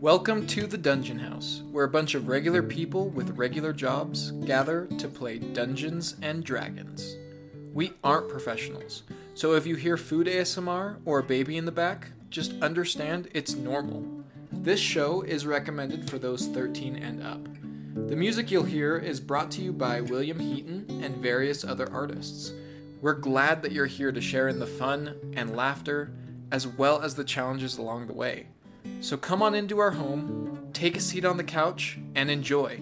Welcome to the Dungeon House, where a bunch of regular people with regular jobs gather to play Dungeons and Dragons. We aren't professionals, so if you hear food ASMR or a baby in the back, just understand it's normal. This show is recommended for those 13 and up. The music you'll hear is brought to you by William Heaton and various other artists. We're glad that you're here to share in the fun and laughter, as well as the challenges along the way. So come on into our home, take a seat on the couch, and enjoy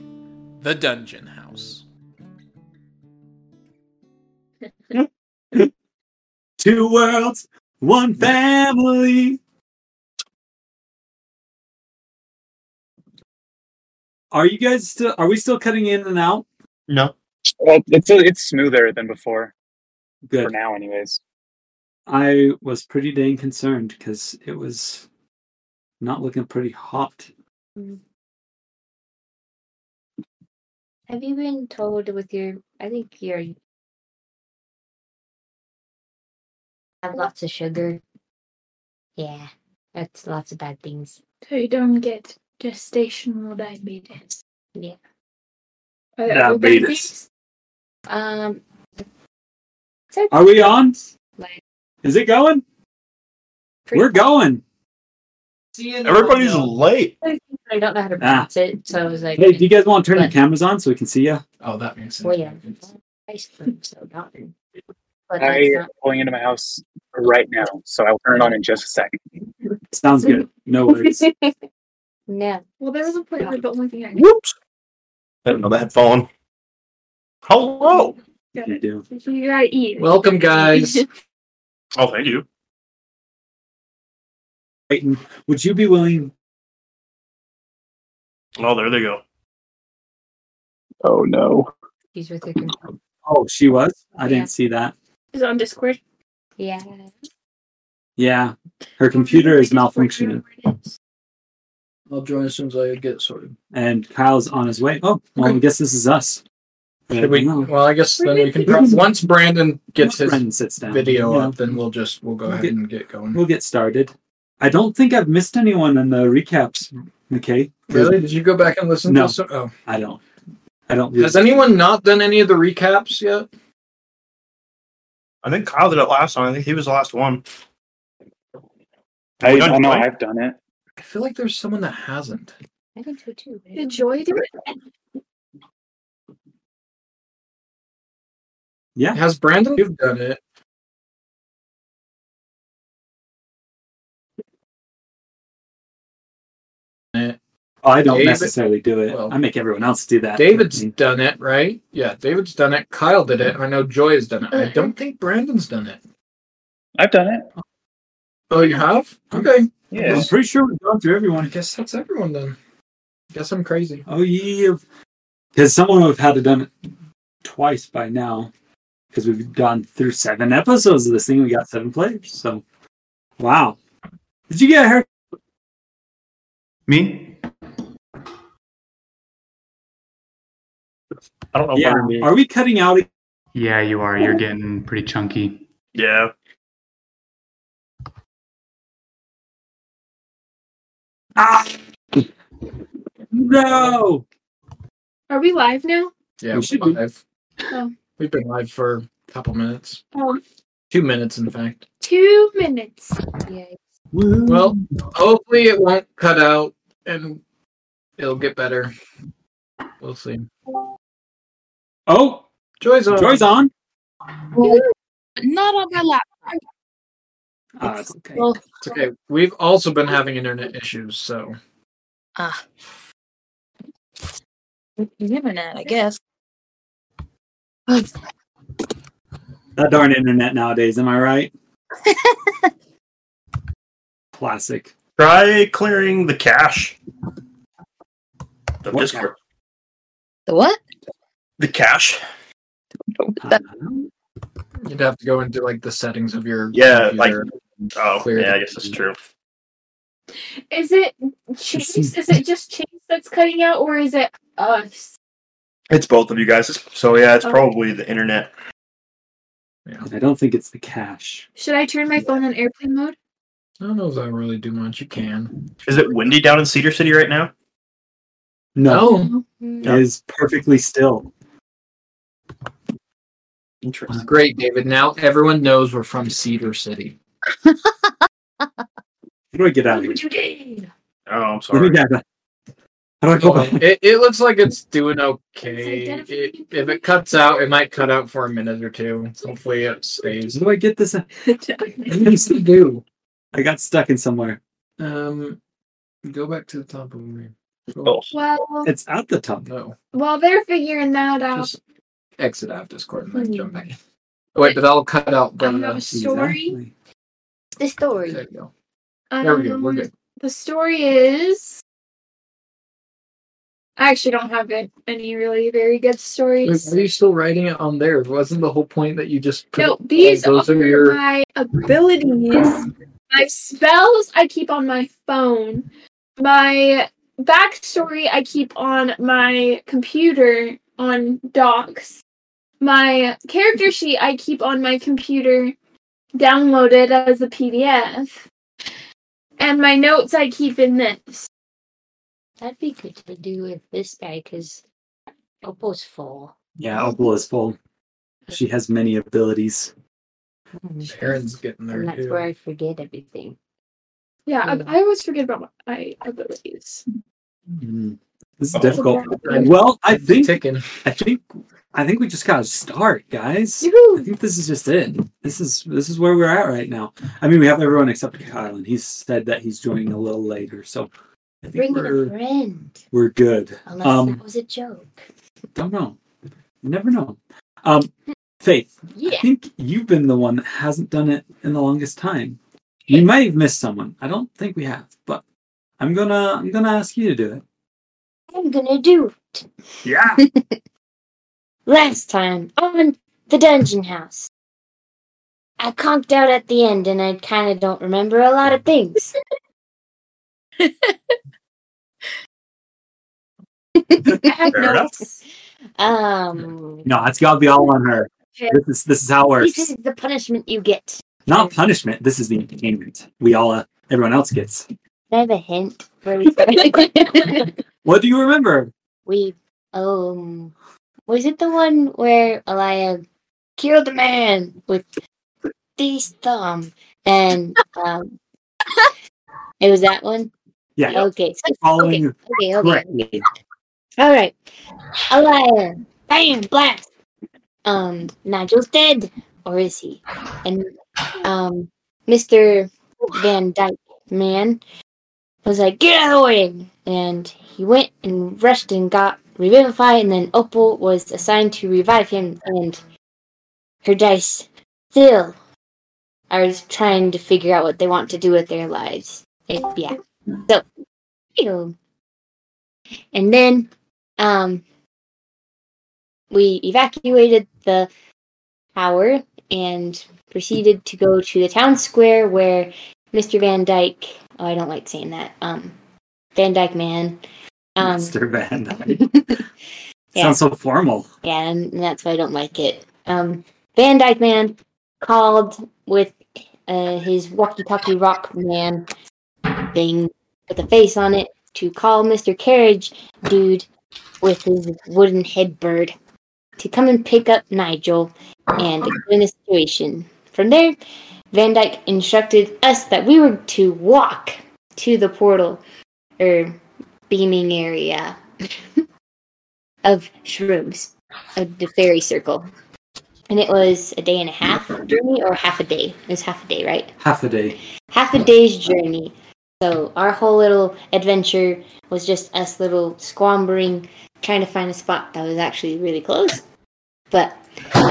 the Dungeon House. Two worlds, one family. Are you guys still? Are we still cutting in and out? No. Well, it's it's smoother than before Good for Good. now, anyways. I was pretty dang concerned because it was not looking pretty hot. Have you been told with your? I think you're have lots of sugar. Yeah, that's lots of bad things. So you don't get gestational diabetes. Yeah. Are there other bad Diabetes. Um, it's Are we on? Like, Is it going? We're going. Everybody's late. I don't know how to Ah. pronounce it, so I was like, Hey, do you guys want to turn your But- cameras on so we can see you? Oh, that makes sense. well, yeah, ice cream, so not. But I am not. pulling into my house right now, so I'll turn it on in just a second. Sounds good. No worries. no. Well, there was a point where the only thing I Whoops. I didn't know that phone. Hello. you do. you gotta eat. Welcome, guys. Oh, thank you. Clayton, would you be willing? Oh, there they go. Oh no! She's with her computer. Oh, she was. I Yeah. didn't see that. Is it on Discord? Yeah. Yeah, her computer is malfunctioning, whatever it is. I'll join as soon as I get sorted. and Kyle's on his way. Oh, well, I guess this is us. Should we? No. Well, I guess then we can. We Once Brandon gets his Brendan sits down. video Yeah, up, then we'll just we'll go We'll ahead get- and get going. We'll get started. I don't think I've missed anyone in the recaps. Okay. Really? Did you go back and listen No. to this? Oh. I don't. I don't. Has anyone not done any of the recaps yet? I think Kyle did it last time. I think he was the last one. I, We done I know? I've done it. I feel like there's someone that hasn't. I think so too. but Did Joy do it? Yeah. Has Brandon? You've done it. Oh, I don't David- necessarily do it. well, I make everyone else do that. David's done it, right? Yeah, David's done it. Kyle did it. I know Joy has done it. I don't think Brandon's done it. I've done it. Oh, you have? Okay. Yeah. I'm pretty sure we've gone through everyone. I everyone. guess that's everyone then. Guess I'm crazy. Oh, yeah. Because someone would have had to done it twice by now. Because we've gone through seven episodes of this thing. We got seven players. So, wow. Did you get a hair? Me? I don't know. Yeah. where me. Are we cutting out? Yeah, you are. You're getting pretty chunky. Yeah. Ah! No. Are we live now? Yeah, We we're should be. live. Oh. We've been live for a couple minutes. Oh. Two minutes, in fact. two minutes. Yeah. Well, hopefully it won't cut out and it'll get better. We'll see. Oh, Joy's on. Joy's on. Not on my laptop. Ah, that's okay. Well, It's okay. We've also been having internet issues, so Ah. Internet, I guess. That darn internet nowadays, am I right? Classic. Try clearing the cache. The What Discord. The what? The cache. Uh, you'd have to go into like the settings of your Yeah, like- Oh, Clear yeah, the- I guess that's true. is it Chase? Is it just Chase that's cutting out, or is it us? It's both of you guys. So yeah, it's Okay. probably the internet. I don't think it's the cache. Should I turn my phone on airplane mode? I don't know if that really do much. You can. Is it windy down in Cedar City right now? No, No. it is perfectly still. Interesting. Great, David. Now everyone knows we're from Cedar City. How do I get out of here? you did. Oh, I'm Let me sorry. get. How do I go back? it, it looks like it's doing okay. It, if it cuts out, it might cut out for a minute or two. Hopefully, it stays. How do I get this? out? What to do? I got stuck in somewhere. Um, go back to the top of me. Oh, Well, It's at the top. No, while they're figuring that out, just exit out of Discord and then jump back. in. Wait, but that'll cut out the. I have a story. Exactly. The story. There you go. There we go. We're um, good. The story is. I actually don't have it- any really very good Wait, stories. Are you still writing it on there? Wasn't the whole point that you just put No, it- these those are, are your my abilities. My spells I keep on my phone. My backstory I keep on my computer on docs. My character sheet I keep on my computer downloaded as a PDF. And my notes I keep in this. That'd be good to do with this guy because Opal's full. Yeah, Opal is full. She has many abilities. Aaron's getting there And that's too. where I forget everything. Yeah, Yeah. I, I always forget about my abilities. Mm. This is Oh. difficult. I'm Well, I think ticking. I think I think we just gotta start, guys. I Yoo-hoo! think this is just it. This is this is where we're at right now. I mean, we have everyone except Kyle, and he's said that he's joining a little later, so I think Bring a we're friend. we're good. Unless Um, that was a joke. don't know. You never know. Um, Faith, I think you've been the one that hasn't done it in the longest time. We might have missed someone. I don't think we have, but I'm gonna I'm gonna ask you to do it. I'm gonna do it. Yeah. Last time on the dungeon house. I conked out at the end and I kind of don't remember a lot of things. I have Fair enough. notes. Um, no, it's gotta be all on her. This is this is how it this is the punishment you get. Not punishment. This is the entertainment. We all uh, everyone else gets. Can I have a hint where we? What do you remember? we, um, was it the one where Elia killed a man with this thumb? And, um, it was that one? Yeah, Okay. so- following Okay, okay, okay. All right. A liar. Bam, blast. Um, Nigel's dead, or is he? And um, Mr. Van Dyke man was like, "Get out of the way!" And he went and rushed and got revivified, and then Opal was assigned to revive him, and her dice still are trying to figure out what they want to do with their lives. It, yeah. So, ew. And then um, we evacuated the tower and proceeded to go to the town square where Mr. Van Dyke. Oh, I don't like saying that. Um, Van Dyke man. Um, Mr. Van Dyke. Yeah. Sounds so formal. yeah, and that's why I don't like it. Um, Van Dyke man called with uh, his walkie-talkie rock man thing with a face on it to call Mr. Carriage dude with his wooden head bird to come and pick up Nigel and explain the situation. From there, Van Dyke instructed us that we were to walk to the portal or beaming area of shrooms of the fairy circle. And it was a day and a half journey or half a day. It was half a day, right? Half a day. half a day's journey. So our whole little adventure was just us little squambering, trying to find a spot that was actually really close. But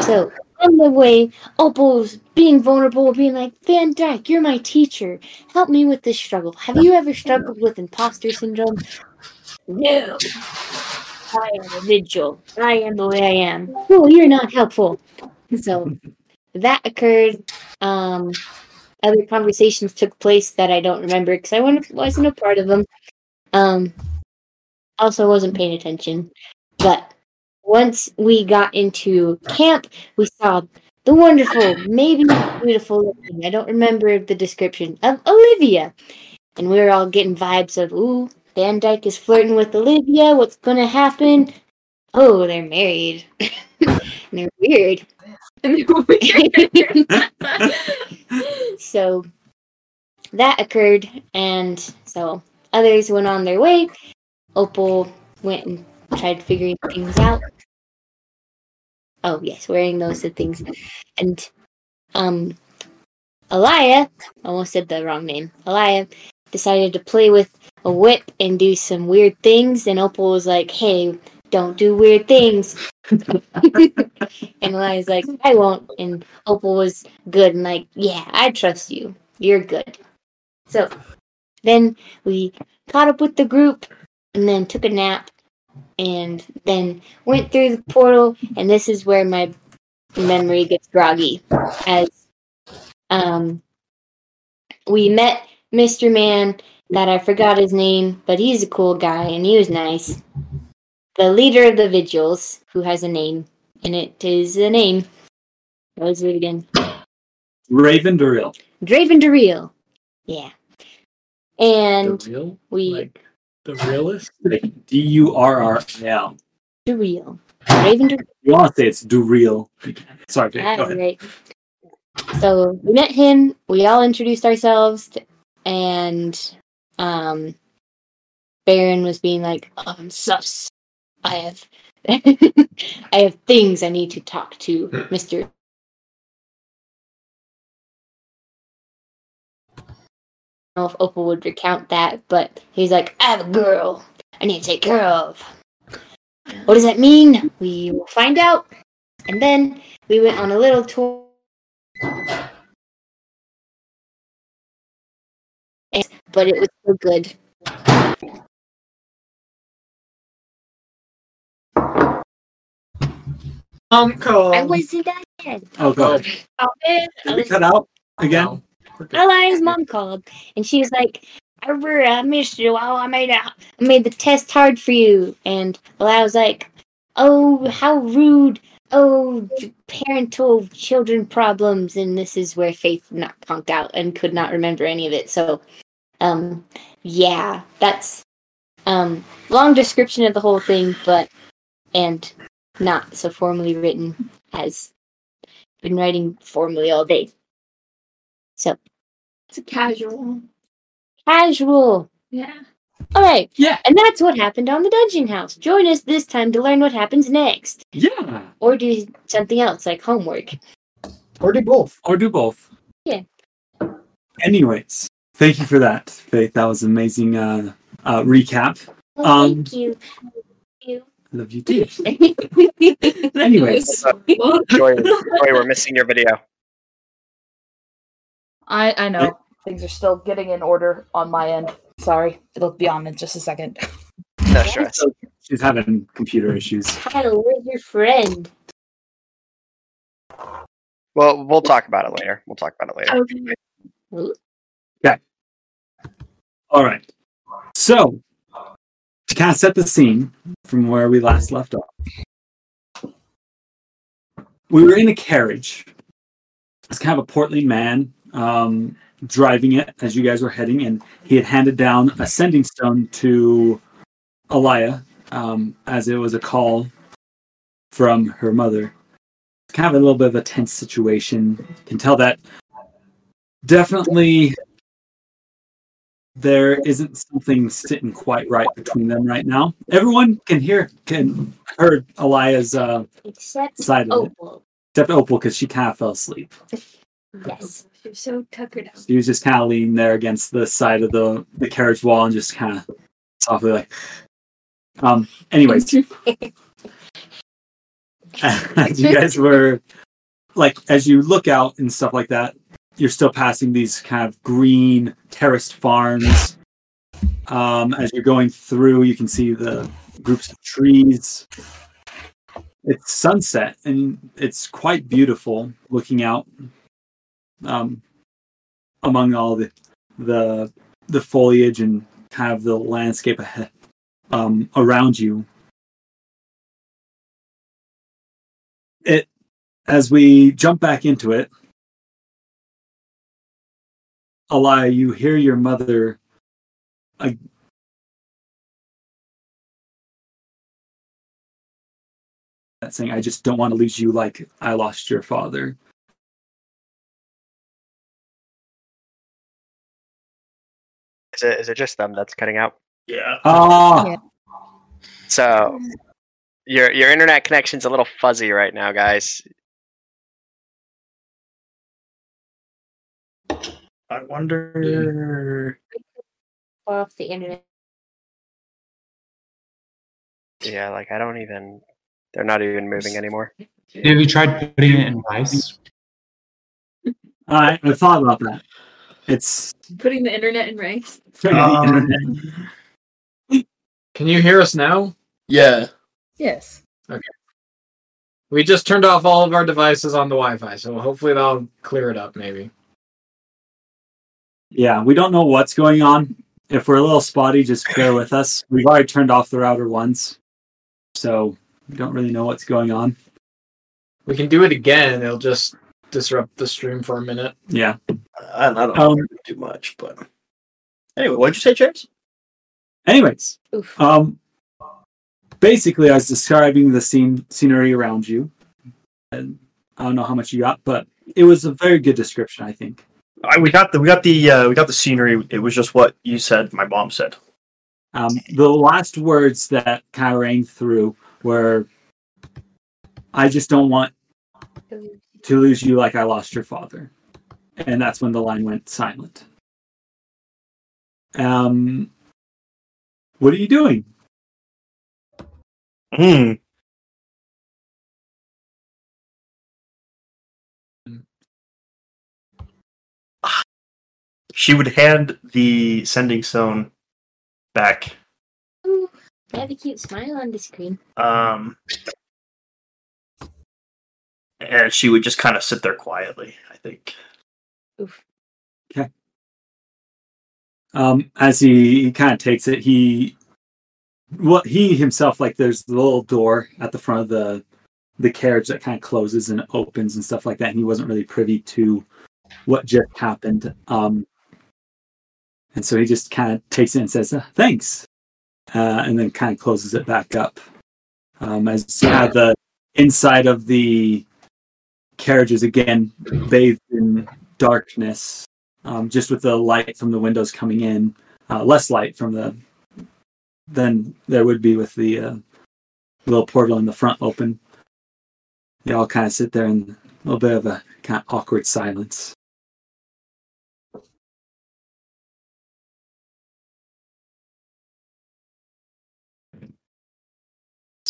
so on the way, Opal's being vulnerable, being like, Van Dyke, you're my teacher. Help me with this struggle. Have you ever struggled with imposter syndrome? No. I am a vigil. I am the way I am. Oh, you're not helpful. So that occurred. Um, other conversations took place that I don't remember because I wasn't- a part of them. Um, also wasn't paying attention. But once we got into camp, we saw the wonderful, maybe beautiful, I don't remember the description, of Olivia. And we were all getting vibes of, ooh, Van Dyke is flirting with Olivia. What's going to happen? Oh, they're married. and they're weird. so that occurred, and so others went on their way. Opal went and tried figuring things out. Oh yes, wearing those things, and um, Alaya almost said the wrong name. Alaya decided to play with a whip and do some weird things, and Opal was like, "Hey, don't do weird things." and Alaya's like, "I won't," and Opal was good and like, "Yeah, I trust you. You're good." So then we caught up with the group and then took a nap and then went through the portal and this is where my memory gets groggy as um we met Mr. Man that I forgot his name, but he's a cool guy and he was nice. The leader of the vigils, who has a name, and it is a name. What is it again? Raven Duril. Draven Dureel. Yeah. And we like the realist. D U R R I L. Dureel. Raven Dureel. You want to say it's Duril. Sorry, go ahead. right. So we met him. We all introduced ourselves, t- and um, Barren was being like, "I'm sus. I have, I have things I need to talk to Mister." I don't know if Opal would recount that, but he's like, "I have a girl. I need to take care of." What does that mean? We will find out. And then we went on a little tour. But it was so good. Um, Uncle. I wasn't dead. Oh, go ahead. Oh, man. Did we cut out again? Eli's mom called, and she was like, "I re- I missed you. Oh, I made a, I made the test hard for you." And Eli was like, "Oh, how rude! Oh, parental children problems." And this is where Faith not conked out and could not remember any of it. So, um, yeah, that's um long description of the whole thing, but and not so formally written as been writing formally all day. So It's a casual. casual. Yeah. All right. Yeah. And that's what happened on the Dungeon House. Join us this time to learn what happens next. Yeah. Or do something else like homework. Or do both. Or do both. Yeah. Anyways, thank you for that, Faith. That was amazing uh, uh, recap. Oh, Um, thank you. I love you too. Anyways. you. Joy, Joy, we're missing your video. I I know things are still getting in order on my end. Sorry, it'll be on in just a second. No stress. She's having computer issues. Kyle, where's your friend? Well, we'll talk about it later. We'll talk about it later. Okay. All right. So, to kind of set the scene from where we last left off, we were in a carriage. It's kind of a portly man um, driving it as you guys were heading, and he had handed down a sending stone to Alaya um, as it was a call from her mother. It's kind of a little bit of a tense situation. You can tell that definitely there isn't something sitting quite right between them right now. Everyone can hear can heard Alaya's uh, Except side of it, Opal. except Opal because she kind of fell asleep. Yes. She was so tuckered out. She was just kind of leaning there against the side of the the carriage wall and just kind of softly like. Um. Anyways, as you guys were like as you look out and stuff like that you're still passing these kind of green terraced farms. Um, as you're going through you can see the groups of trees. It's sunset and it's quite beautiful looking out um, among all the the the foliage and kind of the landscape ahead um, around you. It as we jump back into it, Alaya, you hear your mother. Uh, saying, "I just don't want to lose you like I lost your father." Is it is it just them that's cutting out? Yeah. Ah, So your your internet connection's a little fuzzy right now, guys. I wonder. Off the internet. Yeah, like I don't even they're not even moving anymore. Have you tried putting it in rice? I, I thought about that. It's Putting the internet in rice. Um, Can you hear us now? Yeah. Yes. Okay. We just turned off all of our devices on the Wi-Fi, so hopefully that'll clear it up. Maybe. Yeah, we don't know what's going on. If we're a little spotty, just bear with us. We've already turned off the router once, so we don't really know what's going on. We can do it again. It'll just disrupt the stream for a minute. Yeah. I, I don't know Um, too much, but anyway, what'd you say, James? Anyways, Oof. um, basically, I was describing the scene scenery around you, and I don't know how much you got, but it was a very good description, I think. I, we got the we got the uh, we got the scenery. It was just what you said. My mom said. Um, the last words that kind of rang through were, "I just don't want to lose you like I lost your father," and that's when the line went silent. Um, what are you doing? Hmm. She would hand the sending stone back. Ooh, I have a cute smile on the screen. Um, and she would just kind of sit there quietly. I think. Oof. Okay. Um, as he, he kind of takes it, he what he himself like there's the little door at the front of the the carriage that kind of closes and opens and stuff like that. And he wasn't really privy to what just happened. Um, and so he just kind of takes it and says, uh, "Thanks," uh, and then kind of closes it back up. Um, as you have the inside of the carriages again bathed in darkness um, just with the light from the windows coming in, uh, less light from the than there would be with the uh, little portal in the front open. They all kind of sit there in a little bit of a kind of awkward silence.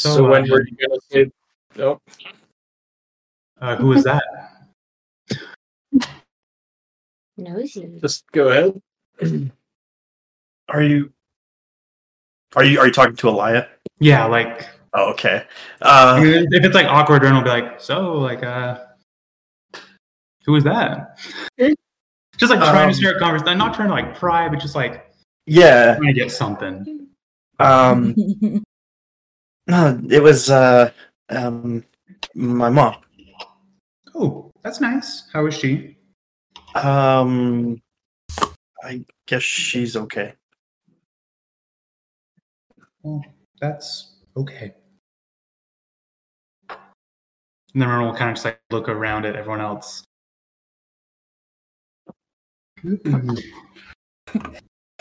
So, So, when uh, were you gonna say? Oh, Uh, who was that? Nosy. just go ahead. Are you? Are you? Are you talking to Elia? Yeah, like Oh, okay. Uh, if it's like awkward, Ren will be like, "So, like, uh, who was that?" just like trying Um, to start a conversation, I'm not trying to like pry, but just like yeah. trying to get something. Um, no, it was uh, um, my mom. Oh, that's nice. How is she? Um, I guess she's okay. Well, that's okay. And then we'll kind of just like look around at everyone else.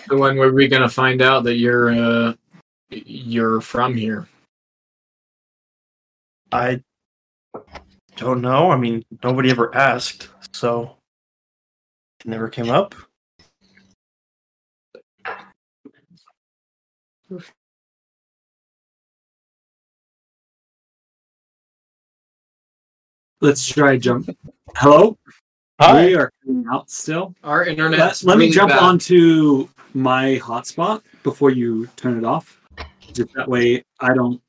So when were we're gonna find out that you're uh you're from here? I don't know. I mean, nobody ever asked, so it never came up. Let's try jump. Hello, Hi. we are coming out still. Our internet. Let, let me jump onto my hotspot before you turn it off. Just that way I don't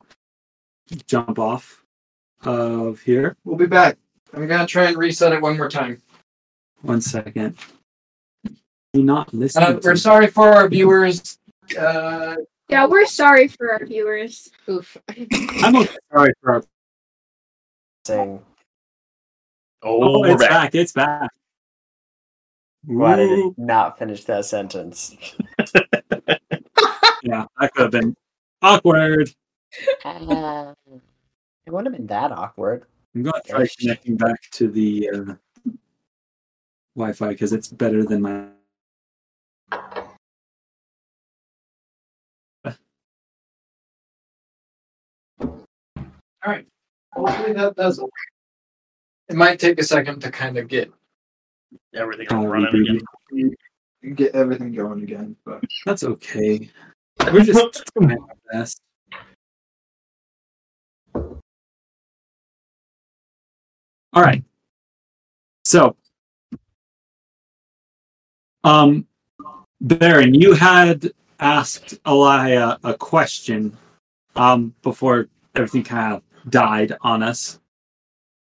jump off of here. We'll be back. I'm gonna try and reset it one more time. One second. You not listening? Uh, we're sorry for our viewers. Uh, Yeah, we're sorry for our viewers. Oof. I'm okay. sorry for our Saying Oh, Oh, it's back. back. It's back. Why did Ooh. he not finish that sentence? Yeah, that could have been awkward. Uh, it wouldn't have been that awkward. I'm going to try Ish. connecting back to the uh, Wi-Fi because it's better than my. All right. Hopefully that does it. It might take a second to kind of get Everything uh, running rebooted. again. Get everything going again. But That's okay. We're just trying our best. All right. So, um, Barren, you had asked Elia a question um, before everything kind of died on us.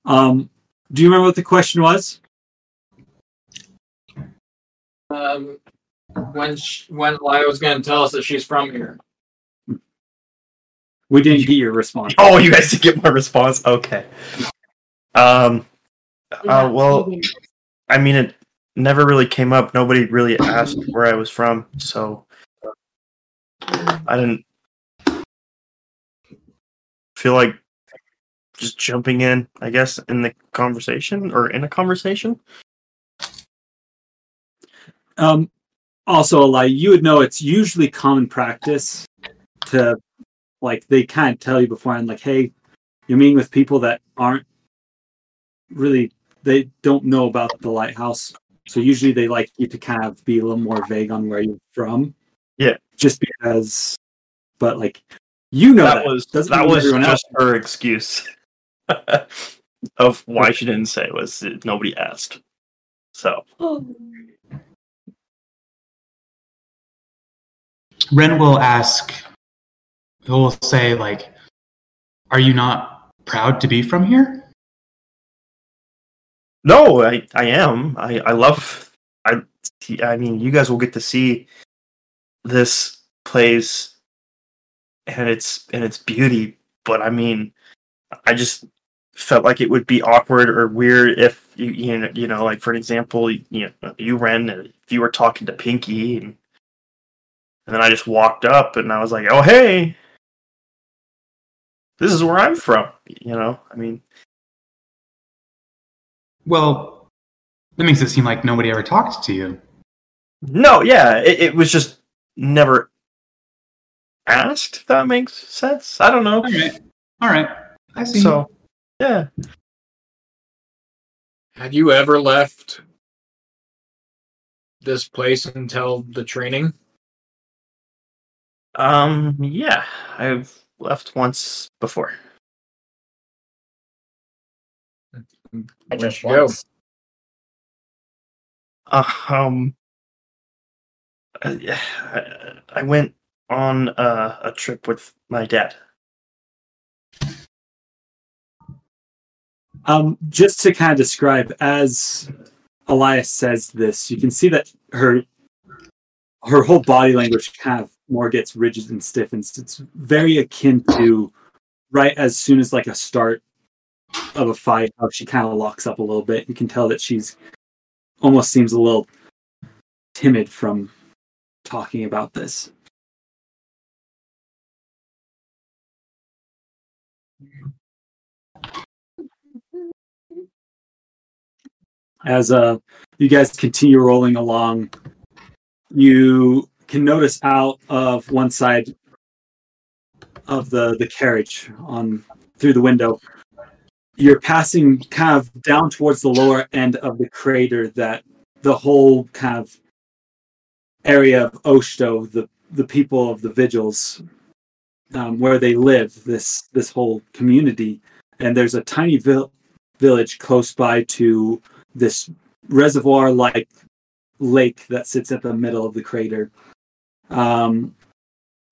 Um, do you remember what the question was? um, when sh- when Laya was going to tell us that she's from here. We didn't get your response. Oh, you guys did get my response. Okay. Um. Uh, well, I mean, it never really came up. Nobody really asked where I was from, so I didn't feel like just jumping in. I guess in the conversation or in a conversation. Um, also, like you would know, it's usually common practice to, like, they kind of tell you beforehand, like, hey, you're meeting with people that aren't really, they don't know about the lighthouse. So usually they like you to kind of be a little more vague on where you're from. Yeah. Just because, but like, you know, that, that, was Doesn't that was everyone else just her excuse of why she didn't say it was that nobody asked. So Ren will ask, he'll say, like, Are you not proud to be from here? No, I I am. I I love. I I mean, you guys will get to see this place and its and its beauty. But I mean, I just felt like it would be awkward or weird if you you know you know like for an example you know you Ren if you were talking to Pinky and and then I just walked up and I was like oh hey this is where I'm from you know I mean Well, that makes it seem like nobody ever talked to you. no yeah it, it was just never asked if that makes sense I don't know All right. All right. I see. so yeah Have you ever left this place until the training? um yeah I've left once before I just go? Uh, um, uh, yeah, I, I went on uh, a trip with my dad. Um, just to kind of describe, as Elias says this, you can see that her her whole body language kind of more gets rigid and stiffens. It's very akin to right as soon as like a start of a fight, how she kind of locks up a little bit. You can tell that she's almost seems a little timid from talking about this. as uh you guys continue rolling along you can notice out of one side of the the carriage on through the window you're passing kind of down towards the lower end of the crater that the whole kind of area of Oshto, the the people of the vigils um, where they live this this whole community and there's a tiny vil- village close by to this reservoir like lake that sits at the middle of the crater. Um,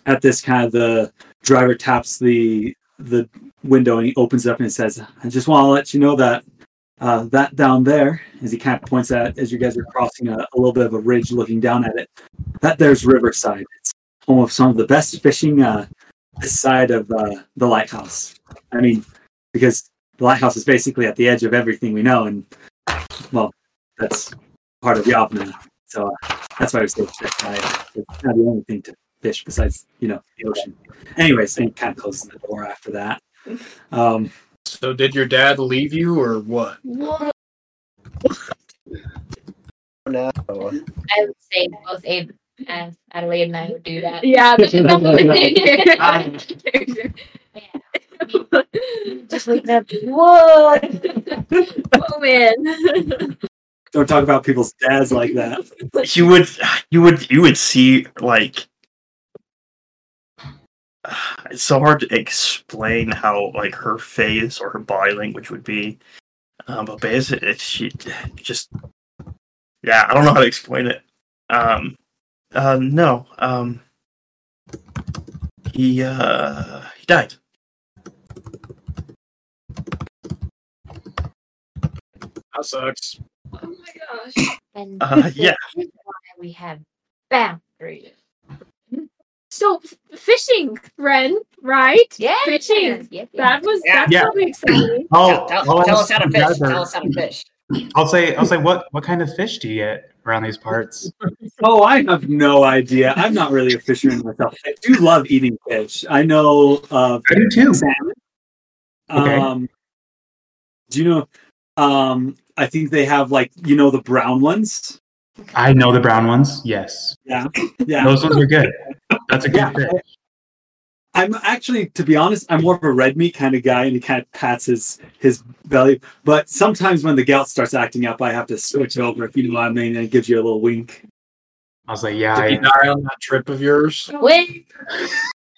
at this kind of the driver taps the the window and he opens it up and it says, "I just want to let you know that uh, that down there, as he kind of points at as you guys are crossing a, a little bit of a ridge, looking down at it, that there's Riverside. It's home of some of the best fishing uh, this side of uh, the lighthouse. I mean, because the lighthouse is basically at the edge of everything we know, and well, that's part of Yavna. So uh, that's why was saying that it's not the only thing to fish besides you know the ocean. Anyways, and kind of closes the door after that. Um, So did your dad leave you or what? What? No. I would say both Abe and Adelaide and I would do that. Yeah. Just like that. Whoa. oh man. don't talk about people's dads like that. you would you would you would see like it's so hard to explain how like her face or her body language would be um but basically it's she just yeah i don't know how to explain it um uh no um he uh he died That sucks. Oh my gosh. And uh yeah is why we have boundaries. So fishing, Ren, right? Yeah. Fishing. Yep, yep. That was Yeah. that's Yeah. probably exciting. I'll, Tell, tell us how to fish. guys Tell us how to fish. I'll say, I'll say, what what kind of fish do you get around these parts? Oh, I have no idea. I'm not really a fisherman myself. I do love eating fish. I know of I do too. salmon. Okay. Um, do you know? Um, I think they have like you know the brown ones. I know the brown ones. Yes, Yeah, yeah. those ones are good. That's a good Yeah. fish. I'm actually, to be honest, I'm more of a red meat kind of guy, and he kind of pats his his belly. But sometimes when the gout starts acting up, I have to switch over. If you know what I mean, and it gives you a little wink. I was like, yeah, Did he I, die on that trip of yours? Wait.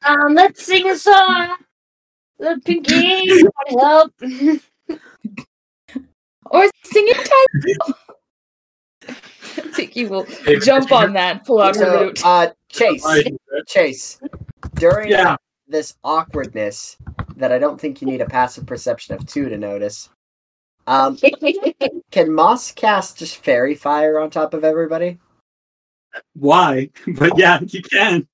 Um, let's sing a song. The pinky help. Or sing it time. I think you will Hey, jump on that, pull out your So, lute. uh, Chase, Chase, during Yeah. this awkwardness that I don't think you need a passive perception of two to notice, um, can Moss cast just fairy fire on top of everybody? Why? But yeah, you can.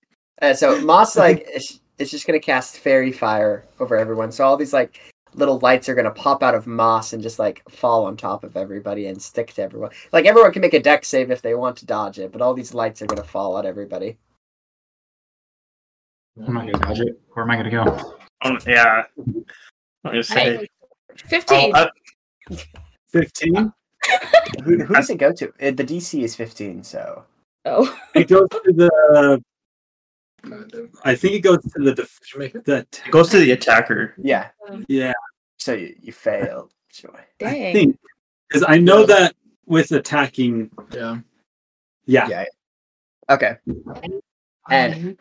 Uh, so Moss like is, is just gonna cast fairy fire over everyone. So all these like little lights are gonna pop out of Moss and just like fall on top of everybody and stick to everyone. Like everyone can make a Dex save if they want to dodge it, but all these lights are gonna fall on everybody. I'm not gonna dodge it. Where am I gonna go? um, yeah i'm gonna say Fifteen. oh, uh, Fifteen. Who, who does it go to? Uh, the DC is fifteen, so oh. It goes to the. I think it goes to the def- that. it goes to the attacker yeah. Yeah, So you, you failed, Joy. I think because I know that with attacking. Yeah. Yeah, Yeah. Okay. And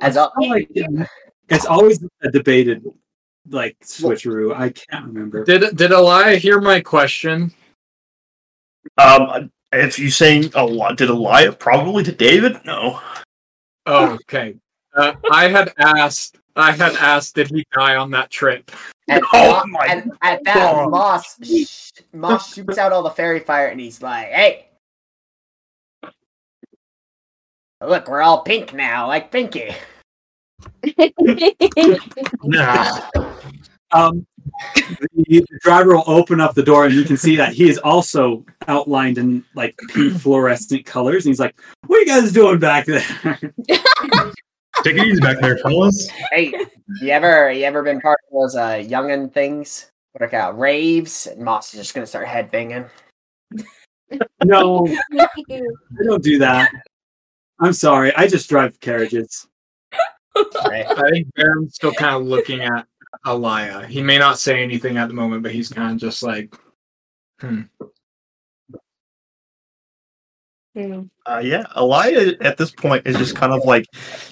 as al- like, it's always a debated like switcheroo. I can't remember. Did did Elia hear my question? um if you saying a lot did a lie probably to david no Oh, okay. Uh, I had asked. I had asked, did he die on that trip? And, Oh Mo- my and at that, God. Moss sh- Moss shoots out all the fairy fire, and he's like, "Hey, look, we're all pink now, like Pinky." Nah. Um, the, the driver will open up the door, and you can see that he is also outlined in like pink fluorescent colors. And he's like, "What are you guys doing back there?" Take it easy back there, fellas. Hey, you ever you ever been part of those uh, youngin things? What are called raves? And Moss is just gonna start headbanging. no, I don't do that. I'm sorry. I just drive carriages. Right? I think Barren's still kind of looking at Elia. He may not say anything at the moment, but he's kind of just like, hmm. uh yeah elia at this point is just kind of like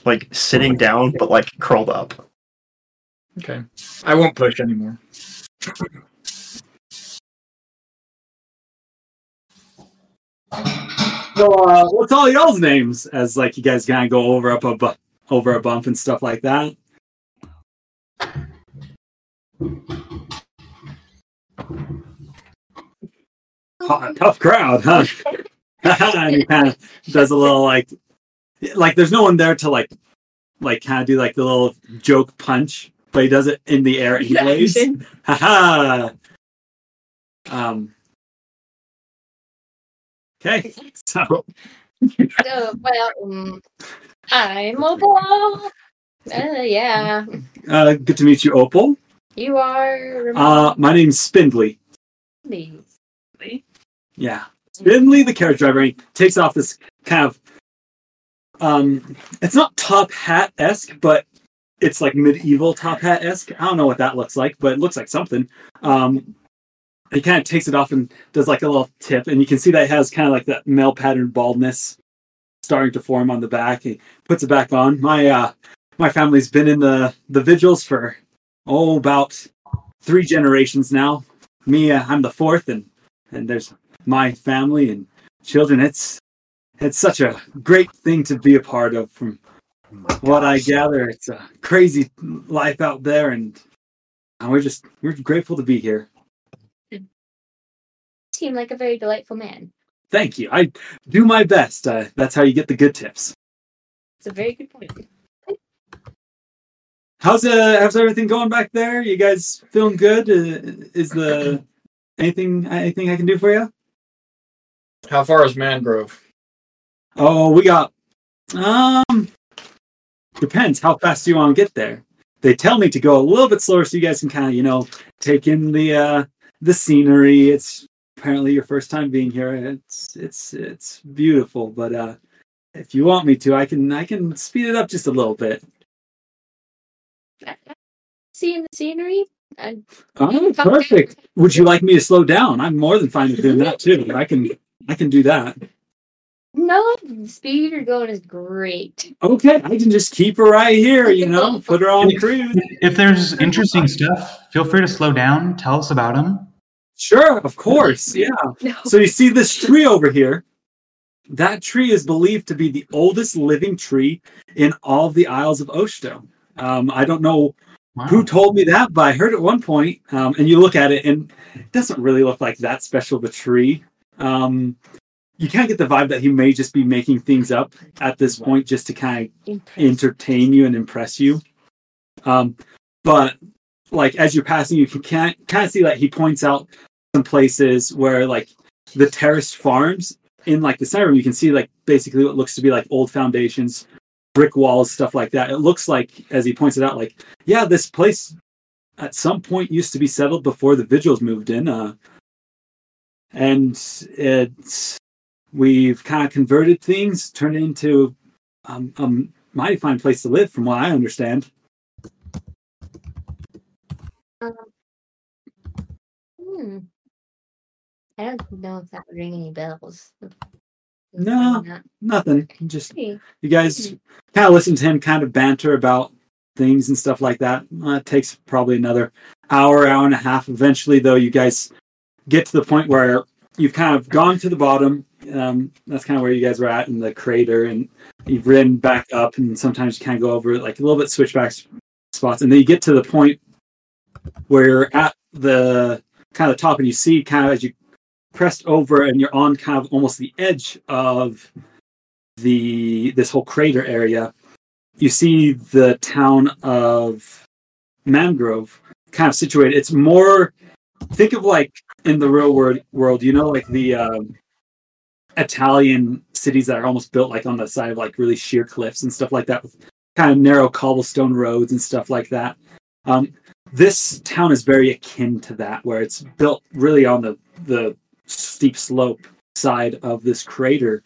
like sitting down but like curled up Okay. I won't push anymore. So, uh, what's all y'all's names? As like you guys kind of go over up a bu- over a bump and stuff like that. Tough crowd, huh? and he kind of does a little like, like there's no one there to like, like kind of do like the little joke punch, but he does it in the air anyways. Haha. Um. Okay, so So, well, um, I'm ball. Uh, yeah, uh, good to meet you, Opal. You are. Uh, my name's Spindly. Spindly. Yeah, Spindly, the carriage driver. Takes off this kind of um, it's not top hat esque, but it's like medieval top hat esque. I don't know what that looks like, but it looks like something. Um, he kind of takes it off and does like a little tip, and you can see that it has kind of like that male pattern baldness starting to form on the back. He puts it back on. My uh, my family's been in the the vigils for oh about three generations now. Me, uh, I'm the fourth, and and there's my family and children. It's it's such a great thing to be a part of. From what I gather, it's a crazy life out there, and and we're just we're grateful to be here. Seem like a very delightful man. Thank you. I do my best. Uh, that's how you get the good tips. It's a very good point. How's uh how's everything going back there? You guys feeling good? Uh, is the anything anything I can do for you? How far is Mangrove? Oh, we got um depends how fast you want to get there. They tell me to go a little bit slower so you guys can kind of, you know, take in the uh the scenery. It's apparently your first time being here. It's it's it's beautiful, but uh if you want me to, I can I can speed it up just a little bit. Seeing the scenery. I, Oh, perfect. Would you like me to slow down? I'm more than fine with doing that too. I can I can do that. no, the speed you're going is great. Okay, I can just keep her right here, you know, put her on cruise. If there's interesting stuff, feel free to slow down. Tell us about them. Sure, of course. Yeah. So you see this tree over here? That tree is believed to be the oldest living tree in all of the Isles of Oshto. Um, I don't know who told me that, but I heard at one point, um, and you look at it, and it doesn't really look like that special of a tree. Um, you kind of get the vibe that he may just be making things up at this point just to kind of entertain you and impress you. Um, but like as you're passing, you can kind kind of see that he points out some places where like the terraced farms in like the center room, you can see like basically what looks to be like old foundations, brick walls, stuff like that. It looks like, as he points it out, like yeah, this place at some point used to be settled before the vigils moved in. Uh, and it's we've kind of converted things, turned it into um, a mighty fine place to live, from what I understand. Um, hmm. I don't know if that would ring any bells. No, nothing. Just Okay. you guys kind of listen to him kind of banter about things and stuff like that. Uh, it takes probably another hour, hour and a half. Eventually, though, you guys get to the point where you've kind of gone to the bottom. Um, that's kind of where you guys were at in the crater, and you've ridden back up, and sometimes you kind of go over like a little bit switchback spots, and then you get to the point where you're at the kind of the top, and you see kind of as you pressed over, and you're on kind of almost the edge of the this whole crater area. You see the town of Mangrove kind of situated. It's more think of like in the real world world, you know, like the um, Italian cities that are almost built like on the side of like really sheer cliffs and stuff like that, with kind of narrow cobblestone roads and stuff like that. Um, this town is very akin to that, where it's built really on the the steep slope side of this crater.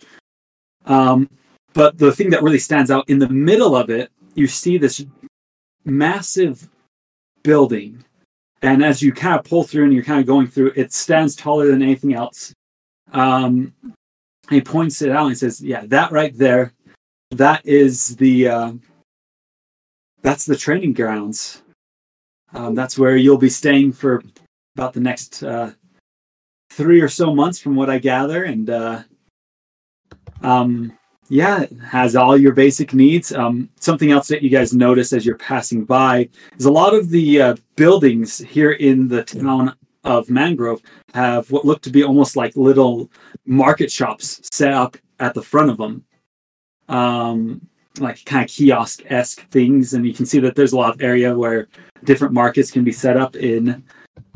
Um, but the thing that really stands out in the middle of it, you see this massive building. And as you kind of pull through and you're kind of going through, it stands taller than anything else. Um, he points it out and says, "Yeah, that right there, that is the uh, that's the training grounds. Um, that's where you'll be staying for about the next uh, three or so months, from what I gather. And uh, um, yeah, it has all your basic needs. Um, something else that you guys notice as you're passing by is a lot of the uh, buildings here in the town of Mangrove have what look to be almost like little market shops set up at the front of them. Um, like kind of kiosk esque things, and you can see that there's a lot of area where different markets can be set up in.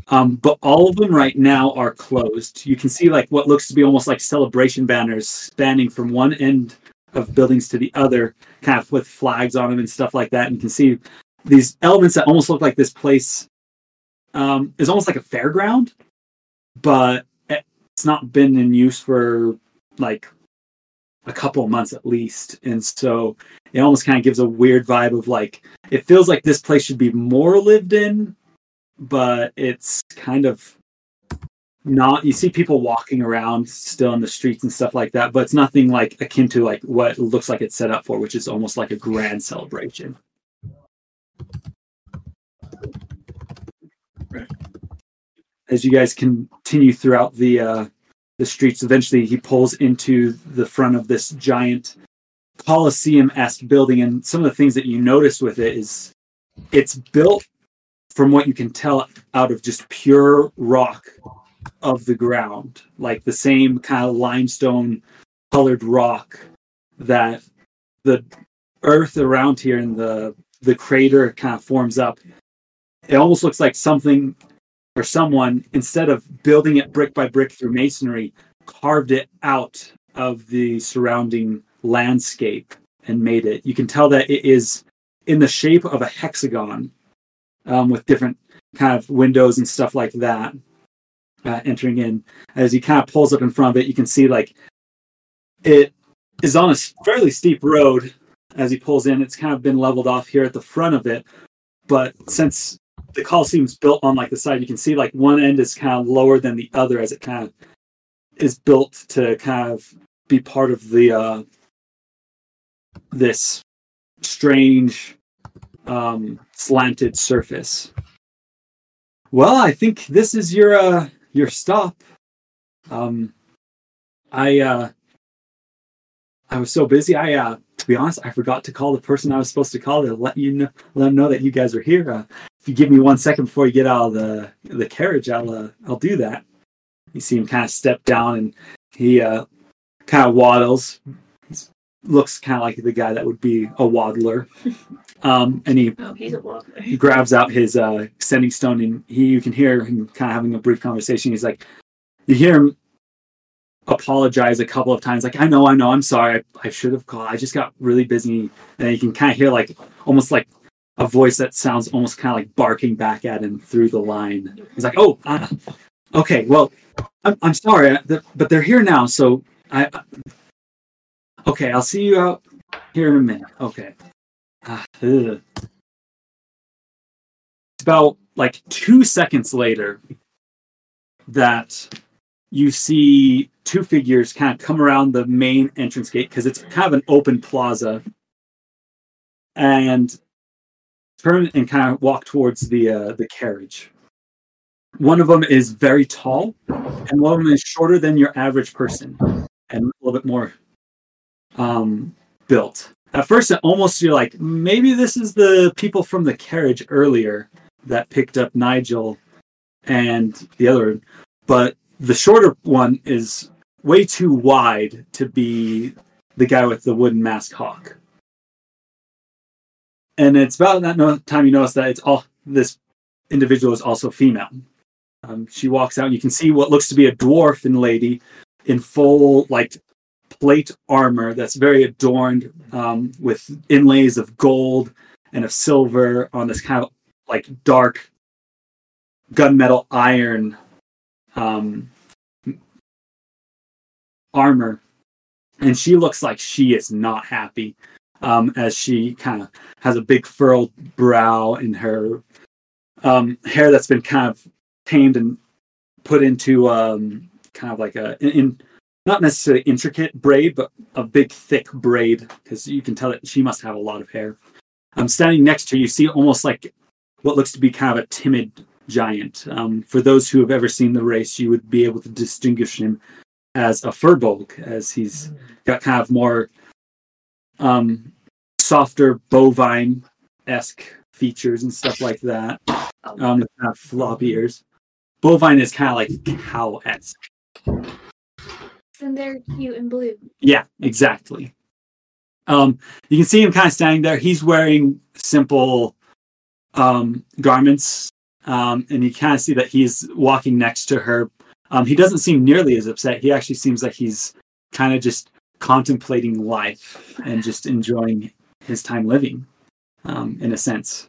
Um, but all of them right now are closed. You can see like what looks to be almost like celebration banners spanning from one end of buildings to the other, kind of with flags on them and stuff like that. And you can see these elements that almost look like this place um, is almost like a fairground, but it's not been in use for like a couple of months at least. And so it almost kind of gives a weird vibe of like, it feels like this place should be more lived in, but it's kind of not you see people walking around still in the streets and stuff like that but it's nothing like akin to like what looks like it's set up for which is almost like a grand celebration. As you guys continue throughout the uh the streets eventually he pulls into the front of this giant coliseum-esque building and some of the things that you notice with it is it's built from what you can tell out of just pure rock of the ground, like the same kind of limestone colored rock that the earth around here and the the crater kind of forms up. It almost looks like something or someone instead of building it brick by brick through masonry carved it out of the surrounding landscape and made it. You can tell that it is in the shape of a hexagon um, with different kind of windows and stuff like that uh, entering in. As he kind of pulls up in front of it, you can see like it is on a fairly steep road. As he pulls in, it's kind of been leveled off here at the front of it. But since the Coliseum's built on like the side, you can see like one end is kind of lower than the other as it kind of is built to kind of be part of the uh, this strange um, slanted surface. Well, I think this is your uh, your stop. Um, I uh, I was so busy. I uh, to be honest, I forgot to call the person I was supposed to call to let you know, let them know that you guys are here. Uh, if you give me one second before you get out of the the carriage, I'll uh, I'll do that. You see him kind of step down, and he uh, kind of waddles. He looks kind of like the guy that would be a waddler. Um, and he Oh, he's a he grabs out his uh, sending stone and he you can hear him kind of having a brief conversation. He's like, you hear him apologize a couple of times, like, I know, I know, I'm sorry, I, I should have called. I just got really busy. And you can kind of hear like almost like a voice that sounds almost kind of like barking back at him through the line. He's like, oh, uh, okay, well, I'm, I'm sorry, uh, but they're here now, so I. Okay, I'll see you out here in a minute. Okay. Ah, ugh. About like two seconds later that you see two figures kind of come around the main entrance gate because it's kind of an open plaza and turn and kind of walk towards the uh, the carriage. One of them is very tall, and one of them is shorter than your average person, and a little bit more um, built. At first, it almost you're like maybe this is the people from the carriage earlier that picked up Nigel and the other, but the shorter one is way too wide to be the guy with the wooden mask hawk. And it's about that no- time you notice that it's all this individual is also female. Um, she walks out, and you can see what looks to be a dwarfen lady in full like plate armor that's very adorned um, with inlays of gold and of silver on this kind of like dark gunmetal iron um, armor. And she looks like she is not happy um, as she kind of has a big furrowed brow and her um, hair that's been kind of tamed and put into um, kind of like a in, in not necessarily intricate braid, but a big thick braid because you can tell that she must have a lot of hair. I'm standing next to her. You see almost like what looks to be kind of a timid giant. Um, for those who have ever seen the race, you would be able to distinguish him as a furbolg, as he's got kind of more um, softer bovine esque features and stuff like that. Um, kind of floppy ears. Bovine is kind of like cow esque. And they're cute and blue. Yeah, exactly. Um, you can see him kind of standing there. He's wearing simple um, garments, um, and you kind of see that he's walking next to her. Um, he doesn't seem nearly as upset. He actually seems like he's kind of just contemplating life and just enjoying his time living, um, in a sense.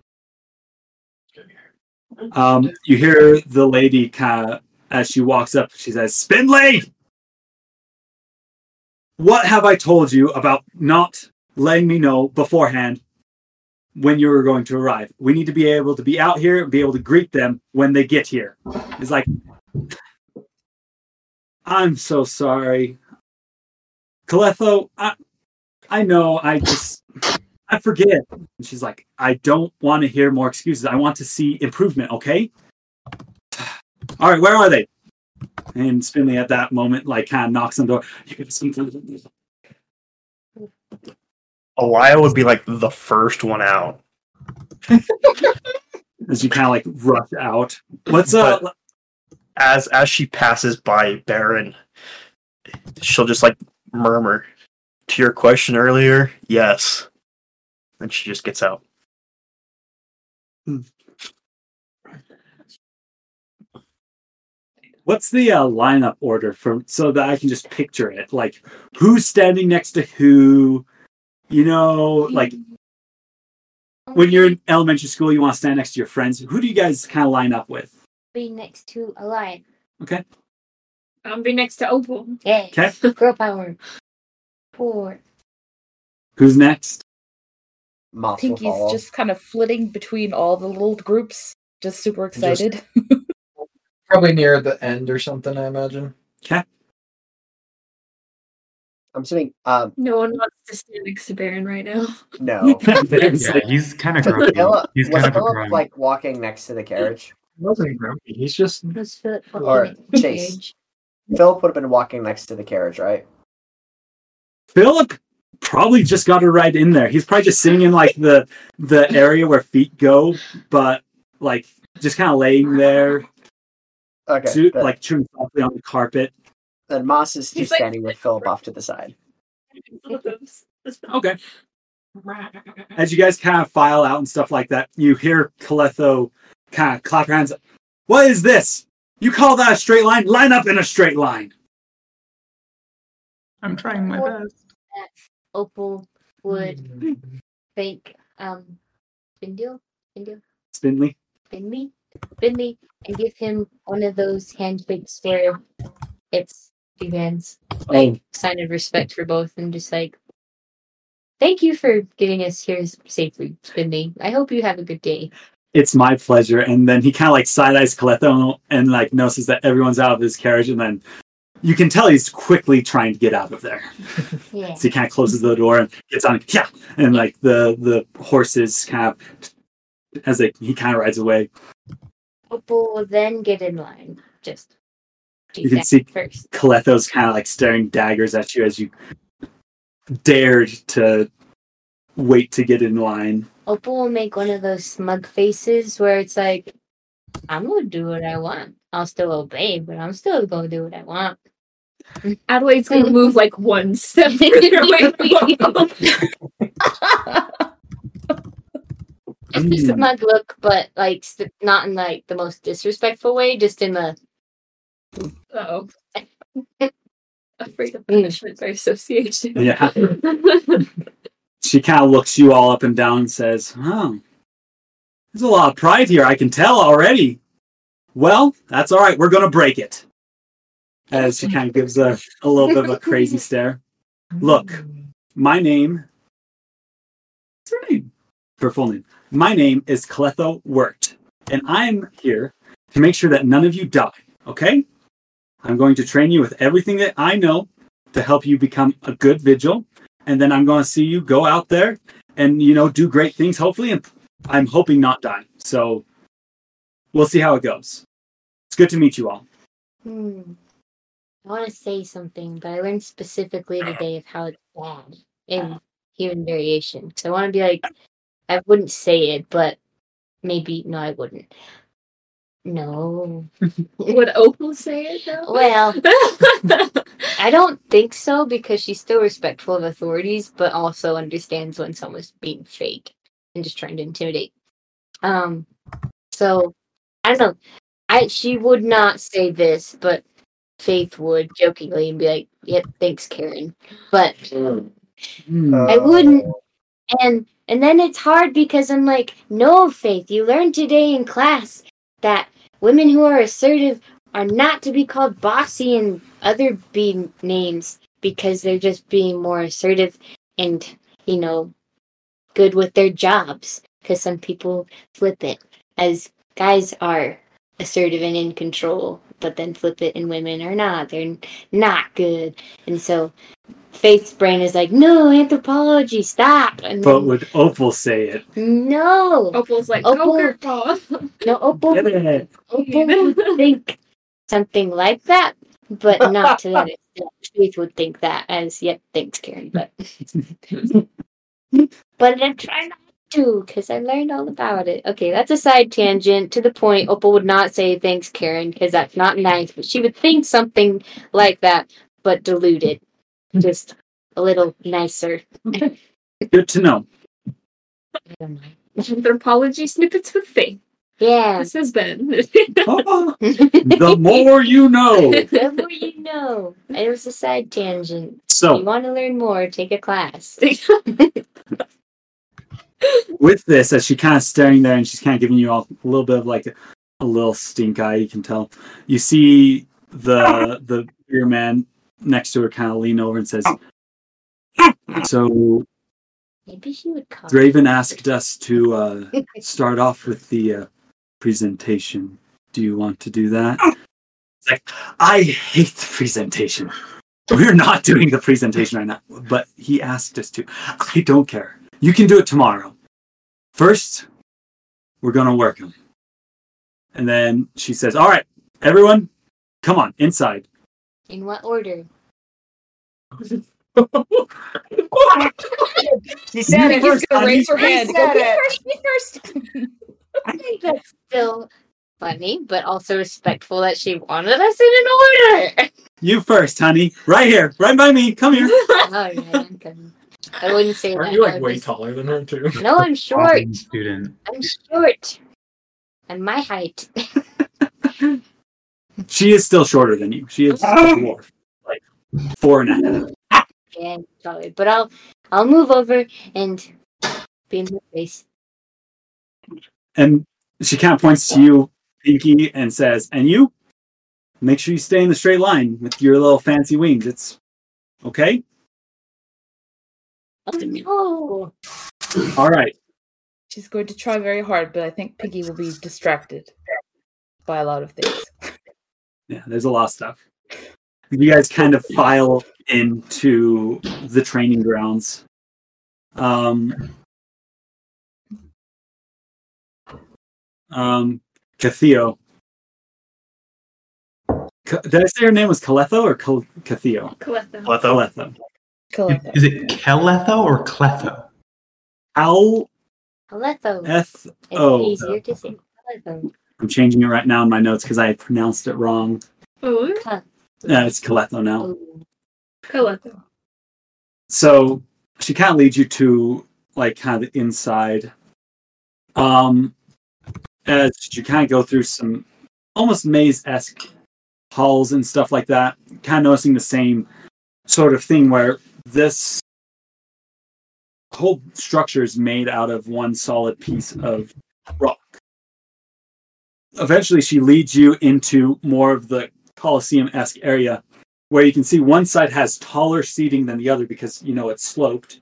Um, you hear the lady kind of as she walks up. She says, "Spindly, what have I told you about not letting me know beforehand when you were going to arrive? We need to be able to be out here and be able to greet them when they get here." It's like, I'm so sorry, Kaletho. I, I know. I just. I forget. And she's like, I don't want to hear more excuses. I want to see improvement, okay? All right, where are they? And Spinley at that moment, like, kind of knocks on the door. You can see. Alia would be like the first one out. As you kind of like rush out. What's up? Uh, but as as she passes by Barren, she'll just like murmur. To your question earlier, yes. And she just gets out. Hmm. What's the uh, lineup order from so that I can just picture it? Like, who's standing next to who? You know, like when you're in elementary school, you want to stand next to your friends. Who do you guys kind of line up with? Be next to a lion. Okay. I'll be next to Opal. Yeah. Okay. Girl power. Four. Who's next? Moss I think he's just kind of flitting between all the little groups, just super excited. Probably near the end or something, I imagine. Okay. I'm assuming. Um, No one wants to stand next to Barren right now. no. Yeah, he's kind of grumpy. Philip, He's was kind of a Philip like walking next to the carriage? He wasn't grumpy. He's just Who's Philip? Or Chase? Philip would have been walking next to the carriage, right? Philip probably just got it right in there. He's probably just sitting in like the the area where feet go, but like just kind of laying there, Okay. chew- then- like chewing softly on the carpet. then Moss is just like- standing with Philip off to the side. Okay. As you guys kind of file out and stuff like that, you hear Kaletho kind of clap her hands. What is this? You call that a straight line? Line up in a straight line. I'm trying my best. Opal would thank um Spindle. Spindle. Spindly. Finley, Finley, and give him one of those handshakes where it's two hands, oh. like sign of respect for both, and just like thank you for getting us here safely, Finley. I hope you have a good day. It's my pleasure. And then he kind of like side eyes Kaletho and like notices that everyone's out of his carriage. And then you can tell he's quickly trying to get out of there. Yeah. So he kind of closes the door and gets on. Yeah, and like the the horses kind of as they, he kind of rides away. Opal will then get in line. Just do You can see first. Kaletho's kind of like staring daggers at you as you dared to wait to get in line. Opal will make one of those smug faces where it's like, I'm gonna do what I want. I'll still obey, but I'm still gonna do what I want. Adelaide's gonna move like one step further away from Opal. Just a smug look, but like st- not in like the most disrespectful way, just in the Oh. Afraid of mm. punishment by association. Yeah. She kind of looks you all up and down and says, Oh, there's a lot of pride here, I can tell already. Well, that's all right. We're going to break it. As she kind of gives a, a little bit of a crazy stare. Look, my name. What's her name? Her full name. My name is Kaletho Wirt, and I'm here to make sure that none of you die, okay? I'm going to train you with everything that I know to help you become a good vigil, and then I'm going to see you go out there and, you know, do great things, hopefully, and I'm hoping not die. So we'll see how it goes. It's good to meet you all. Hmm. I want to say something, but I learned specifically today of how it's bad in human variation. So I want to be like, I wouldn't say it, but maybe no, I wouldn't. No. Would Opal say it though? Well, I don't think so because she's still respectful of authorities, but also understands when someone's being fake and just trying to intimidate. Um, so I don't know. I she would not say this, but Faith would jokingly and be like, "Yep, thanks, Karen." But I wouldn't. And and then it's hard because I'm like, no, Faith, you learned today in class that women who are assertive are not to be called bossy and other be names because they're just being more assertive and you know good with their jobs. Because some people flip it as guys are assertive and in control, but then flip it and women are not. They're not good, and so. Faith's brain is like, no, anthropology, stop. And But then- would Opal say it? no. Opal's like, Opal- go girl. No, Opal, Get. Opal would think something like that, but not to that extent. Faith would think that as, yep, thanks, Karen. But but I try not to because I learned all about it. Okay, that's a side tangent. To the point, Opal would not say thanks, Karen, because that's not nice. But she would think something like that, but diluted, just a little nicer. Good to know. Know. Anthropology snippets with Faith. Yeah. This has been. the more you know. the more you know. It was a side tangent. So- you want to learn more, take a class. with this, as she kind of staring there and she's kind of giving you all a little bit of like a, a little stink eye, you can tell. You see the the beer man next to her kind of lean over and says, "So Maybe she would call. Draven asked us to uh, start off with the uh, presentation. Do you want to do that?" It's like, I hate the presentation. We're not doing the presentation right now, but he asked us to. I don't care. You can do it tomorrow. First, we're going to work him. And then she says, All right, everyone, come on, inside. In what order? She said it. He's gonna raise her hand. said Go, it. first, me first. I think that's still funny, but also respectful that she wanted us in an order. You first, honey. Right here, right by me. Come here. oh, yeah, I'm coming. I wouldn't say Aren't that. you I like way just- taller than her too? No, I'm short. Student. I'm short. I'm my height. She is still shorter than you. She is oh. a dwarf. Like four and a half. Yeah, I'm. But I'll I'll move over and be in her face. And she kind of points to you, Pinky, and says, And you? Make sure you stay in the straight line with your little fancy wings. It's okay? Oh no. All right. She's going to try very hard, but I think Pinky will be distracted by a lot of things. Yeah, there's a lot of stuff. You guys kind of file into the training grounds. Um, um, Catheo. Ca- Did I say her name was Kaletho or Cal- Catheo? Kaletho. Kaletho. Is it Keletho or Cletho? Al Aletho. F It's O. easier to say. Aletho. I'm changing it right now in my notes because I pronounced it wrong. Oh, Uh, it's Kaletho now. Kaletho. so she kind of leads you to like kind of the inside um as you kind of go through some almost maze-esque halls and stuff like that kind of noticing the same sort of thing where this whole structure is made out of one solid piece of rock eventually she leads you into more of the coliseum-esque area where you can see one side has taller seating than the other because you know it's sloped.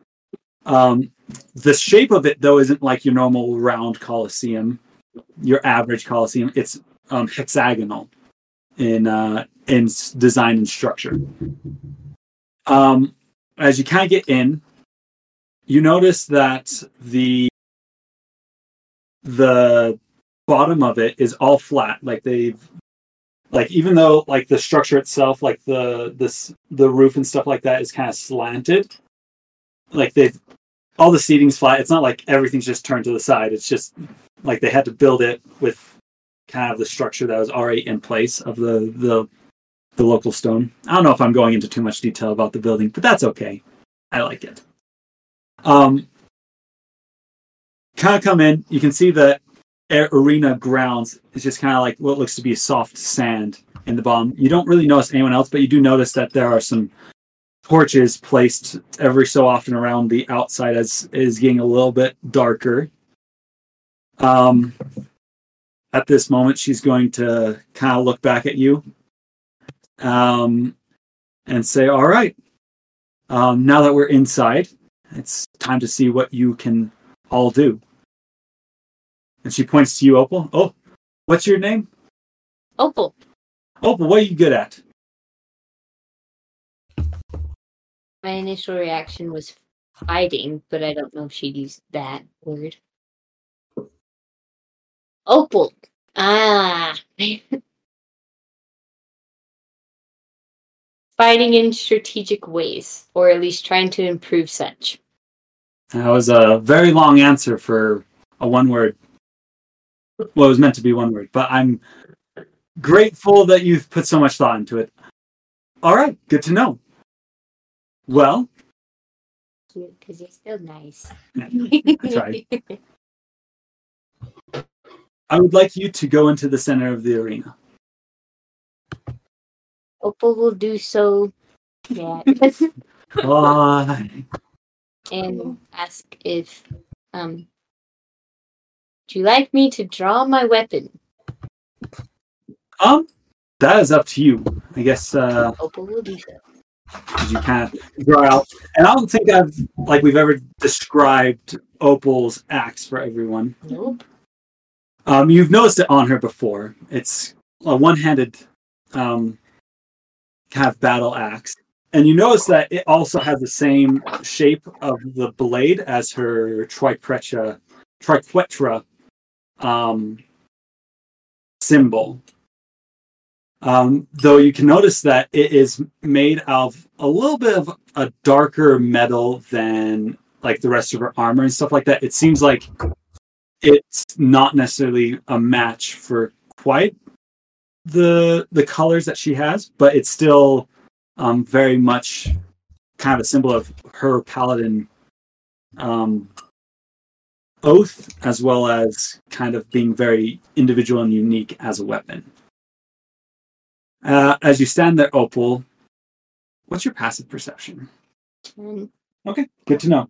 Um, the shape of it though isn't like your normal round coliseum, your average coliseum. It's um, hexagonal in uh, in design and structure. Um, as you kind of get in, you notice that the the bottom of it is all flat, like they've like even though like the structure itself like the this the roof and stuff like that is kind of slanted like they've all the seating's flat it's not like everything's just turned to the side it's just like they had to build it with kind of the structure that was already in place of the the the local stone. I don't know if I'm going into too much detail about the building, but that's okay. I like it. Um, kind of come in. You can see the air, arena grounds is just kind of like what looks to be soft sand in the bottom. You don't really notice anyone else, but you do notice that there are some torches placed every so often around the outside as it is getting a little bit darker. Um, at this moment, she's going to kind of look back at you um, and say, All right, um, now that we're inside, it's time to see what you can all do. And she points to you, Opal. Oh, what's your name? Opal. Opal, what are you good at? My initial reaction was fighting, but I don't know if she'd use that word. Opal. Ah. Fighting in strategic ways, or at least trying to improve such. That was a very long answer for a one word. Well, it was meant to be one word, but I'm grateful that you've put so much thought into it. All right, good to know. Well, Cute, because you're still nice. that's right. I would like you to go into the center of the arena. Opal will do so. Yeah. And ask if um would you like me to draw my weapon? Um, that is up to you. I guess uh, Opal will do so. as you of draw out. And I don't think I've like we've ever described Opal's axe for everyone. Nope. Um, you've noticed it on her before. It's a one-handed um, kind of battle axe, and you notice that it also has the same shape of the blade as her triquetra, triquetra um, symbol. Um, though you can notice that it is made of a little bit of a darker metal than like the rest of her armor and stuff like that. It seems like it's not necessarily a match for quite the the colors that she has, but it's still um, very much kind of a symbol of her paladin um, oath, as well as kind of being very individual and unique as a weapon. Uh, as you stand there, Opal, what's your passive perception? Um, Okay, good to know.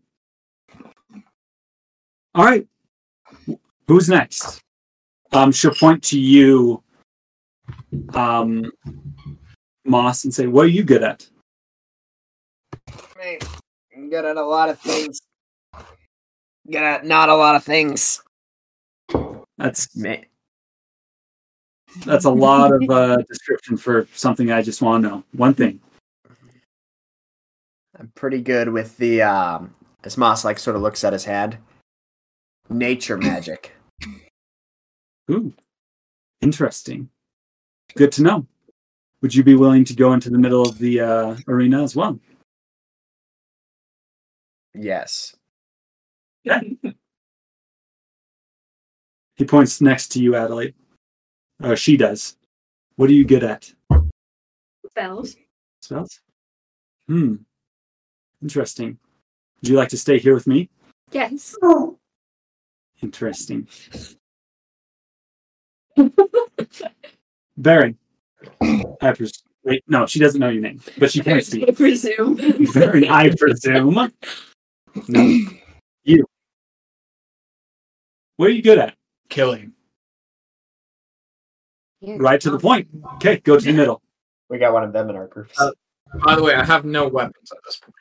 All right, who's next? Um, she'll point to you, um, Moss, and say, "What are you good at?" Hey, I'm good at a lot of things. Good at not a lot of things. That's me. that's a lot of uh, description for something I just want to know. One thing. I'm pretty good with the um as Moss like sort of looks at his hand. Nature magic. Ooh, interesting. Good to know. Would you be willing to go into the middle of the uh, arena as well? Yes. He points next to you, Adelaide. Or she does. What are you good at? Spells. Spells? Hmm. Interesting. Would you like to stay here with me? Yes. Interesting. Barren. I pres- wait, no, she doesn't know your name, but she can't speak. I presume. Barren, I presume. No. You. What are you good at? Killing. Right to the point. Okay, go to the middle. We got one of them in our groups. Uh, By the way, I have no weapons at this point.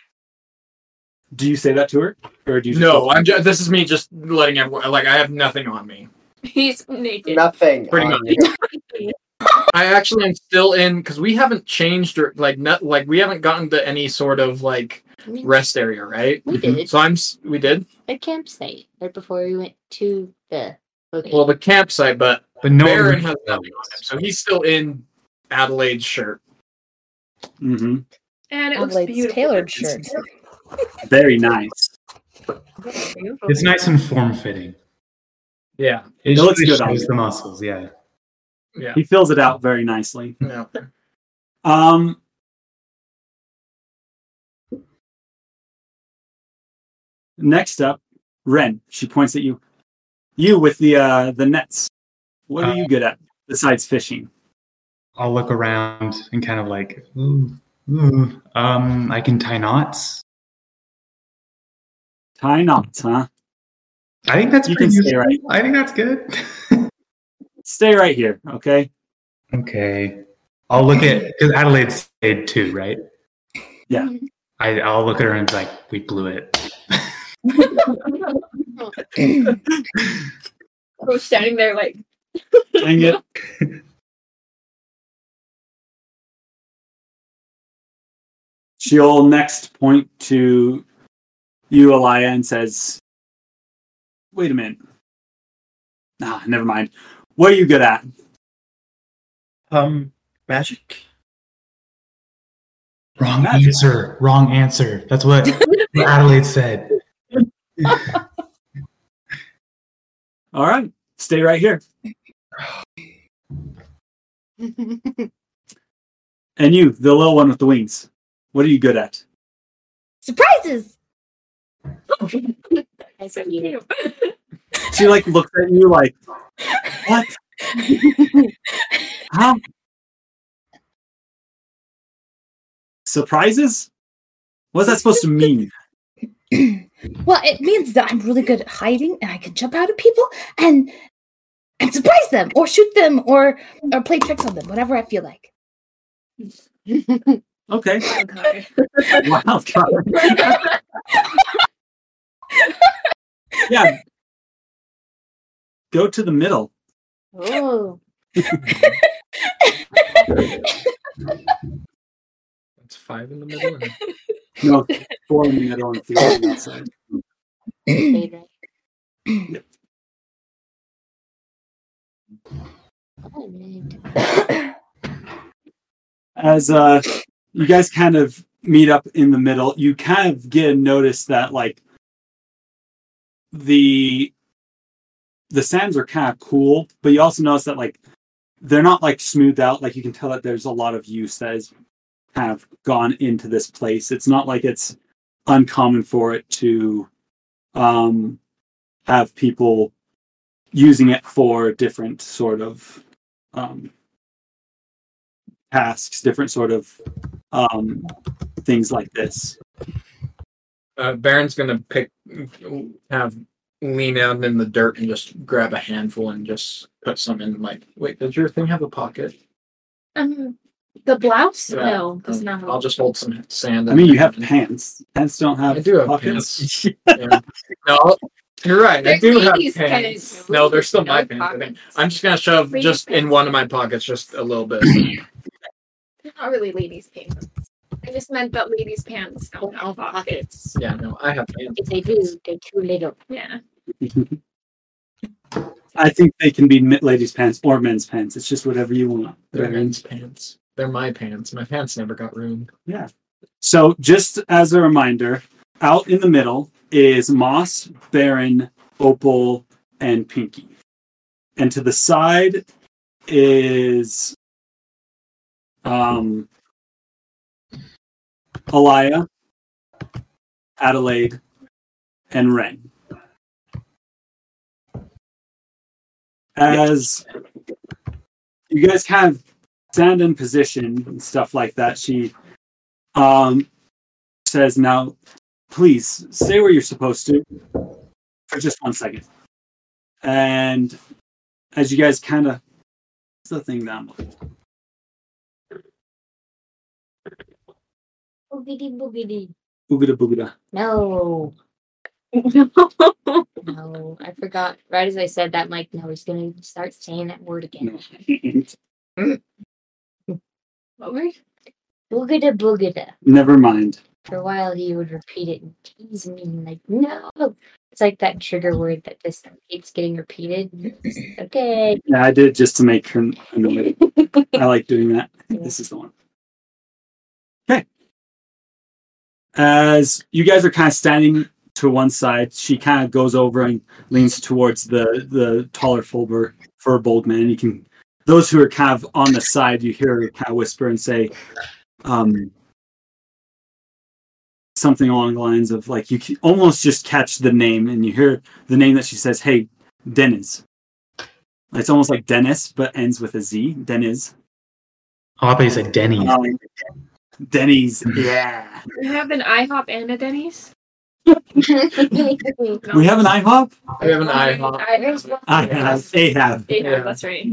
Do you say that to her, or do you? Just No, I'm just. This is me just letting everyone. Like I have nothing on me. He's naked. Nothing. Pretty much. I actually am still in because we haven't changed or like not like we haven't gotten to any sort of like We, rest area, right? we did So I'm. We did. a campsite right before we went to the location. Well, the campsite, but But no Barren has nothing on him, so he's still in Adelaide's shirt. Mm-hmm. And it looks Adelaide's beautiful. tailored shirt. Very nice. It's nice and form fitting. Yeah. It, It looks good on shows the muscles, yeah. Yeah. He fills it out very nicely. Yeah. Um. Next up, Ren. She points at you. You with the uh the nets. What are you good at besides fishing? I'll look around and kind of like, ooh, ooh. Um, I can tie knots. Tie knots, huh? I think that's You can pretty stay right. I think that's good. Stay right here, okay? okay. I'll look at because Adelaide stayed too, right? Yeah. I, I'll look at her and be like, we blew it. We're standing there like, Dang it. She'll next point to you, Alia, and says, Wait a minute. Nah, never mind. What are you good at? Um, magic. Wrong Magic. answer. Wrong answer. That's what Adelaide said. All right. Stay right here. And you, the little one with the wings. What are you good at? Surprises! That's what you She like looks at you like, what? How? Surprises? What's that supposed to mean? well, it means that I'm really good at hiding and I can jump out of people and and surprise them or shoot them or or play tricks on them, whatever I feel like. Okay. god. Wild card. yeah. Go to the middle. Oh, It's five in the middle. and- No, four on the outside. stayed right. Alright. As uh you guys kind of meet up in the middle, you kind of get a notice that like the the sands are kind of cool, but you also notice that like they're not like smoothed out. Like you can tell that there's a lot of use that has kind of gone into this place. It's not like it's uncommon for it to um have people using it for different sort of um tasks, different sort of um things like this. Uh, Barren's gonna pick, have lean out in the dirt and just grab a handful and just put some in. Like, wait, does your thing have a pocket? Um, the blouse? Yeah. No, does Um, not. have I'll just hold some sand. I mean, you have pants. Pants don't have I do have pockets. pants. Yeah. No, you're right. I They're do have pants. pants. No, they're still Ladies' my don't pants. I think. pockets. I'm just gonna shove Ladies' just in one of my pockets, just a little bit. They're not really ladies' pants. I just meant that ladies' pants don't have pockets. yeah, no, I have pants. If they do, they're too little. Yeah. I think they can be ladies' pants or men's pants. It's just whatever you want. They're men's pants. They're my pants. My pants never got ruined. Yeah. So, just as a reminder, out in the middle is Moss, Barren, Opal, and Pinky. And to the side is um, Alia, Adelaide, and Ren. As you guys kind of stand in position and stuff like that, she um, says, Now, please stay where you're supposed to for just one second. And as you guys kind of, what's the thing down below? Boogity boogity. Boogada boogada. No, no, I forgot. Right as I said that, Mike, no, he's gonna start saying that word again. What? Boogada boogada. Never mind. For a while, he would repeat it and tease me, and like, no. It's like that trigger word that just keeps getting repeated. okay. Yeah, I did it just to make her annoyed. I like doing that. Think this is the one. Okay. As you guys are kind of standing to one side, she kind of goes over and leans towards the the taller Fulber furbolg man. You can those who are kind of on the side, you hear her kind of whisper and say, um, something along the lines of like you can almost just catch the name and you hear the name that she says, "Hey, Dennis." It's almost like Dennis, but ends with a Z. Dennis. Oh, I thought you said Denny's. Um, Denny's. Yeah. I have an IHOP and a Denny's. We have an IHOP. We have an IHOP. I have. They have. Yeah, that's right.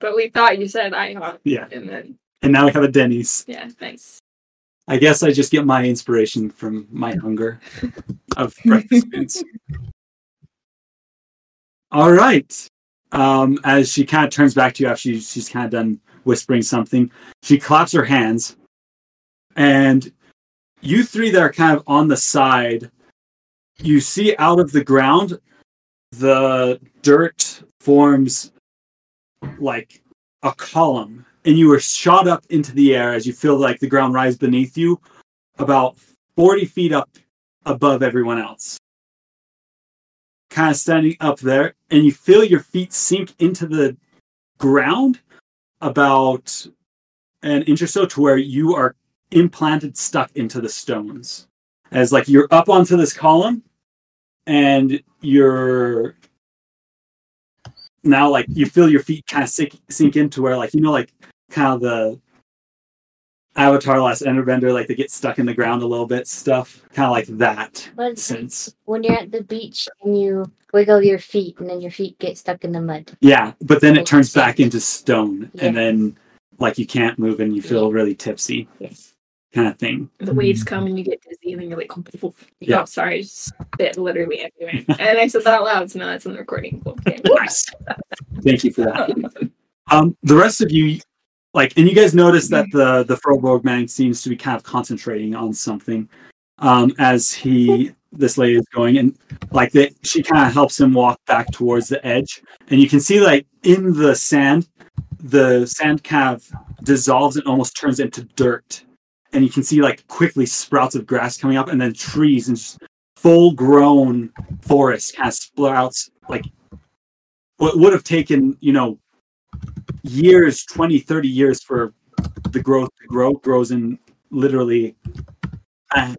But we thought you said IHOP. Yeah. And then, And now we have a Denny's. yeah, thanks. I guess I just get my inspiration from my hunger of breakfast foods. All right. Um, as she kind of turns back to you after she, she's kind of done whispering something, she claps her hands, and you three that are kind of on the side, you see out of the ground, the dirt forms like a column and you were shot up into the air as you feel like the ground rise beneath you about 40 feet up above everyone else. Kind of standing up there and you feel your feet sink into the ground about an inch or so to where you are implanted stuck into the stones. As like you're up onto this column and you're now like you feel your feet kind of sink, sink into where like you know like kind of the avatar last Airbender like they get stuck in the ground a little bit stuff kind of like that But sense. when you're at the beach and you wiggle your feet and then your feet get stuck in the mud. yeah but then it turns back into stone and then like you can't move and you feel really tipsy. Yes kind of thing The waves come and you get dizzy and then you're like, oh, Yeah. sorry, I just spit literally everywhere. and I said that out loud, so now that's on the recording. Okay. Nice. Thank you for that. Um, the rest of you, like, and you guys notice that the the furbolg man seems to be kind of concentrating on something um, as he this lady is going, and like that she kind of helps him walk back towards the edge, and you can see like in the sand, the sand kind of dissolves and almost turns into dirt, and you can see like quickly sprouts of grass coming up, and then trees and just full grown forest kind of sprouts like what would have taken you know years 20 30 years for the growth to grow grows in literally a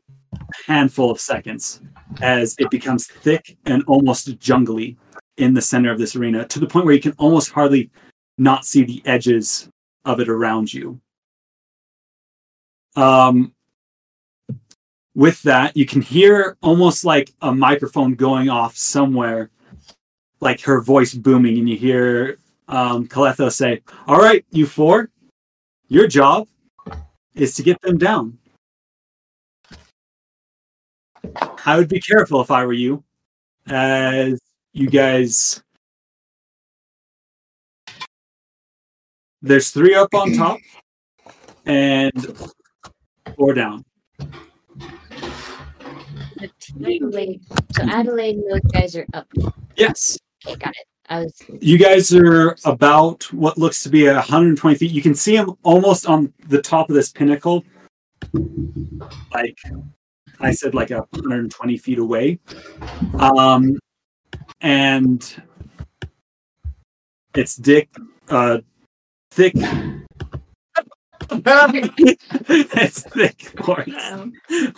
handful of seconds as it becomes thick and almost jungly in the center of this arena to the point where you can almost hardly not see the edges of it around you um with that you can hear almost like a microphone going off somewhere like her voice booming and you hear um, say, All right, you four, your job is to get them down. I would be careful if I were you, as you guys. There's three up on top and four down. Adelaide. So Adelaide and those guys are up. Yes. Okay, got it. I was You guys are about what looks to be 120 feet. You can see them almost on the top of this pinnacle. Like I said, like 120 feet away. Um, and it's Dick, uh, thick. It's thick forest.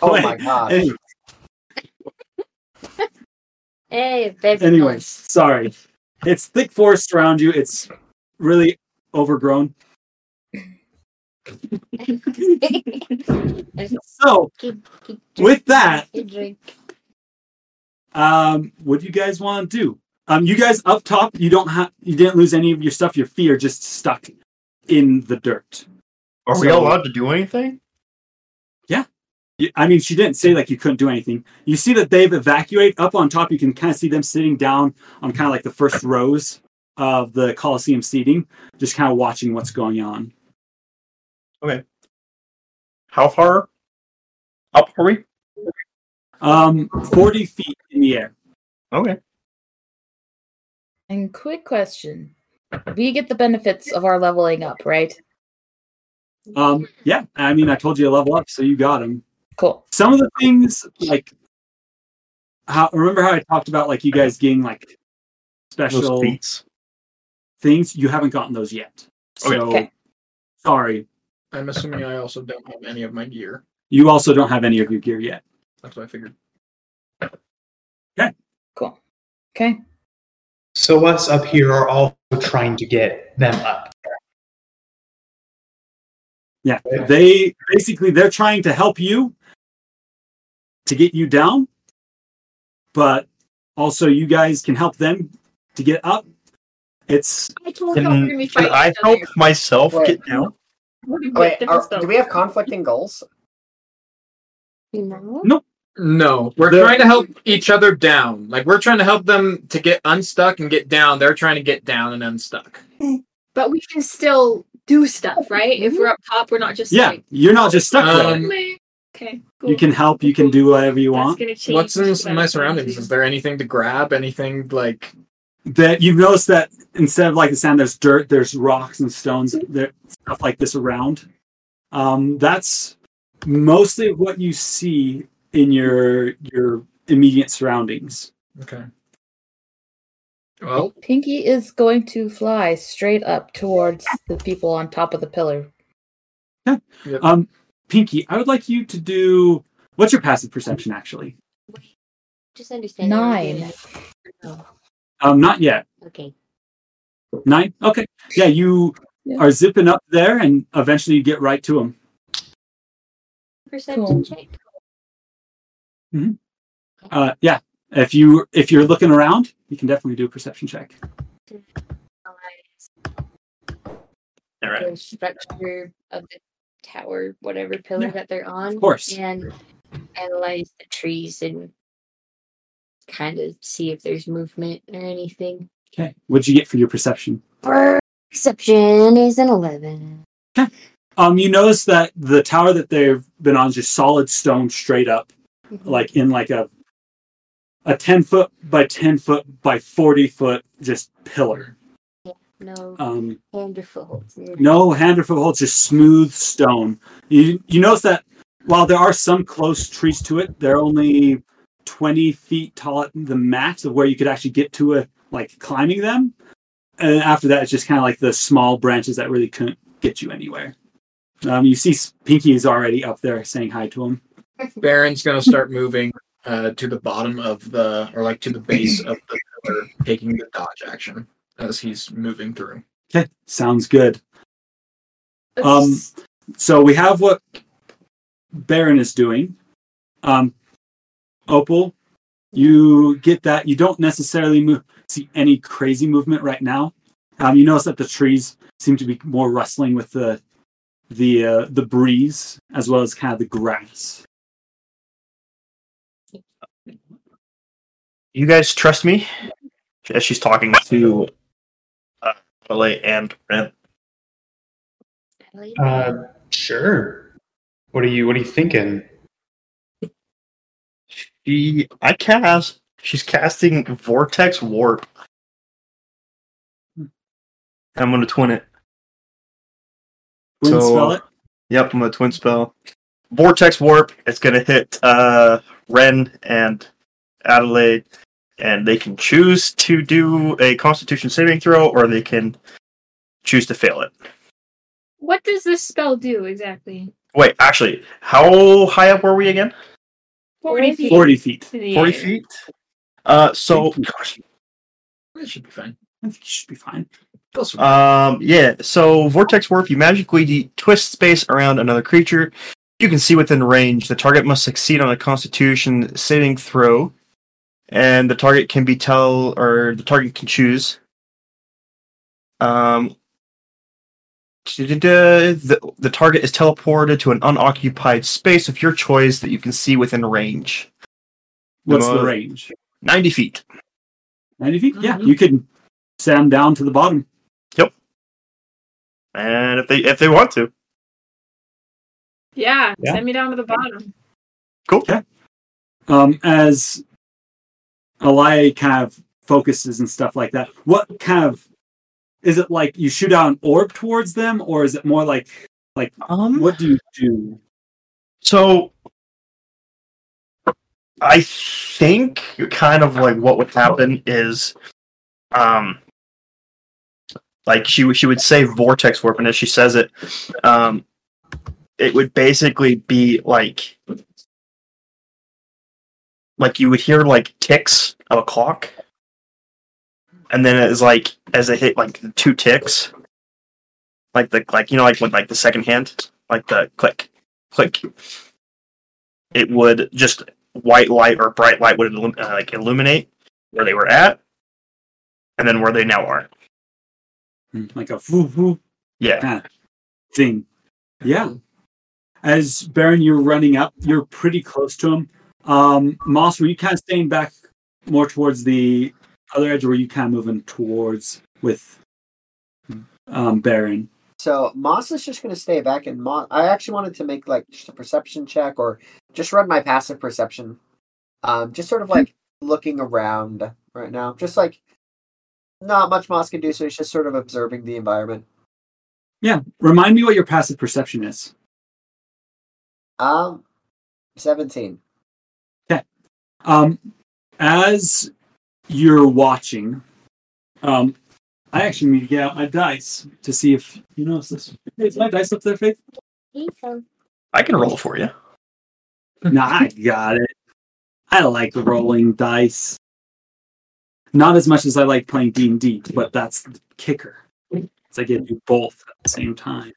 Oh my gosh. Anyway, Hey, baby. anyways, sorry. It's thick forest around you. It's really overgrown. So, keep, keep with that, um, what do you guys want to do? Um, you guys up top, you don't have, you didn't lose any of your stuff. Your feet are just stuck in the dirt. Are we So- allowed to do anything? Yeah. I mean, she didn't say like you couldn't do anything. You see that they've evacuated up on top. You can kind of see them sitting down on kind of like the first rows of the Coliseum seating, just kind of watching what's going on. Okay. How far up are we? Um, 40 feet in the air. Okay. And quick question. We get the benefits of our leveling up, right? Um, yeah, I mean, I told you to level up, so you got them. Cool. Some of the things, like, how remember how I talked about like you guys getting like special feats. things. You haven't gotten those yet. So Okay. sorry. I'm assuming I also don't have any of my gear. You also don't have any of your gear yet. That's what I figured. Okay. Cool. Okay. So us up here are also trying to get them up. Yeah, they basically they're trying to help you to get you down, but also you guys can help them to get up. It's I told y'all we're gonna be Can, can I help other. myself Wait. get down? Wait, are, do we have conflicting goals? No. No, we're The- trying to help each other down. Like we're trying to help them to get unstuck and get down. They're trying to get down and unstuck. But we can still do stuff, right? If we're up top, we're not just yeah, like you're not just stuck there. Um, okay. Cool. You can help, you can do whatever you want. What's in my surroundings? Is there anything to grab? Anything like That you've noticed that instead of like the sand, there's dirt, there's rocks and stones, there stuff like this around. Um, that's mostly what you see in your your immediate surroundings. okay? Well, Pinky is going to fly straight up towards the people on top of the pillar. Um, Pinky, I would like you to do. What's your passive perception actually? Just understand. that we're doing Nine. that. No. Um, not yet. Okay. Nine. Okay. Yeah, you Yeah. are zipping up there, and eventually you get right to him. Perception Cool. check. Uh, yeah. If you if you're looking around, you can definitely do a perception check. All right. The structure of the tower, whatever pillar Yeah, that they're on. course. And analyze the trees and kind of see if there's movement or anything. Okay. What'd you get for your perception? Perception is an 11. Okay. Um, you notice that the tower that they've been on is just solid stone, straight up, like in like a a ten foot by ten foot by forty foot just pillar. No Um, hand or footholds. no hand or footholds, just smooth stone. You you notice that while there are some close trees to it, they're only twenty feet tall at the max of where you could actually get to it, like climbing them. And after that, it's just kind of like the small branches that really couldn't get you anywhere. Um, you see, Pinky is already up there saying hi to him. Barren's gonna start moving uh, to the bottom of the, or like to the base of the pillar, taking the dodge action as he's moving through. Okay, sounds good. Um, So we have what Barren is doing. Um, Opal, you get that. You don't necessarily move, see any crazy movement right now. Um, you notice that the trees seem to be more rustling with the the uh, the breeze as well as kind of the grass. You guys trust me? As she's talking to uh, Adelaide and Ren. Uh, sure. What are you What are you thinking? She, I cast. She's casting Vortex Warp. I'm gonna twin it. Twin So- spell it. Yep, I'm gonna twin spell. Vortex Warp. It's gonna hit uh, Ren and Adelaide, and they can choose to do a Constitution saving throw, or they can choose to fail it. what does this spell do exactly? Wait, actually, how high up were we again? 40 feet. Forty feet. 40 air. feet. Uh, so gosh, It should be fine. I think you should be fine. Um, yeah. So vortex warp, you magically de- twist space around another creature. You can see within range. The target must succeed on a Constitution saving throw, and the target can be tell or the target can choose. Um. The, the target is teleported to an unoccupied space of your choice that you can see within range. What's the Uh, range? 90 feet. Ninety feet. Yeah, Mhm. you can set them down to the bottom. Yep. And if they if they want to. Yeah, Yeah. send me down to the bottom. Cool. Yeah. Um, as Alia kind of focuses and stuff like that, what kind of is it like you shoot out an orb towards them, or is it more like like Um what do you do? So I think kind of like what would happen is um like she would- she would say vortex warp, and as she says it, um, it would basically be like like you would hear like ticks of a clock, and then it's like as it hit like two ticks, like the like you know like with like the second hand, like the click click, it would just white light or bright light would uh, like illuminate where they were at, and then where they now are. Mm, Like a whoo whoo Yeah. kind of thing. Yeah. As Barren, you're running up, you're pretty close to him. Um, Moss, were you kind of staying back more towards the other edge, or were you kind of moving towards with um, Barren? So Moss is just going to stay back, and Moss. I actually wanted to make like just a perception check, or just run my passive perception. Um, just sort of like looking around right now, just like not much Moss can do, so he's just sort of observing the environment. Yeah. Remind me what your passive perception is. Um, seventeen. Um, as you're watching, um, I actually need to get out my dice to see if you notice this. Is my dice up there, Faith? I can roll for you. nah, I got it. I like rolling dice. Not as much as I like playing D and D, but that's the kicker. It's I get to do both at the same time.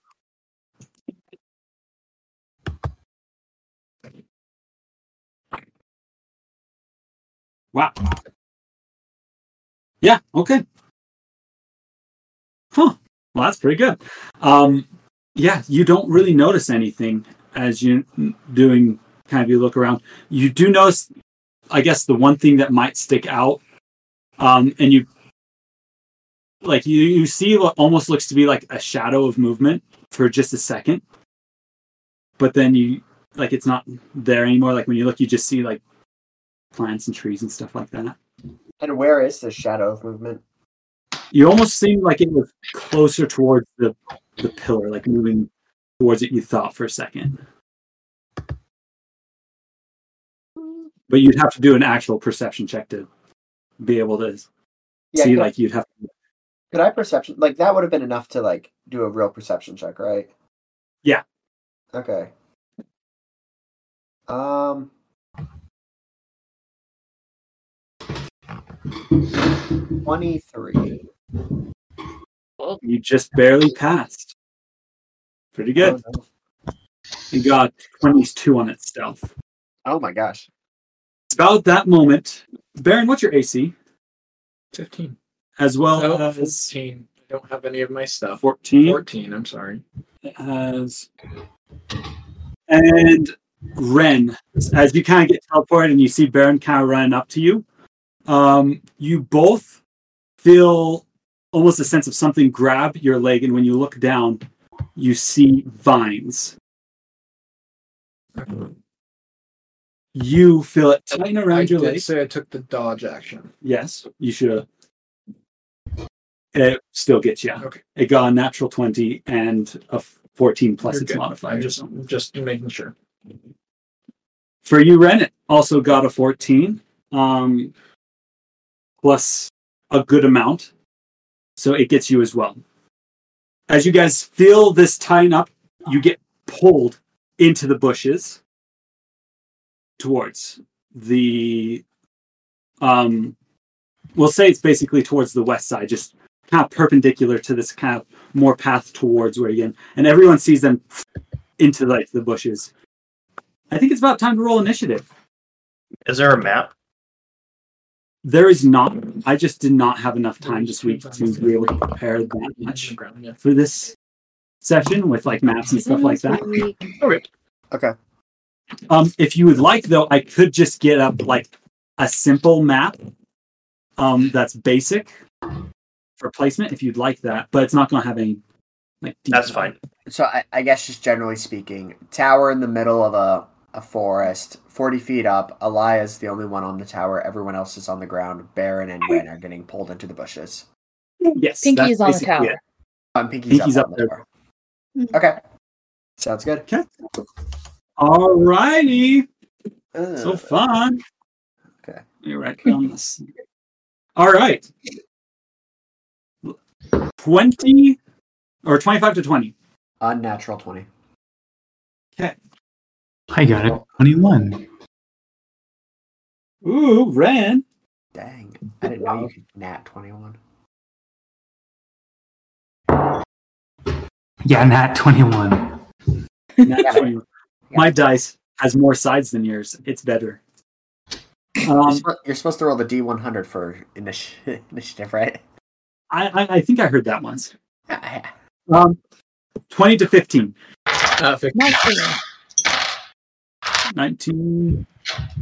Wow. Yeah. Okay. Huh. Well, that's pretty good. Um, yeah, you don't really notice anything as you're doing kind of you look around. You do notice, I guess, the one thing that might stick out, um, and you like you you see what almost looks to be like a shadow of movement for just a second, but then you like it's not there anymore. Like when you look, you just see like plants and trees and stuff like that. And where is the shadow of movement? You almost seemed like it was closer towards the the pillar, like moving towards it. You thought for a second, but you'd have to do an actual perception check to be able to Yeah, see. could I- Like you'd have to. Could I perception like that would have been enough to like do a real perception check, right? Yeah. Okay. Um. Twenty-three. You just barely passed. Pretty good. Oh, you got twenty-two on its stealth. Oh my gosh. It's about that moment. Barren, what's your AC? 15. As well Oh, as 14. I don't have any of my stuff. 14. 14, I'm sorry. It has. and Ren, as you kind of get teleported and you see Barren kind of running up to you, um, you both feel almost a sense of something grab your leg, and when you look down, you see vines. You feel it tighten I around your did leg. say I took the dodge action. Yes, you should. It still gets you. Okay. It got a natural 20 and a 14 plus You're its good. modifier. I'm just, just making sure. For you, Ren, it also got a 14, um, plus a good amount. So it gets you as well. As you guys feel this tying up, you get pulled into the bushes towards the um we'll say it's basically towards the west side just kind of perpendicular to this kind of more path towards where you and everyone sees them into like the bushes i think it's about time to roll initiative Is there a map? There is not i just did not have enough time this week to be able to prepare that much for this session with like maps and stuff like that Okay. Um, if you would like, though, I could just get up like a simple map um, that's basic for placement if you'd like that, but it's not going to have any like. That's fine. So I, I guess just generally speaking, tower in the middle of a, a forest, forty feet up. Alia's the only one on the tower. Everyone else is on the ground. Barren and Ren are getting pulled into the bushes. Yes, Pinky is on the tower. it. Um, Pinky's, Pinky's up, up on there. tower. Okay. Sounds good. Okay. All righty. Uh, So fun. Okay. Let me write down this. All right. 20 or 25 to 20. Unnatural twenty. Okay. I got it. 21. Ooh, Ren. Dang, I didn't know you could nat twenty one. Yeah, nat 21. Nat 20. My dice has more sides than yours. It's better. You're, Um, suppo- you're supposed to roll the D one hundred for initi- initiative, right? I, I, I think I heard that once. Yeah. Um, 20 to 15. Uh, 15. Nineteen.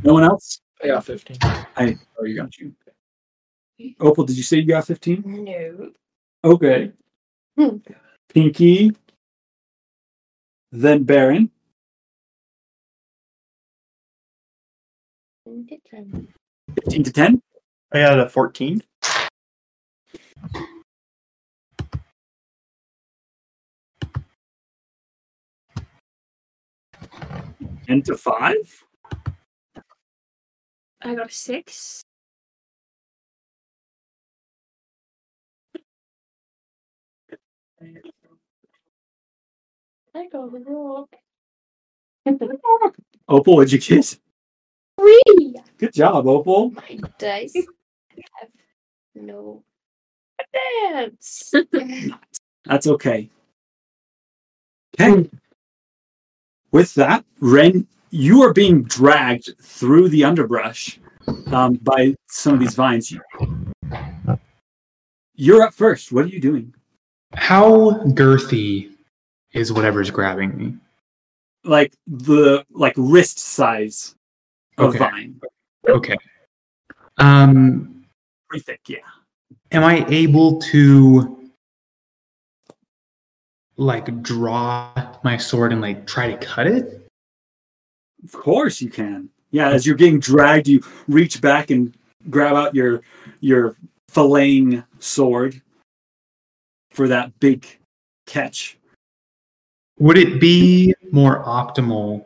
No one else? Yeah, 15. I oh you got you. Opal, did you say you got 15? No. Okay. Hmm. Pinky. Then Baron. 15 to 10. I got a 14. Ten to 5. I got a six. I got a rock. Opal, what'd you get? Three. Good job, Opal. My dice have no Dance. That's okay. Okay. With that, Ren, you are being dragged through the underbrush um, by some of these vines. You're up first. What are you doing? How girthy is whatever's grabbing me? Like the like wrist size of Okay. vine. Okay. Um, Pretty thick, yeah. am I able to like draw my sword and like try to cut it? Of course you can. Yeah, as you're getting dragged, you reach back and grab out your your filleting sword for that big catch. Would it be more optimal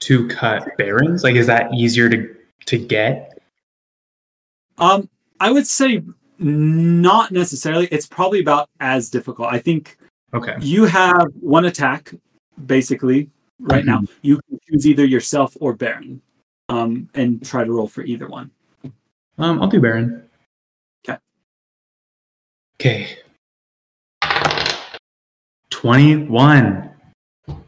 to cut Barren's? Like, is that easier to to get? Um, I would say not necessarily. It's probably about as difficult. I think Okay. you have one attack basically right now. You can choose either yourself or Barren, um, and try to roll for either one. Um, I'll do Barren. 'Kay. Okay. Twenty-one.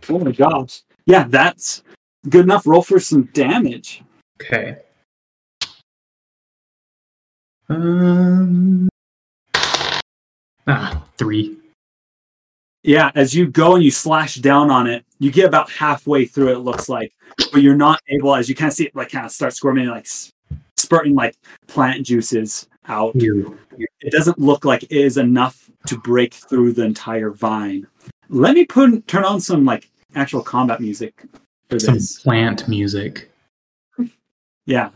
Oh my gosh! Yeah, that's good enough. Roll for some damage. Okay. Um. Ah, three. Yeah, as you go and you slash down on it, you get about halfway through. It looks like, but you're not able. As you kind of see it, like kind of start squirming, like spurting like plant juices out. Ew. It doesn't look like it is enough to break through the entire vine. Let me put turn on some like actual combat music for Some this. plant music. Yeah,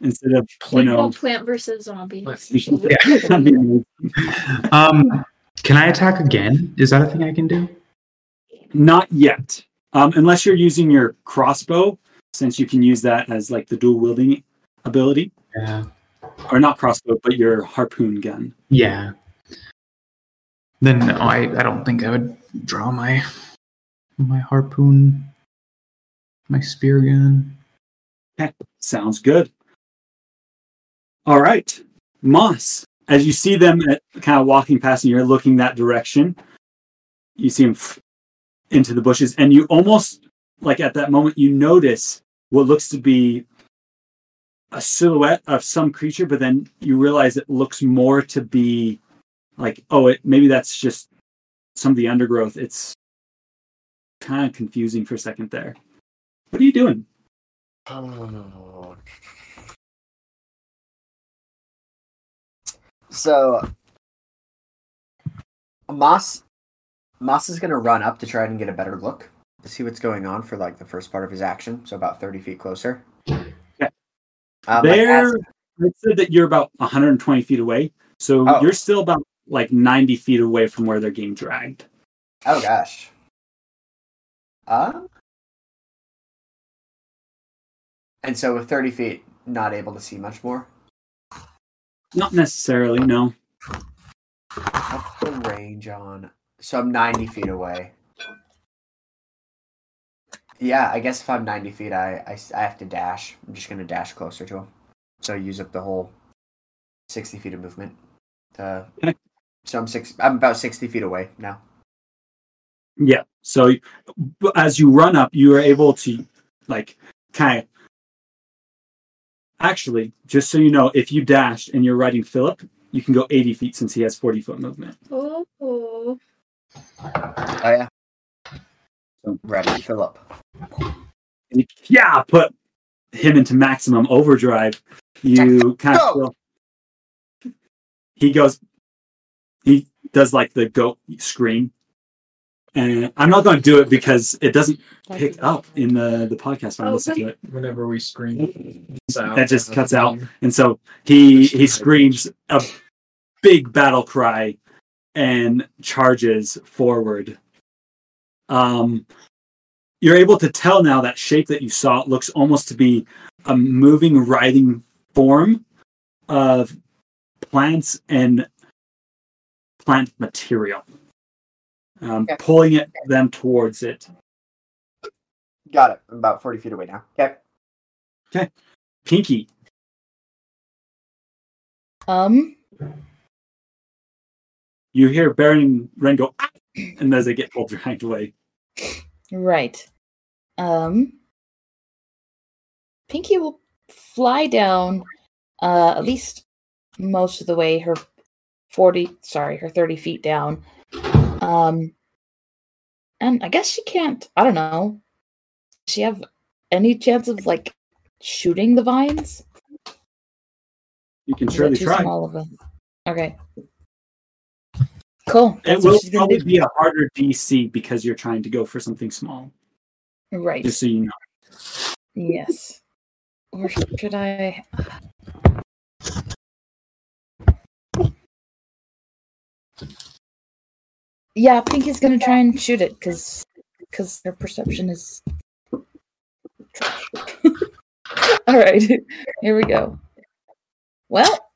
instead of you know. plant versus zombie. Yeah, that'd be amazing. Um, can I attack again? Is that a thing I can do? Not yet. Um, unless you're using your crossbow, since you can use that as like the dual wielding ability. Yeah. Or not crossbow, but your harpoon gun. Yeah. Then no, I I don't think I would draw my my harpoon, my spear gun. Okay, sounds good. All right, Moss. As you see them kind of walking past, and you're looking that direction, you see them into the bushes, and you almost like at that moment you notice what looks to be a silhouette of some creature, but then you realize it looks more to be like, oh, it maybe that's just some of the undergrowth. It's kind of confusing for a second there. What are you doing? Oh. So Moss Moss is gonna run up to try and get a better look to see what's going on for like the first part of his action, so about thirty feet closer. Okay. Um, like, there, as- it said that you're about 120 feet away, so Oh. you're still about like 90 feet away from where they're getting dragged. oh gosh. Uh and so with thirty feet, not able to see much more. Not necessarily, no. What's the range on? So I'm 90 feet away. Yeah, I guess if I'm 90 feet, I I have to dash. I'm just going to dash closer to him. So I use up the whole 60 feet of movement. Uh, Okay. so I'm six. I'm about 60 feet away now. Yeah. So as you run up, you are able to like kind of. Actually, just so you know, if you dashed and you're riding Philip, you can go 80 feet since he has 40 foot movement. Oh. Oh yeah. So ready, Philip. And you, yeah, put him into maximum overdrive. You kind of Go! feel. He goes. He does like the goat scream, and I'm not going to do it because it doesn't pick up in the the podcast when I Oh, listen to it. Whenever we scream, That just cuts out. And so he he screams a big battle cry and charges forward. Um, you're able to tell now that shape that you saw looks almost to be a moving, writhing form of plants and plant material, um, Okay. pulling it them towards it. Got it. I'm about 40 feet away now. Okay. Okay. Pinky, Um, you hear Barren and Ren go, "Ah!" and as they get pulled dragged away. right. Um, Pinky will fly down, uh, at least most of the way. Her forty, sorry, her thirty feet down. Um, and I guess she can't. I don't know. Does she have any chance of like shooting the vines? You can surely try. small of Okay. Cool. It will what she's gonna probably do. be a harder DC because you're trying to go for something small. Right. Just so you know. Yes. Or should I? Yeah, Pinky's gonna try and shoot it because because her perception is trash. All right, here we go. Well,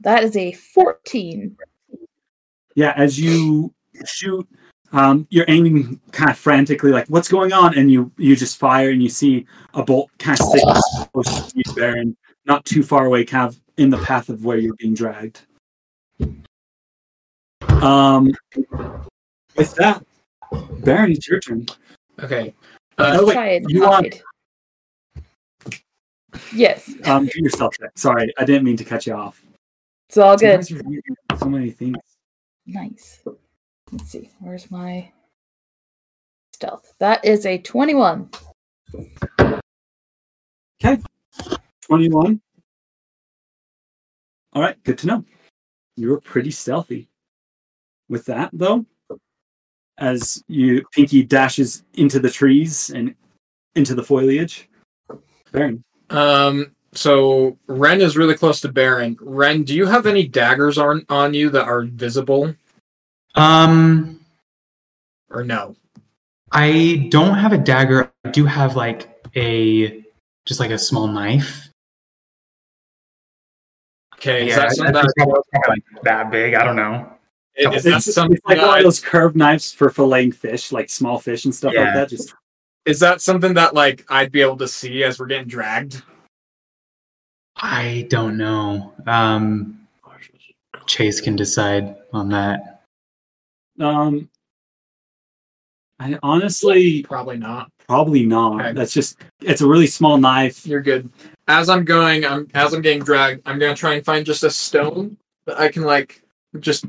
that is a fourteen. Yeah, as you shoot, um, you're aiming kind of frantically, like what's going on, and you you just fire, and you see a bolt kind of stick close to you, Barren, not too far away, kind of in the path of where you're being dragged. Um, with that, Barren, it's your turn. Okay. Let's Oh, wait, you want hide. Yes, um, do your stealth check. Sorry, I didn't mean to cut you off. it's all good. Sometimes So many things. Nice. Let's see. Where's my stealth? That is a 21. Okay. 21. All right, good to know. You were pretty stealthy. With that, though, as you Pinky dashes into the trees and into the foliage. Barren. Um. So Ren is really close to Barren. Ren, do you have any daggers on on you that are visible Um, or no? I don't have a dagger. I do have like a just like a small knife. Okay. Is Yeah, that I- I that, think it's probably, like that big. I don't know. Is that It's, something it's like that one I- of those curved knives for filleting fish, like small fish and stuff like Yeah. that. Just is that something that like I'd be able to see as we're getting dragged? I don't know. Um, Chase can decide on that. um I honestly Probably not. probably not. Okay. That's just it's a really small knife. You're good. As I'm going, I'm as I'm getting dragged, I'm gonna try and find just a stone that I can like just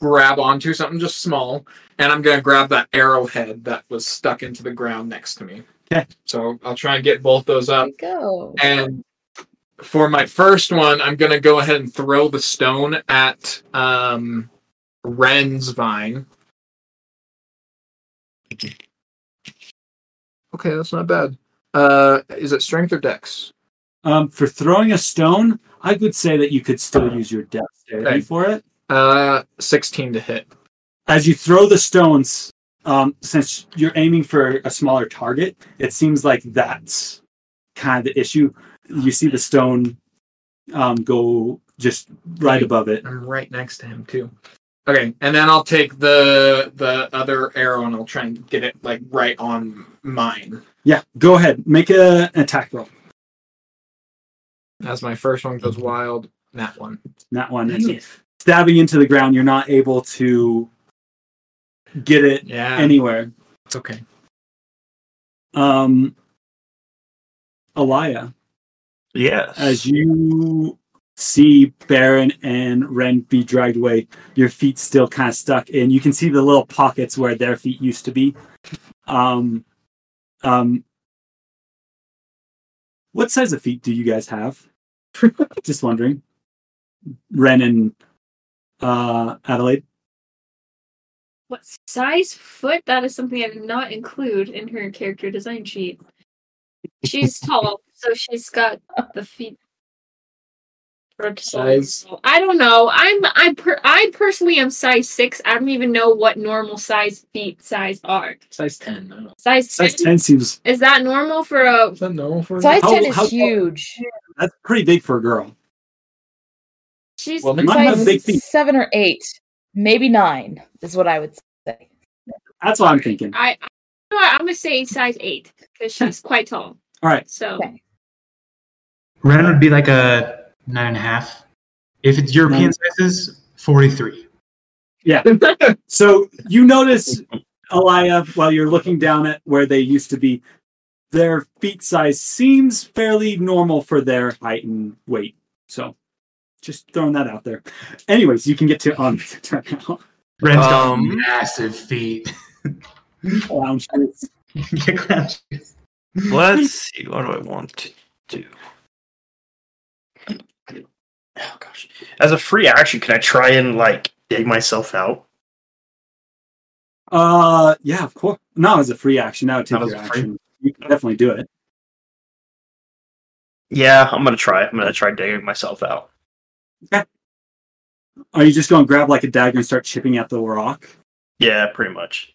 grab onto something just small, and I'm gonna grab that arrowhead that was stuck into the ground next to me. Okay. So I'll try and get both those up. Go. And for my first one, I'm gonna go ahead and throw the stone at um Ren's vine. Okay, that's not bad. Uh is it strength or dex? Um for throwing a stone, I would say that you could still use your dex Okay. for it. Uh, 16 to hit. as you throw the stones, um, since you're aiming for a smaller target, it seems like that's kind of the issue. You see the stone um, go just right above it. I'm right next to him too. Okay, and then I'll take the the other arrow and I'll try and get it like right on mine. Yeah, go ahead. Make a, an attack roll. As my first one goes wild, that one. That one. It's stabbing into the ground. You're not able to get it Yeah. anywhere. It's okay. Um, Alia, Yes. as you see Barren and Ren be dragged away, your feet still kind of stuck in. You can see the little pockets where their feet used to be. Um, um, what size of feet do you guys have? Just wondering. Ren and uh, Adelaide. What size foot? That is something I did not include in her character design sheet. She's tall, so she's got the feet. for. Size. I don't know. I'm I per, I personally am size six. I don't even know what normal size feet size are. Size ten. I don't know. Size Size 10? 10 seems Is that normal for a? Is that normal for Size How- 10 is how- huge. that's pretty big for a girl. She's Well, You might have Size big feet. seven or eight, maybe nine is what I would say. That's what I'm thinking. I. I you know what, I'm gonna say size eight because she's quite tall. All right. So Okay. Ren would be like a nine and a half. If it's European Nine. sizes, forty-three. Yeah. so you notice, Alia, while you're looking down at where they used to be, their feet size seems fairly normal for their height and weight. So just throwing that out there. Anyways, you can get to on turn now. Ren's got Um, massive feet. Lounge shoes. Get ground shoes. Let's see. What do I want to do? Oh gosh. As a free action, can I try and like dig myself out? Uh, yeah, of course. Not as a free action. Now take Not your as a free- action. You can definitely do it. Yeah, I'm gonna try. I'm gonna try digging myself out. Are you just going to grab like a dagger and start chipping at the rock? Yeah, pretty much.